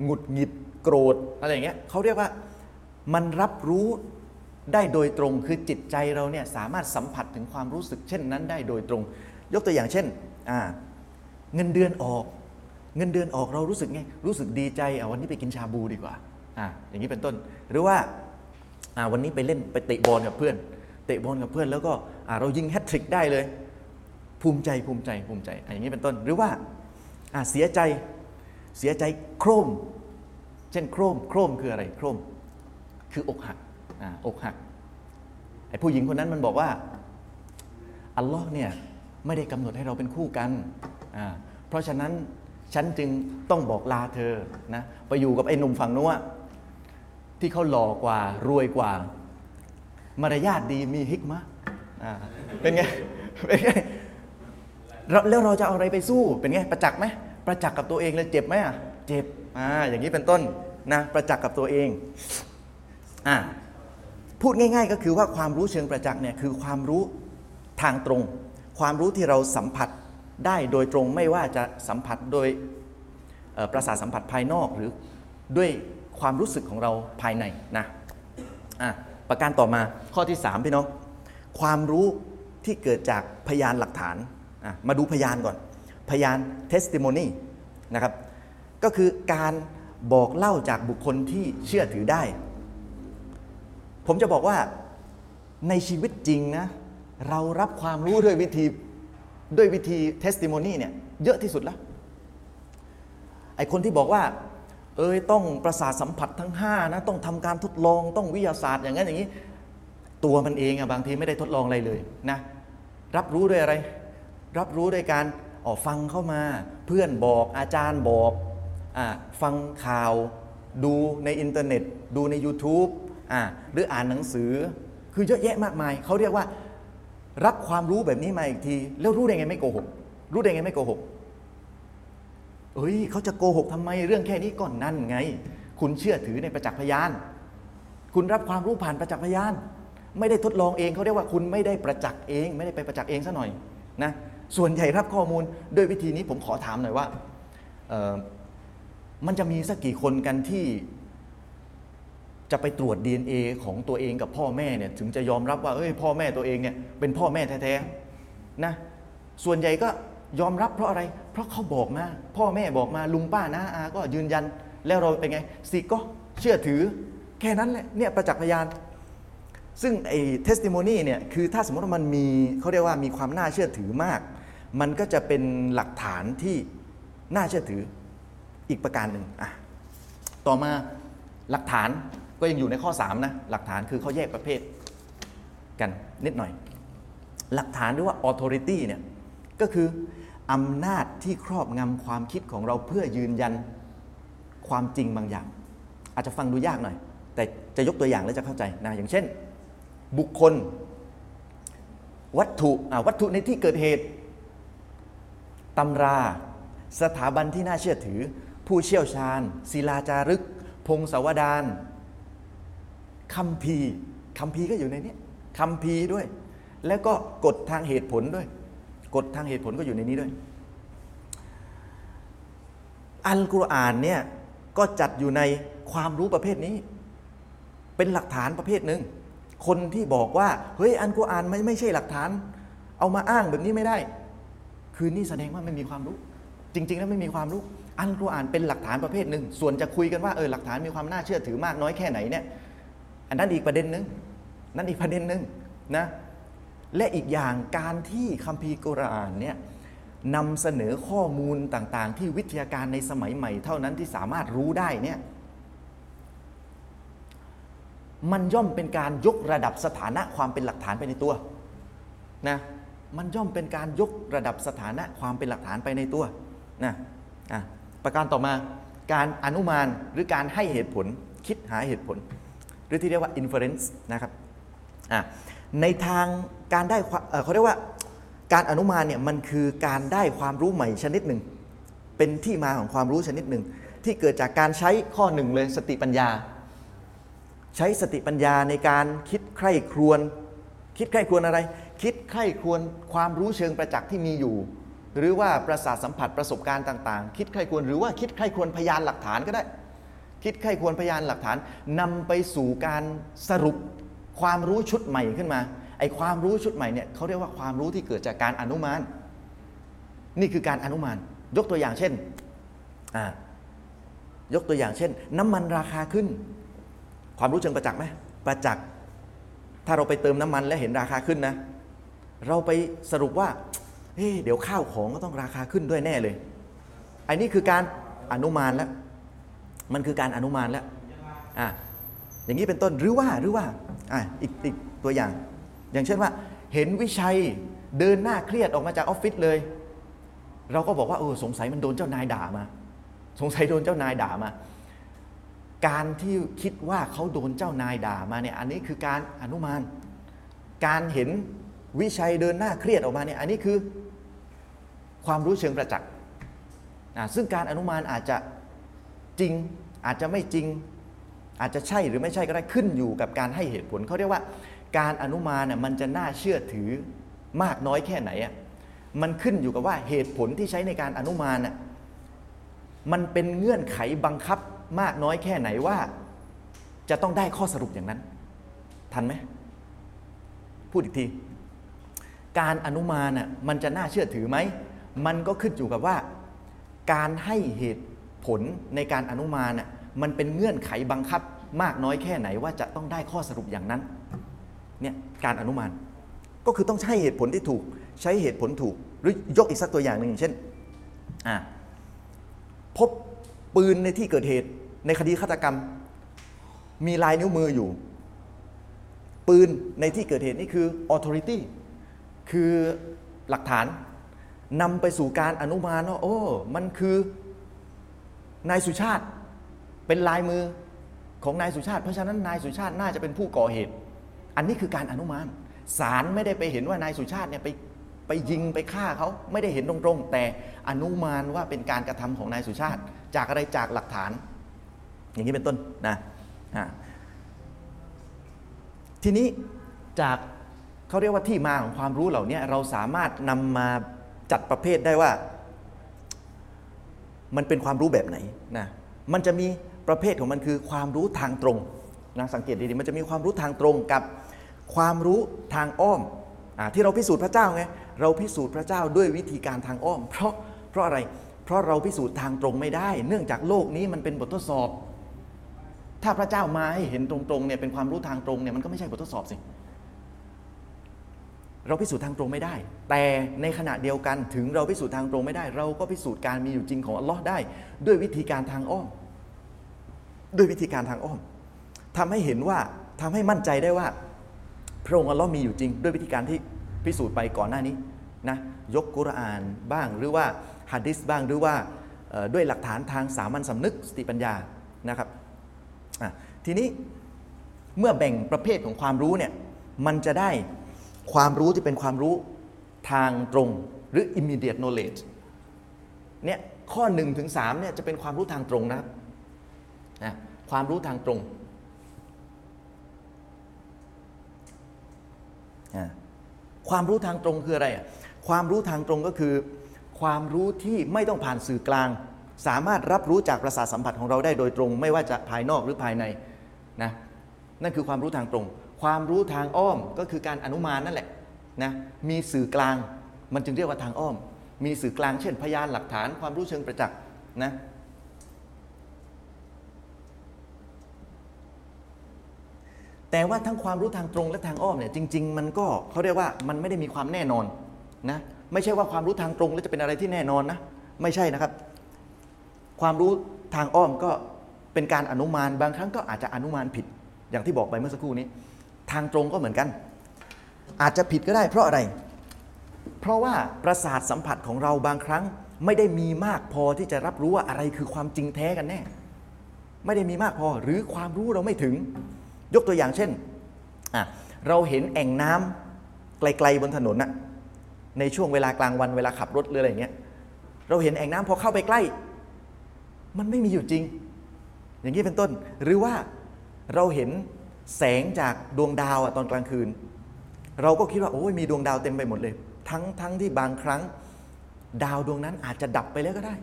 หงุดหงิดโกรธอะไรอย่างเงี้ยเขาเรียกว่ามันรับรู้ ได้โดยตรงคือจิตใจเราเนี่ยสามารถสัมผัสถึงความรู้สึกเช่นนั้นได้โดยตรง ยกตัวอย่างเช่นเงินเดือนออก เงินเดือนออกเรารู้สึกไงรู้สึกดีใจเอาวันนี้ไปกินชาบูดีกว่าออย่างนี้เป็นต้น หรือว่าวันนี้ไปเล่นไปเตะบอลกับเพื่อนเตะบอลกับเพื่อนแล้วก็เรายิงแฮตทริกได้เลย ภูมิใจภูมิใจภูมิใจออย่างนี้เป็นต้น หรือว่าเสียใจเสียใจโครม เช่นโครมโครมคืออะไรโครมคืออกหัก อกหักไอ้ผู้หญิงคนนั้นมันบอกว่าอัลลอฮ์เนี่ยไม่ได้กำหนดให้เราเป็นคู่กัน เพราะฉะนั้นฉันจึงต้องบอกลาเธอนะไปอยู่กับไอ้หนุ่มฝั่งนู้นอะที่เขาหล่อกว่ารวยกว่า มารยาทดีมีฮิกมะอ่าเป็นไงเป็นไงแล้วเราจะเอาอะไรไปสู้เป็นไงประจักษ์ไหมประจักษ์กับตัวเองเลยเจ็บไหมอะเจ็บอ่าอย่างนี้เป็นต้นนะประจักษ์กับตัวเองอ่า พูดง่ายๆ ก็คือว่าความรู้เชิงประจักษ์เนี่ยคือความรู้ทางตรง ความรู้ที่เราสัมผัสได้โดยตรงไม่ว่าจะสัมผัสโดยประสาทสัมผัสภายนอกหรือด้วยความรู้สึกของเราภายในนะอะประการต่อมาข้อที่ 3 พี่น้อง ความรู้ที่เกิดจากพยานหลักฐานอะมาดูพยานก่อน พยาน testimony นะครับ ก็คือการบอกเล่าจากบุคคลที่เชื่อถือได้ ผมจะบอกว่าในชีวิตจริงนะ เรารับความรู้ด้วยวิธีด้วยวิธี testimony เนี่ยเยอะที่สุดแล้วไอคนที่บอกว่า เอ้ยต้องประสาทสัมผัสทั้ง5นะต้องทำการทดลองต้องวิทยาศาสตร์อย่างนั้นอย่างนี้ ตัวมันเองอะบางทีไม่ได้ทดลองอะไรเลยนะรับรู้ด้วยอะไร รับรู้ด้วยการออกฟังเข้ามา เพื่อนบอกอาจารย์บอกอฟังข่าว ดูในอินเทอร์เน็ต ดูใน YouTube อ่าหรืออ่านหนังสือคือเยอะแยะมากมาย เขาเรียกว่า รับความรู้แบบนี้มาอีกที แล้วรู้ได้ไงไม่โกหก รู้ได้ไงไม่โกหก เอ้ยเขาจะโกหกทำไมเรื่องแค่นี้ก่อนนั่นไง คุณเชื่อถือในประจักษ์พยาน คุณรับความรู้ผ่านประจักษ์พยาน ไม่ได้ทดลองเองเขาเรียกว่าคุณไม่ได้ประจักษ์เอง ไม่ได้ไปประจักษ์เองซะหน่อยนะส่วนใหญ่รับข้อมูลด้วยวิธีนี้ผมขอถามหน่อยว่ามันจะมีสักกี่คนกันที่ จะไปตรวจ DNA ของตัวเองกับพ่อแม่เนี่ยถึงจะยอมรับว่าเอ้ยพ่อแม่ตัวเองเนี่ยเป็นพ่อแม่แท้ๆนะส่วนใหญ่ก็ยอมรับเพราะอะไร เพราะเขาบอกมา พ่อแม่บอกมาลุงป้านะอาก็ยืนยันแล้วเราเป็นไงสิก็เชื่อถือ แค่นั้นแหละเนี่ยประจักษ์พยาน ซึ่งไอ้ testimony เนี่ยคือถ้าสมมติว่ามันมีเขาเรียกว่ามีความน่าเชื่อถือมาก มันก็จะเป็นหลักฐานที่น่าเชื่อถืออีกประการหนึ่งอะต่อมาหลักฐาน ก็ยังอยู่ในข้อ 3 นะ หลักฐานคือเขาแยกประเภทกันนิดหน่อย หลักฐานหรือว่า authority เนี่ยก็คืออำนาจที่ครอบงำความคิดของเราเพื่อยืนยันความจริงบางอย่าง อาจจะฟังดูยากหน่อย แต่จะยกตัวอย่างแล้วจะเข้าใจนะอย่างเช่น บุคคล วัตถุอ่าวัตถุในที่เกิดเหตุตำรา สถาบันที่น่าเชื่อถือ ผู้เชี่ยวชาญ ศิลาจารึก พงศาวดาร คัมภีร์คัมภีร์ก็อยู่ในนี้คัมภีร์ด้วย แล้วก็กฎทางเหตุผลด้วย กฎทางเหตุผลก็อยู่ในนี้ด้วย อัลกุรอานเนี่ยก็จัดอยู่ในความรู้ประเภทนี้ เป็นหลักฐานประเภทหนึ่ง คนที่บอกว่า เฮ้ย อัลกุรอานไม่ไม่ใช่หลักฐาน เอามาอ้างแบบนี้ไม่ได้ คือนี่แสดงว่าไม่มีความรู้ จริง ๆ แล้วไม่มีความรู้อัลกุรอานเป็นหลักฐานประเภทหนึ่ง ส่วนจะคุยกันว่าเออหลักฐานมีความน่าเชื่อถือมากน้อยแค่ไหนเนี่ย อันนั้นอีกประเด็นหนึ่งนั่นอีกประเด็นหนึ่งนะและอีกอย่างการที่คัมภีร์กุรอานเนี่ยนำเสนอข้อมูลต่างๆ ที่วิทยาการในสมัยใหม่ เท่านั้นที่สามารถรู้ได้เนี่ยมันย่อมเป็นการยกระดับสถานะความเป็นหลักฐานไปในตัวนะมันย่อมเป็นการยกระดับสถานะความเป็นหลักฐานไปในตัวนะอะประการต่อมาการอนุมานหรือการให้เหตุผลคิดหาเหตุผล หรือที่เรียกว่า inference นะครับในทางการได้เอ่อเขาเรียกว่าการอนุมานเนี่ยมันคือการได้ความรู้ใหม่ชนิดหนึ่ง เป็นที่มาของความรู้ชนิดหนึ่ง ที่เกิดจากการใช้ข้อหนึ่งเลยสติปัญญา ใช้สติปัญญาในการคิดใคร่ครวญคิดใคร่ครวญอะไร คิดใคร่ครวญความรู้เชิงประจักษ์ที่มีอยู่ หรือว่าประสาทสัมผัสประสบการณ์ต่าง ๆ คิดใคร่ครวญหรือว่าคิดใคร่ครวญพยานหลักฐานก็ได้ คิดใคร่ควญพยานหลักฐานนำไปสู่การสรุปความรู้ชุดใหม่ขึ้นมาไอ้ความรู้ชุดใหม่เนี่ยเขาเรียกว่าความรู้ที่เกิดจากการอนุมาน นี่คือการอนุมาน ยกตัวอย่างเช่นยกตัวอย่างเช่น น้ำมันราคาขึ้น ความรู้เชิงประจักษ์ไหมประจักษ์ถ้าเราไปเติมน้ำมันและเห็นราคาขึ้นนะ เราไปสรุปว่าเฮ้เดี๋ยวข้าวของก็ต้องราคาขึ้นด้วยแน่เลยไอันนี้คือการอนุมานแล้ว มันคือการอนุมานแล้วอะอย่างนี้เป็นต้นหรือว่าหรือว่าอะอีกอีกตัวอย่าง อย่างเช่นว่า เห็นวิชัยเดินหน้าเครียดออกมาจากออฟฟิศเลย เราก็บอกว่าเออสงสัยมันโดนเจ้านายด่ามา สงสัยโดนเจ้านายด่ามา การที่คิดว่าเขาโดนเจ้านายด่ามาเนี่ยอันนี้คือการอนุมาน การเห็นวิชัยเดินหน้าเครียดออกมาเนี่ยอันนี้คือความรู้เชิงประจักษ์ซึ่งการอนุมานอาจจะ จริงอาจจะไม่จริง อาจจะใช่หรือไม่ใช่ก็ได้ขึ้นอยู่กับการให้เหตุผลเขาเรียกว่า การอนุมานน่ะมันจะน่าเชื่อถือมากน้อยแค่ไหนอะมันขึ้นอยู่กับว่าเหตุผลที่ใช้ในการอนุมานน่ะมันเป็นเงื่อนไขบังคับมากน้อยแค่ไหนว่า จะต้องได้ข้อสรุปอย่างนั้น ทันไหมพูดอีกทีการอนุมานน่ะมันจะน่าเชื่อถือไหม มันก็ขึ้นอยู่กับว่า การให้เหตุ ผลในการอนุมานะมันเป็นเงื่อนไขบังคับมากน้อยแค่ไหนว่าจะต้องได้ข้อสรุปอย่างนั้นเนี่ยการอนุมาน ก็คือต้องใช้เหตุผลที่ถูก ใช้เหตุผลถูก หรือยกอีกสักตัวอย่างหนึ่งเช่นพบปืนในที่เกิดเหตุในคดีฆาตกรรม มีลายนิ้วมืออยู่ ปืนในที่เกิดเหตุนี่คือ authority คือหลักฐานนำไปสู่การอนุมานว่าโอ้ มันคือ นายสุชาติเป็นลายมือของนายสุชาติ เพราะฉะนั้นนายสุชาติน่าจะเป็นผู้ก่อเหตุ อันนี้คือการอนุมานศาลไม่ได้ไปเห็นว่านายสุชาติเนี่ยไปไปยิงไปฆ่าเขาไม่ได้เห็นตรงๆ แต่อนุมานว่าเป็นการกระทำของนายสุชาติ จากอะไรจากหลักฐาน อย่างนี้เป็นต้นนะทีนี้จากเขาเรียกว่าที่มาของความรู้เหล่านี้เราสามารถนำมาจัดประเภทได้ว่า มันเป็นความรู้แบบไหนนะมันจะมีประเภทของมันคือความรู้ทางตรงนะสังเกตดีๆมันจะมีความรู้ทางตรงกับความรู้ทางอ้อมอาที่เราพิสูจน์พระเจ้าไงเราพิสูจน์พระเจ้าด้วยวิธีการทางอ้อม เพราะเพราะอะไรเพราะเราพิสูจน์ทางตรงไม่ได้ เนื่องจากโลกนี้มันเป็นบททดสอบ ถ้าพระเจ้ามาให้เห็นตรงๆเนี่ยเป็นความรู้ทางตรงเนี่ยมันก็ไม่ใช่บททดสอบสิ เราพิสูจน์ทางตรงไม่ได้ แต่ในขณะเดียวกันถึงเราพิสูจน์ทางตรงไม่ได้ เราก็พิสูจน์การมีอยู่จริงของอัลลอฮ์ได้ ด้วยวิธีการทางอ้อม ด้วยวิธีการทางอ้อมทำให้เห็นว่าทำให้มั่นใจได้ว่า พระองค์อัลลอฮ์มีอยู่จริง ด้วยวิธีการที่พิสูจน์ไปก่อนหน้านี้นะยกกุรอานบ้างหรือว่าฮะดิษบ้างหรือว่าด้วยหลักฐานทางสามัญสำนึกสติปัญญานะครับทีนี้เมื่อแบ่งประเภทของความรู้เนี่ยมันจะได้ ความรู้ที่เป็นความรู้ทางตรงหรือ immediate knowledge เนี่ยข้อ1ถึง3เนี่ยจะเป็นความรู้ทางตรงนะครับนะความรู้ทางตรงอะความรู้ทางตรงคืออะไรอะความรู้ทางตรงก็คือ ความรู้ที่ไม่ต้องผ่านสื่อกลาง สามารถรับรู้จากประสาทสัมผัสของเราได้โดยตรง ไม่ว่าจะภายนอกหรือภายในนะนั่นคือความรู้ทางตรง ความรู้ทางอ้อมก็คือการอนุมานนั่นแหละนะมีสื่อกลางมันจึงเรียกว่าทางอ้อม มีสื่อกลางเช่นพยานหลักฐานความรู้เชิงประจักษ์นะแต่ว่าทั้งความรู้ทางตรงและทางอ้อมเนี่ยจริง ๆ มันก็เขาเรียกว่ามันไม่ได้มีความแน่นอนนะไม่ใช่ว่าความรู้ทางตรงแล้วจะเป็นอะไรที่แน่นอนนะไม่ใช่นะครับ ความรู้ทางอ้อมก็เป็นการอนุมานบางครั้งก็อาจจะอนุมานผิดอย่างที่บอกไปเมื่อสักครู่นี้ ทางตรงก็เหมือนกัน อาจจะผิดก็ได้เพราะอะไร เพราะว่าประสาทสัมผัสของเราบางครั้ง ไม่ได้มีมากพอที่จะรับรู้ว่าอะไรคือความจริงแท้กันแน่ ไม่ได้มีมากพอหรือความรู้เราไม่ถึง ยกตัวอย่างเช่น เราเห็นแอ่งน้ำไกลๆบนถนนน่ะในช่วงเวลากลางวันเวลาขับรถหรืออะไรเงี้ยเราเห็นแอ่งน้ำพอเข้าไปใกล้ มันไม่มีอยู่จริง อย่างนี้เป็นต้น หรือว่าเราเห็น แสงจากดวงดาวอะตอนกลางคืน เราก็คิดว่าโอ้ยมีดวงดาวเต็มไปหมดเลย ทั้งทั้งที่บางครั้ง ดาวดวงนั้นอาจจะดับไปแล้วก็ได้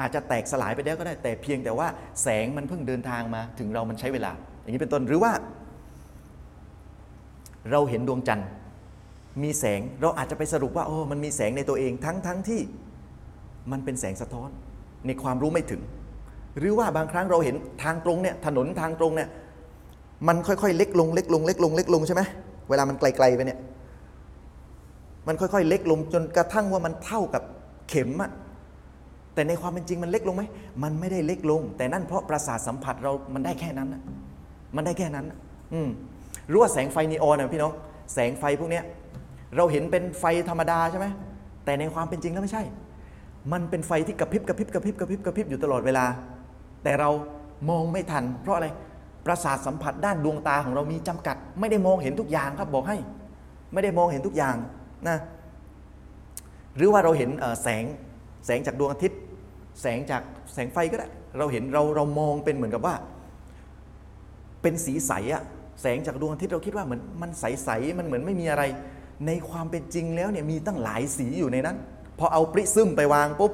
อาจจะแตกสลายไปแล้วก็ได้ แต่เพียงแต่ว่าแสงมันเพิ่งเดินทางมาถึงเรามันใช้เวลา อย่างนี้เป็นต้นหรือว่า เราเห็นดวงจันทร์มีแสงเราอาจจะไปสรุปว่าโอ้มันมีแสงในตัวเองทั้งทั้งที่มันเป็นแสงสะท้อนในความรู้ไม่ถึง หรือว่าบางครั้งเราเห็นทางตรงเนี่ยถนนทางตรงเนี่ย มันค่อยๆ เล็กลงเล็กลงเล็กลงเล็กลงใช่ไหมเวลามันไกลๆไปเนี่ยมันค่อยๆ เล็กลงจนกระทั่งว่ามันเท่ากับเข็มอะแต่ในความเป็นจริงมันเล็กลงไหมมันไม่ได้เล็กลง แต่นั่นเพราะประสาทสัมผัสเรามันได้แค่นั้นอะมันได้แค่นั้นอืมรือว่าแสงไฟนีออนนะพี่น้องแสงไฟพวกเนี้ยเราเห็นเป็นไฟธรรมดาใช่ไหมแต่ในความเป็นจริงแล้วไม่ใช่ มันเป็นไฟที่กระพริบกระพริบกระพริบกระพริบกระพริบอยู่ตลอดเวลา แต่เรามองไม่ทัน เพราะอะไร ประสาทสัมผัสด้านดวงตาของเรามีจำกัด ไม่ได้มองเห็นทุกอย่างครับบอกให้ ไม่ได้มองเห็นทุกอย่างนะหรือว่าเราเห็นแสงแสงจากดวงอาทิตย์ แสงจากแสงไฟก็ได้เราเห็นเราเรามองเป็นเหมือนกับว่า เป็นสีใสอะแสงจากดวงอาทิตย์เราคิดว่าเหมือนมันใสๆมันเหมือนไม่มีอะไร ในความเป็นจริงแล้วเนี่ยมีตั้งหลายสีอยู่ในนั้น พอเอาปริซึมไปวางปุ๊บ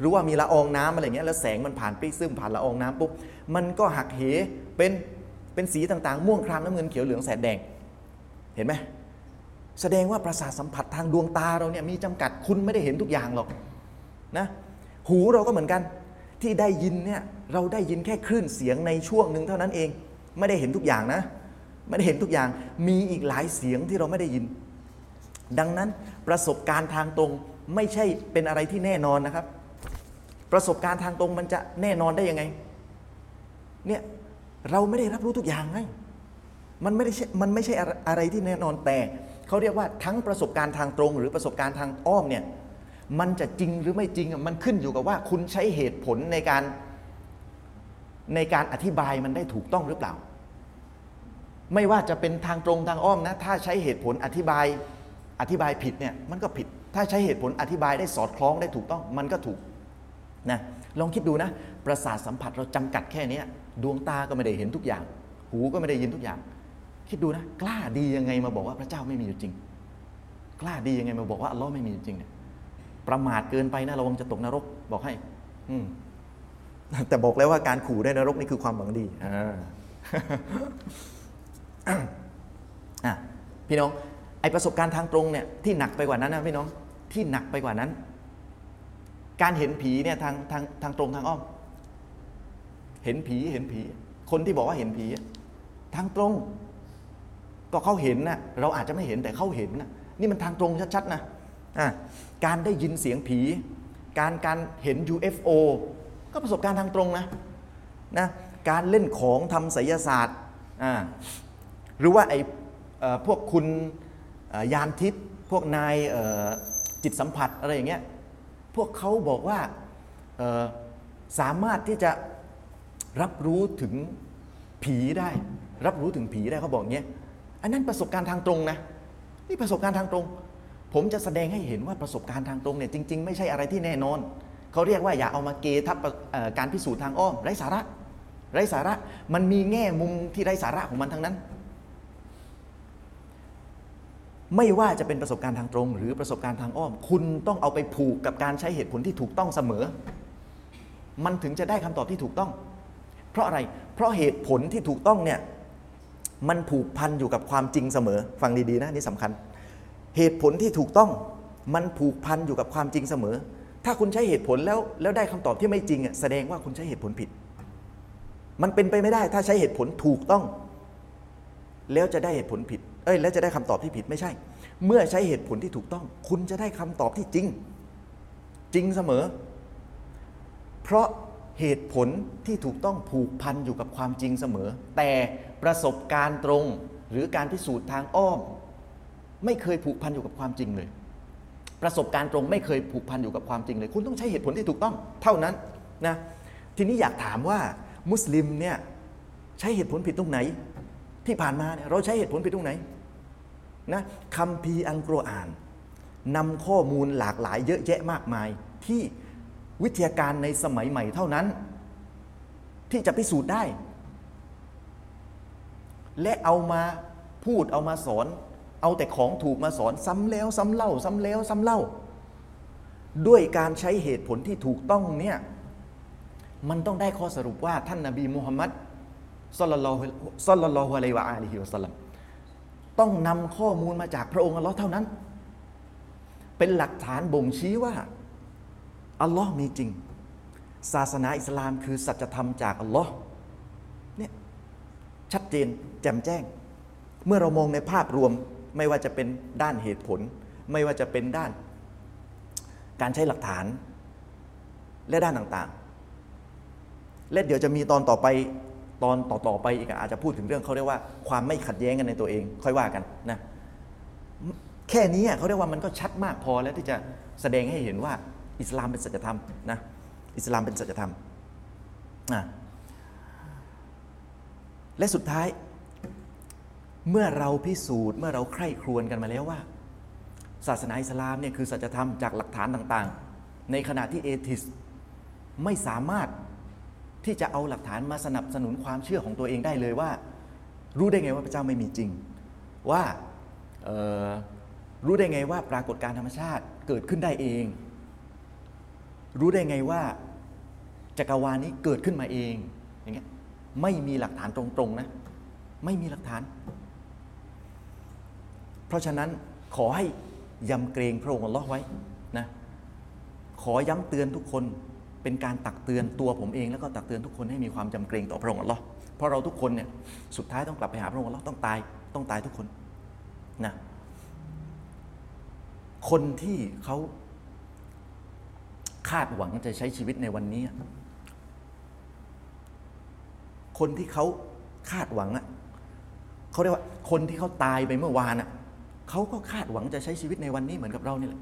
หรือว่ามีละอองน้ำอะไรเงี้ยแล้วแสงมันผ่านปริซึมผ่านละอองน้ำปุ๊บมันก็หักเหเป็น เป็นสีต่างๆ ม่วงครามน้ำเงินเขียวเหลืองแสดแดง เห็นไหมแสดงว่าประสาทสัมผัสทางดวงตาเราเนี่ยมีจำกัดคุณไม่ได้เห็นทุกอย่างหรอกนะหูเราก็เหมือนกันที่ได้ยินเนี่ยเราได้ยินแค่คลื่นเสียงในช่วงหนึ่งเท่านั้นเอง ไม่ได้เห็นทุกอย่างนะ ไม่ได้เห็นทุกอย่างมีอีกหลายเสียงที่เราไม่ได้ยิน ดังนั้นประสบการณ์ทางตรงไม่ใช่เป็นอะไรที่แน่นอนนะครับ ประสบการณ์ทางตรงมันจะแน่นอนได้ยังไงเนี่ย เราไม่ได้รับรู้ทุกอย่างไงมันไม่ได้ใช่มันไม่ใช่อะไรที่แน่นอนแต่เขาเรียกว่าทั้งประสบการณ์ทางตรง หรือประสบการณ์ทางอ้อมเนี่ยมันจะจริงหรือไม่จริงมันขึ้นอยู่กับว่าคุณใช้เหตุผลในการในการอธิบายมันได้ถูกต้องหรือเปล่า ไม่ว่าจะเป็นทางตรงทางอ้อมนะถ้าใช้เหตุผลอธิบายอธิบายผิดเนี่ยมันก็ผิด ถ้าใช้เหตุผลอธิบายได้สอดคล้องได้ถูกต้องมันก็ถูกนะลองคิดดูนะ ประสาทสัมผัสเราจำกัดแค่นี้ ดวงตาก็ไม่ได้เห็นทุกอย่าง หูก็ไม่ได้ยินทุกอย่าง คิดดูนะ กล้าดียังไงมาบอกว่าพระเจ้าไม่มีอยู่จริง กล้าดียังไงมาบอกว่าอัลลอฮ์ไม่มีอยู่จริงเนี่ยประมาทเกินไปนะระวังจะตกนรกบอกให้ อืแต่บอกแล้วว่าการขู่ได้นรกนี่คือความหวังดีอ่าพี่น้อง ไอประสบการณ์ทางตรงเนี่ยที่หนักไปกว่านั้นนะพี่น้องที่หนักไปกว่านั้น การเห็นผีเนี่ยทางทางทางตรงทางอ้อม เห็นผีเห็นผี คนที่บอกว่าเห็นผีทางตรง ก็เขาเห็นนะเราอาจจะไม่เห็นแต่เขาเห็นนะนี่มันทางตรงชัดๆนะะการได้ยินเสียงผี การการเห็น UFO ก็ประสบการณ์ทางตรงนะนะการเล่นของทำไสยศาสตร์หรือว่าไอ้เอ่อพวกคุณยานทิพย์พวกนายจิตสัมผัสอะไรอย่างเงี้ยพวกเขาบอกว่าสามารถที่จะ รับรู้ถึงผีได้ รับรู้ถึงผีได้เขาบอกเงี้ยอันนั้นประสบการณ์ทางตรงนะนี่ประสบการณ์ทางตรง ผมจะแสดงให้เห็นว่าประสบการณ์ทางตรงเนี่ยจริง ๆ ไม่ใช่อะไรที่แน่นอนเขาเรียกว่าอย่าเอามาเกทับการพิสูจน์ทางอ้อมไร้สาระไร้สาระมันมีแง่มุมที่ไร้สาระของมันทั้งนั้น ไม่ว่าจะเป็นประสบการณ์ทางตรง หรือประสบการณ์ทางอ้อม คุณต้องเอาไปผูกกับการใช้เหตุผลที่ถูกต้องเสมอ มันถึงจะได้คำตอบที่ถูกต้อง เพราะอะไร เพราะเหตุผลที่ถูกต้องเนี่ยมันผูกพันอยู่กับความจริงเสมอ ฟังดีๆนะนี่สำคัญ เหตุผลที่ถูกต้องมันผูกพันอยู่กับความจริงเสมอ ถ้าคุณใช้เหตุผลแล้วแล้วได้คำตอบที่ไม่จริงอะแสดงว่าคุณใช้เหตุผลผิด มันเป็นไปไม่ได้ถ้าใช้เหตุผลถูกต้อง แล้วจะได้เหตุผลผิด เอ้ย แล้วจะได้คำตอบที่ผิดไม่ใช่ เมื่อใช้เหตุผลที่ถูกต้อง คุณจะได้คำตอบที่จริง จริงเสมอ เพราะ เหตุผลที่ถูกต้องผูกพันอยู่กับความจริงเสมอ แต่ประสบการณ์ตรงหรือการพิสูจน์ทางอ้อม ไม่เคยผูกพันอยู่กับความจริงเลย ประสบการณ์ตรงไม่เคยผูกพันอยู่กับความจริงเลย คุณต้องใช้เหตุผลที่ถูกต้องเท่านั้นนะทีนี้อยากถามว่ามุสลิมเนี่ยใช้เหตุผลผิดตรงไหน ที่ผ่านมาเนี่ยเราใช้เหตุผลผิดตรงไหนนะคัมภีอัลกุรอานนำข้อมูลหลากหลายเยอะแยะมากมายที่ วิทยาการในสมัยใหม่เท่านั้น ที่จะพิสูจน์ได้ และเอามาพูดเอามาสอน เอาแต่ของถูกมาสอนซ้ำแล้วซ้ำเล่า ซ้ำแล้วซ้ำเล่า ด้วยการใช้เหตุผลที่ถูกต้องเนี่ยมันต้องได้ข้อสรุปว่าท่านนาบีมูฮัมมัดศ็อลลัลลอฮุอลลอฮุอะลัยฮิวะอาลิฮิวะสัลลัมต้องนำข้อมูลมาจากพระองค์อัลลอฮ์เท่านั้น เป็นหลักฐานบ่งชี้ว่า อัลลอฮ์มีจริง ศาสนาอิสลามคือสัจธรรมจากอัลลอฮ์เนี่ยชัดเจนแจ่มแจ้ง เมื่อเรามองในภาพรวมไม่ว่าจะเป็นด้านเหตุผล ไม่ว่าจะเป็นด้าน การใช้หลักฐาน และด้านต่างๆ และเดี๋ยวจะมีตอนต่อไปตอนต่อๆไปอีกอาจจะพูดถึงเรื่องเขาเรียกว่าความไม่ขัดแย้งกันในตัวเอง ค่อยว่ากันนะแค่นี้เขาเรียกว่ามันก็ชัดมากพอแล้วที่จะแสดงให้เห็นว่า อิสลามเป็นสัจธรรมนะอิสลามเป็นสัจธรรมอะและสุดท้าย เมื่อเราพิสูจน์เมื่อเราใคร่ครวญกันมาแล้วว่า ศาสนาอิสลามเนี่ยคือสัจธรรมจากหลักฐานต่างๆ ในขณะที่เอทิสไม่สามารถที่จะเอาหลักฐานมาสนับสนุนความเชื่อของตัวเองได้เลยว่า รู้ได้ไงว่าพระเจ้าไม่มีจริง ว่ารู้ได้ไงว่าปรากฏการธรรมชาติเกิดขึ้นได้เอง รู้ได้ไงว่าจักรวาลนี้เกิดขึ้นมาเองอย่างเงี้ยไม่มีหลักฐานตรงๆนะ ไม่มีหลักฐาน เพราะฉะนั้นขอให้ยำเกรงพระองค์อัลลอฮ์ไว้นะขอย้ำเตือนทุกคนเป็นการตักเตือนตัวผมเองแล้วก็ตักเตือนทุกคนให้มีความจำเกรงต่อพระองค์อัลลอฮ์เพราะเราทุกคนเนี่ยสุดท้ายต้องกลับไปหาพระองค์อัลลอฮ์ต้องตายต้องตายทุกคนนะคนที่เขา คาดหวังจะใช้ชีวิตในวันนี้ คนที่เขาคาดหวังอะเขาเรียกว่าคนที่เขาตายไปเมื่อวานอะเขาก็คาดหวังจะใช้ชีวิตในวันนี้เหมือนกับเรานี่แหละ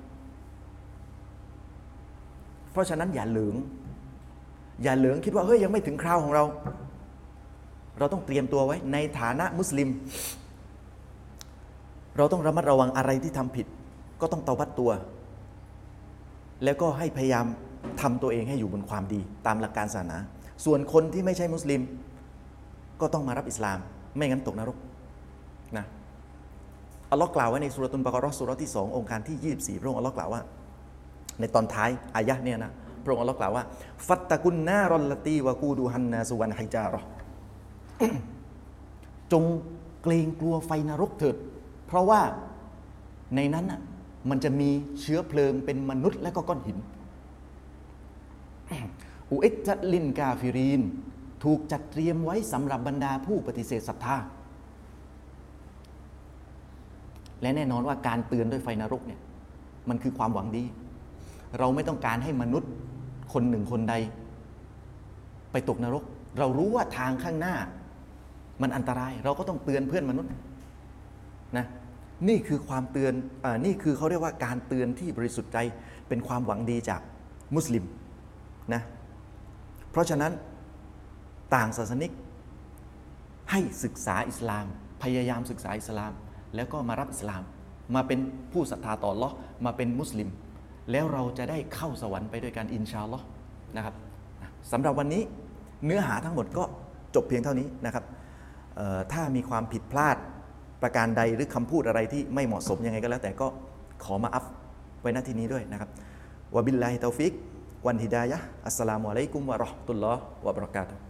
เพราะฉะนั้นอย่าเหลือง อย่าเหลืองคิดว่าเฮ้ยยังไม่ถึงคราวของเรา เราต้องเตรียมตัวไว้ในฐานะมุสลิม เราต้องระมัดระวังอะไรที่ทำผิด ก็ต้องเตาบัดตัว แล้วก็ให้พยายามทำตัวเองให้อยู่บนความดีตามหลักการศาสนา ส่วนคนที่ไม่ใช่มุสลิม ก็ต้องมารับอิสลาม ไม่งั้นตกนรกนะอัลลอฮ์กล่าวไว้ในสุรตุนบากรอสุรที่สององค์การที่ 24 พระองค์อัลลอฮ์กล่าวว่า ในตอนท้ายอายะเนี่ยนะพระองค์อัลลอฮ์กล่าวว่า ฟัตตะกุนนารอลลตีวะกูดูฮันนาสุวันฮิจารอจงเกรงกลัวไฟนรกเถิด เพราะว่าในนั้นน่ะ มันจะมีเชื้อเพลิงเป็นมนุษย์และก็ก้อนหินอุเอจัดลินกาฟิรีน ถูกจัดเตรียมไว้สำหรับบรรดาผู้ปฏิเสธศรัทธา และแน่นอนว่าการเตือนด้วยไฟนรกเนี่ยมันคือความหวังดี เราไม่ต้องการให้มนุษย์คนหนึ่งคนใด ไปตกนรก เรารู้ว่าทางข้างหน้า มันอันตราย เราก็ต้องเตือนเพื่อนมนุษย์นะ นี่คือความเตือนอนี่คือเขาเรียกว่าการเตือนที่บริสุทธิ์ใจเป็นความหวังดีจากมุสลิมนะเพราะฉะนั้นต่างศาสนิกให้ศึกษาอิสลาม พยายามศึกษาอิสลาม แล้วก็มารับอิสลาม มาเป็นผู้ศรัทธาต่อลเลาะห์มาเป็นมุสลิม แล้วเราจะได้เข้าสวรรค์ไปด้วยกันإن شاء اللهนะครับสำหรับวันนี้เนื้อหาทั้งหมดก็จบเพียงเท่านี้นะครับถ้ามีความผิดพลาด ประการใดหรือคำพูดอะไรที่ไม่เหมาะสมยังไงก็แล้วแต่ก็ขอมาอัฟไว้ณที่นี้ด้วยนะครับوبالله التوفيق والهداية السلام عليكم ورحمة الله وبركاته